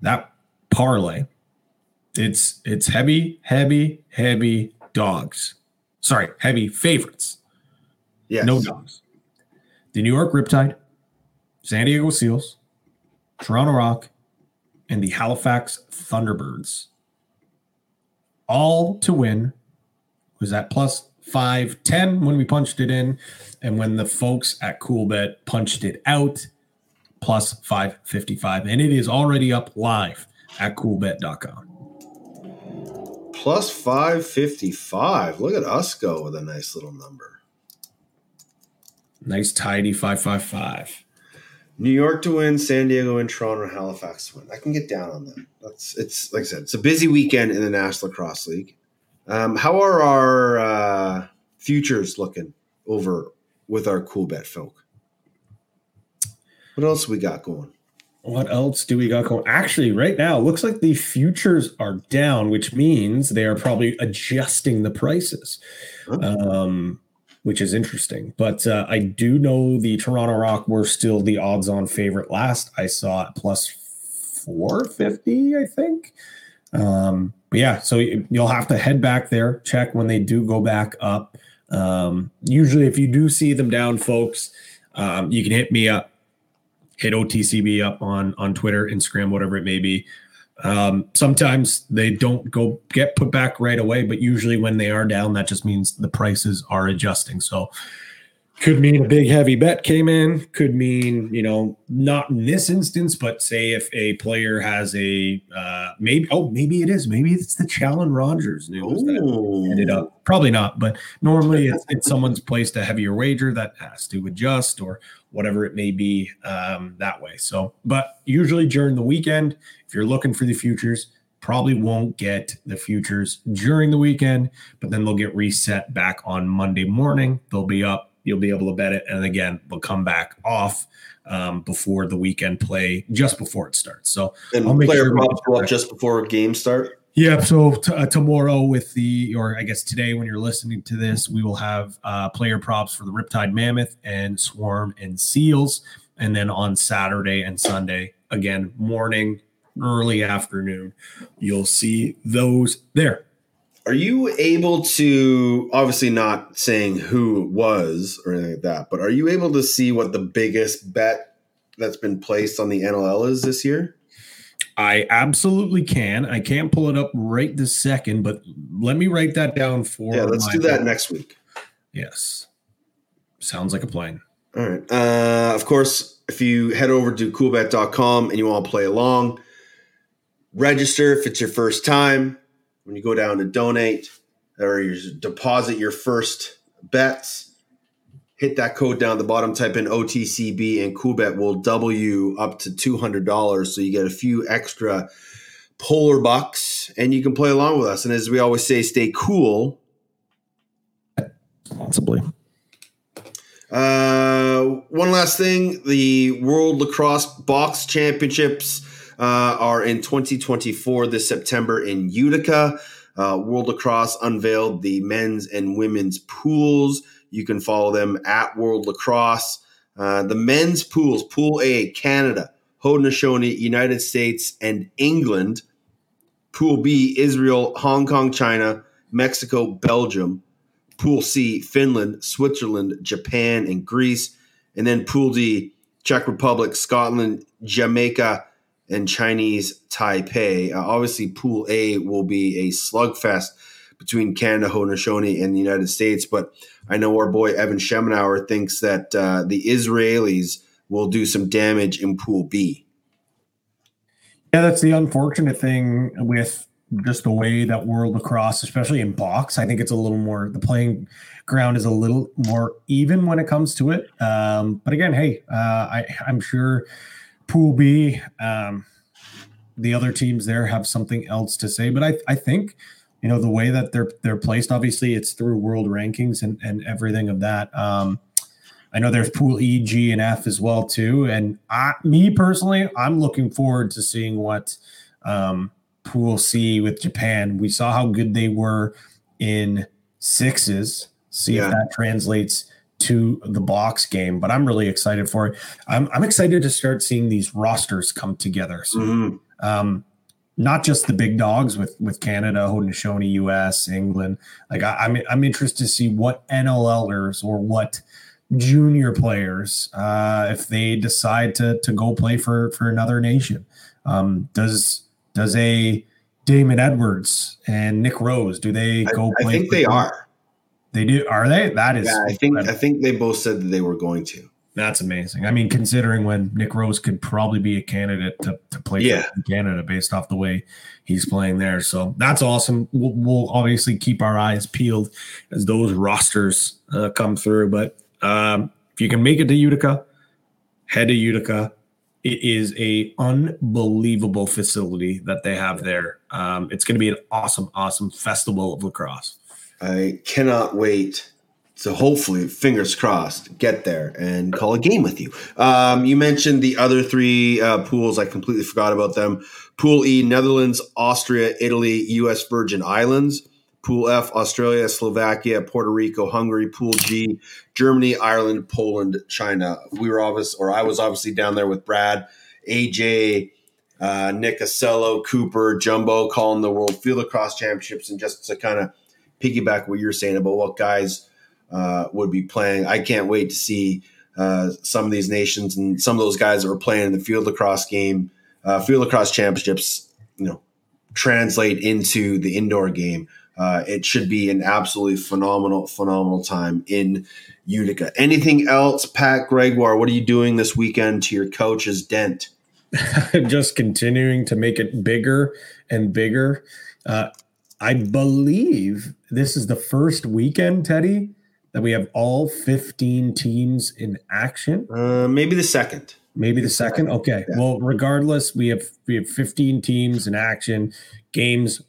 Speaker 3: that parlay. It's it's heavy, heavy, heavy dogs. Sorry, heavy favorites.
Speaker 1: Yes.
Speaker 3: No dogs. The New York Riptide, San Diego Seals, Toronto Rock, and the Halifax Thunderbirds. All to win was at plus 510 when we punched it in. And when the folks at Coolbet punched it out, plus 555. And it is already up live at coolbet.com.
Speaker 1: Plus 555. Look at us go with a nice little number.
Speaker 3: Nice tidy 555.
Speaker 1: New York to win, San Diego and Toronto Halifax to win. I can get down on that. That's it's like I said, it's a busy weekend in the National Lacrosse League. Um, how are our uh, futures looking over with our cool bet folk? What else we got going?
Speaker 3: What else do we got going? Actually, right now, it looks like the futures are down, which means they are probably adjusting the prices, um, which is interesting. But uh, I do know the Toronto Rock were still the odds on favorite last. I saw it plus 450, I think. Um, but yeah, so you- you'll have to head back there, check when they do go back up. Um, usually, if you do see them down, folks, um, you can hit me up hit OTCB up on on Twitter, Instagram, whatever it may be. Um, sometimes they don't go get put back right away, but usually when they are down, that just means the prices are adjusting. So Could mean a big heavy bet came in. Could mean you know not in this instance, but say if a player has a uh, maybe oh maybe it is maybe it's the Challen Rogers news that ended up probably not, but normally it's, it's someone's placed a heavier wager that has to adjust or whatever it may be um, that way. So, but usually during the weekend, if you're looking for the futures, probably won't get the futures during the weekend, but then they'll get reset back on Monday morning. They'll be up. You'll be able to bet it, and again, we'll come back off um, before the weekend play, just before it starts. So
Speaker 1: And
Speaker 3: I'll make
Speaker 1: player
Speaker 3: sure
Speaker 1: props go up just before games start.
Speaker 3: Yeah, so t- uh, tomorrow with the, or I guess today when you're listening to this, we will have uh, player props for the Riptide Mammoth and Swarm and Seals, and then on Saturday and Sunday, again morning, early afternoon, you'll see those there.
Speaker 1: Are you able to, obviously not saying who it was or anything like that, but are you able to see what the biggest bet that's been placed on the NLL is this year?
Speaker 3: I absolutely can. I can't pull it up right this second, but let me write that down for.
Speaker 1: Yeah, let's do that next week.
Speaker 3: Yes, sounds like a plan.
Speaker 1: All right. Uh, of course, if you head over to coolbet.com and you want to play along, register if it's your first time. When you go down to donate or you deposit your first bets, hit that code down at the bottom, type in OTCB, and Coolbet will double you up to $200. So you get a few extra polar bucks and you can play along with us. And as we always say, stay cool
Speaker 3: Possibly.
Speaker 1: Uh, one last thing: the World Lacrosse Box Championships uh, are in 2024 this September in Utica. Uh, World Lacrosse unveiled the men's and women's pools. You can follow them at World Lacrosse. Uh, the men's pools: Pool A, Canada, Haudenosaunee, United States, and England. Pool B, Israel, Hong Kong, China, Mexico, Belgium. Pool C, Finland, Switzerland, Japan, and Greece. And then Pool D, Czech Republic, Scotland, Jamaica, and Chinese Taipei. Uh, obviously, Pool A will be a slugfest between Canada, Haudenosaunee, and the United States. But I know our boy Evan Schemenauer thinks that uh, the Israelis will do some damage in Pool B.
Speaker 3: Yeah, that's the unfortunate thing with just the way that world lacrosse, especially in box, I think it's a little more the playing ground is a little more even when it comes to it. Um, but again, hey, uh, I, I'm sure Pool B, um, the other teams there have something else to say. But I, I think you know the way that they're they're placed. Obviously, it's through world rankings and and everything of that. Um, I know there's Pool E, G, and F as well too. And I, me personally, I'm looking forward to seeing what um, Pool C with Japan. We saw how good they were in sixes. See
Speaker 1: Yeah.
Speaker 3: if that translates to the box game. But I'm really excited for it. I'm, I'm excited to start seeing these rosters come together. So
Speaker 1: Mhm.
Speaker 3: um, not just the big dogs with with Canada, Haudenosaunee, U.S., England. Like I, I'm I'm interested to see what NLLers or what junior players uh, if they decide to to go play for for another nation. Um, does does a Damon Edwards and Nick Rose do they
Speaker 1: I,
Speaker 3: go?
Speaker 1: I
Speaker 3: play
Speaker 1: think they are.
Speaker 3: They do. Are they? That is.
Speaker 1: Yeah, I think I think they both said that they were going to.
Speaker 3: That's amazing. I mean, considering when Nick Rose could probably be a candidate to, to play
Speaker 1: Yeah.
Speaker 3: Canada based off the way he's playing there. So that's awesome. We'll, we'll obviously keep our eyes peeled as those rosters uh, come through. But um, if you can make it to Utica, head to Utica. It is a unbelievable facility that they have there. Um, it's going to be an awesome, awesome festival of lacrosse.
Speaker 1: I cannot wait to hopefully, fingers crossed, get there and call a game with you. Um, you mentioned the other three uh, pools. I completely forgot about them. Pool E, Netherlands, Austria, Italy, U.S. Virgin Islands. Pool F, Australia, Slovakia, Puerto Rico, Hungary. Pool G, Germany, Ireland, Poland, China. We were obvious, or I was obviously down there with Brad, AJ, uh, Nick Acello, Cooper, Jumbo, calling the World Field Lacrosse Championships, and just to kind of piggyback what you're saying about what guys uh, would be playing. I can't wait to see uh, some of these nations and some of those guys that were playing in the field lacrosse game, uh, field lacrosse championships, you know, translate into the indoor game. uh, it should be an absolutely phenomenal, phenomenal time in Utica. Anything else, Pat Gregoire? What are you doing this weekend to your coach's dent?
Speaker 3: Just continuing to make it bigger and bigger. Uh, I believe this is the first weekend, Teddy, that we have all 15 teams in action.
Speaker 1: Uh, maybe the second.
Speaker 3: Maybe the second. Okay. Yeah. Well, regardless, we have we have 15 teams in action, games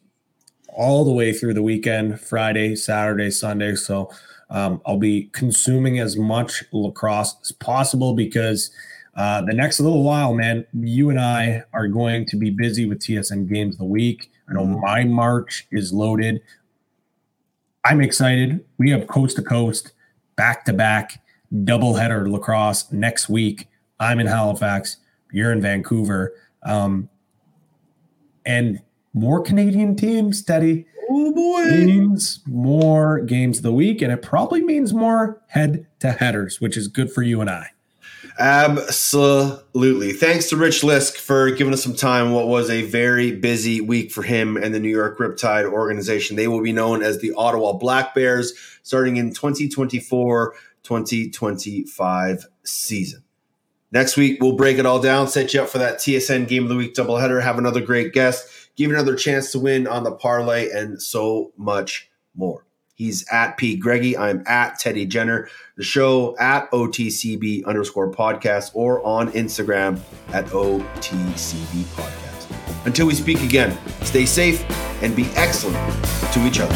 Speaker 3: all the way through the weekend, Friday, Saturday, Sunday. So um, I'll be consuming as much lacrosse as possible because uh, the next little while, man, you and I are going to be busy with TSN games of the week. I know mm-hmm. my March is loaded. I'm excited. We have coast to coast, back to back, double header lacrosse next week. I'm in Halifax. You're in Vancouver. Um, and more Canadian teams, Teddy.
Speaker 1: Oh boy.
Speaker 3: Means more games of the week, and it probably means more head to headers, which is good for you and I.
Speaker 1: Absolutely. Thanks to Rich Lisk for giving us some time. What was a very busy week for him and the New York Riptide organization. They will be known as the Ottawa Black Bears starting in 2024 2025 season. Next week, we'll break it all down, set you up for that TSN Game of the Week doubleheader, have another great guest, give you another chance to win on the parlay, and so much more. He's at P. Greggy. I'm at Teddy Jenner. The show at OTCB underscore podcast or on Instagram at OTCB podcast. Until we speak again, stay safe and be excellent to each other.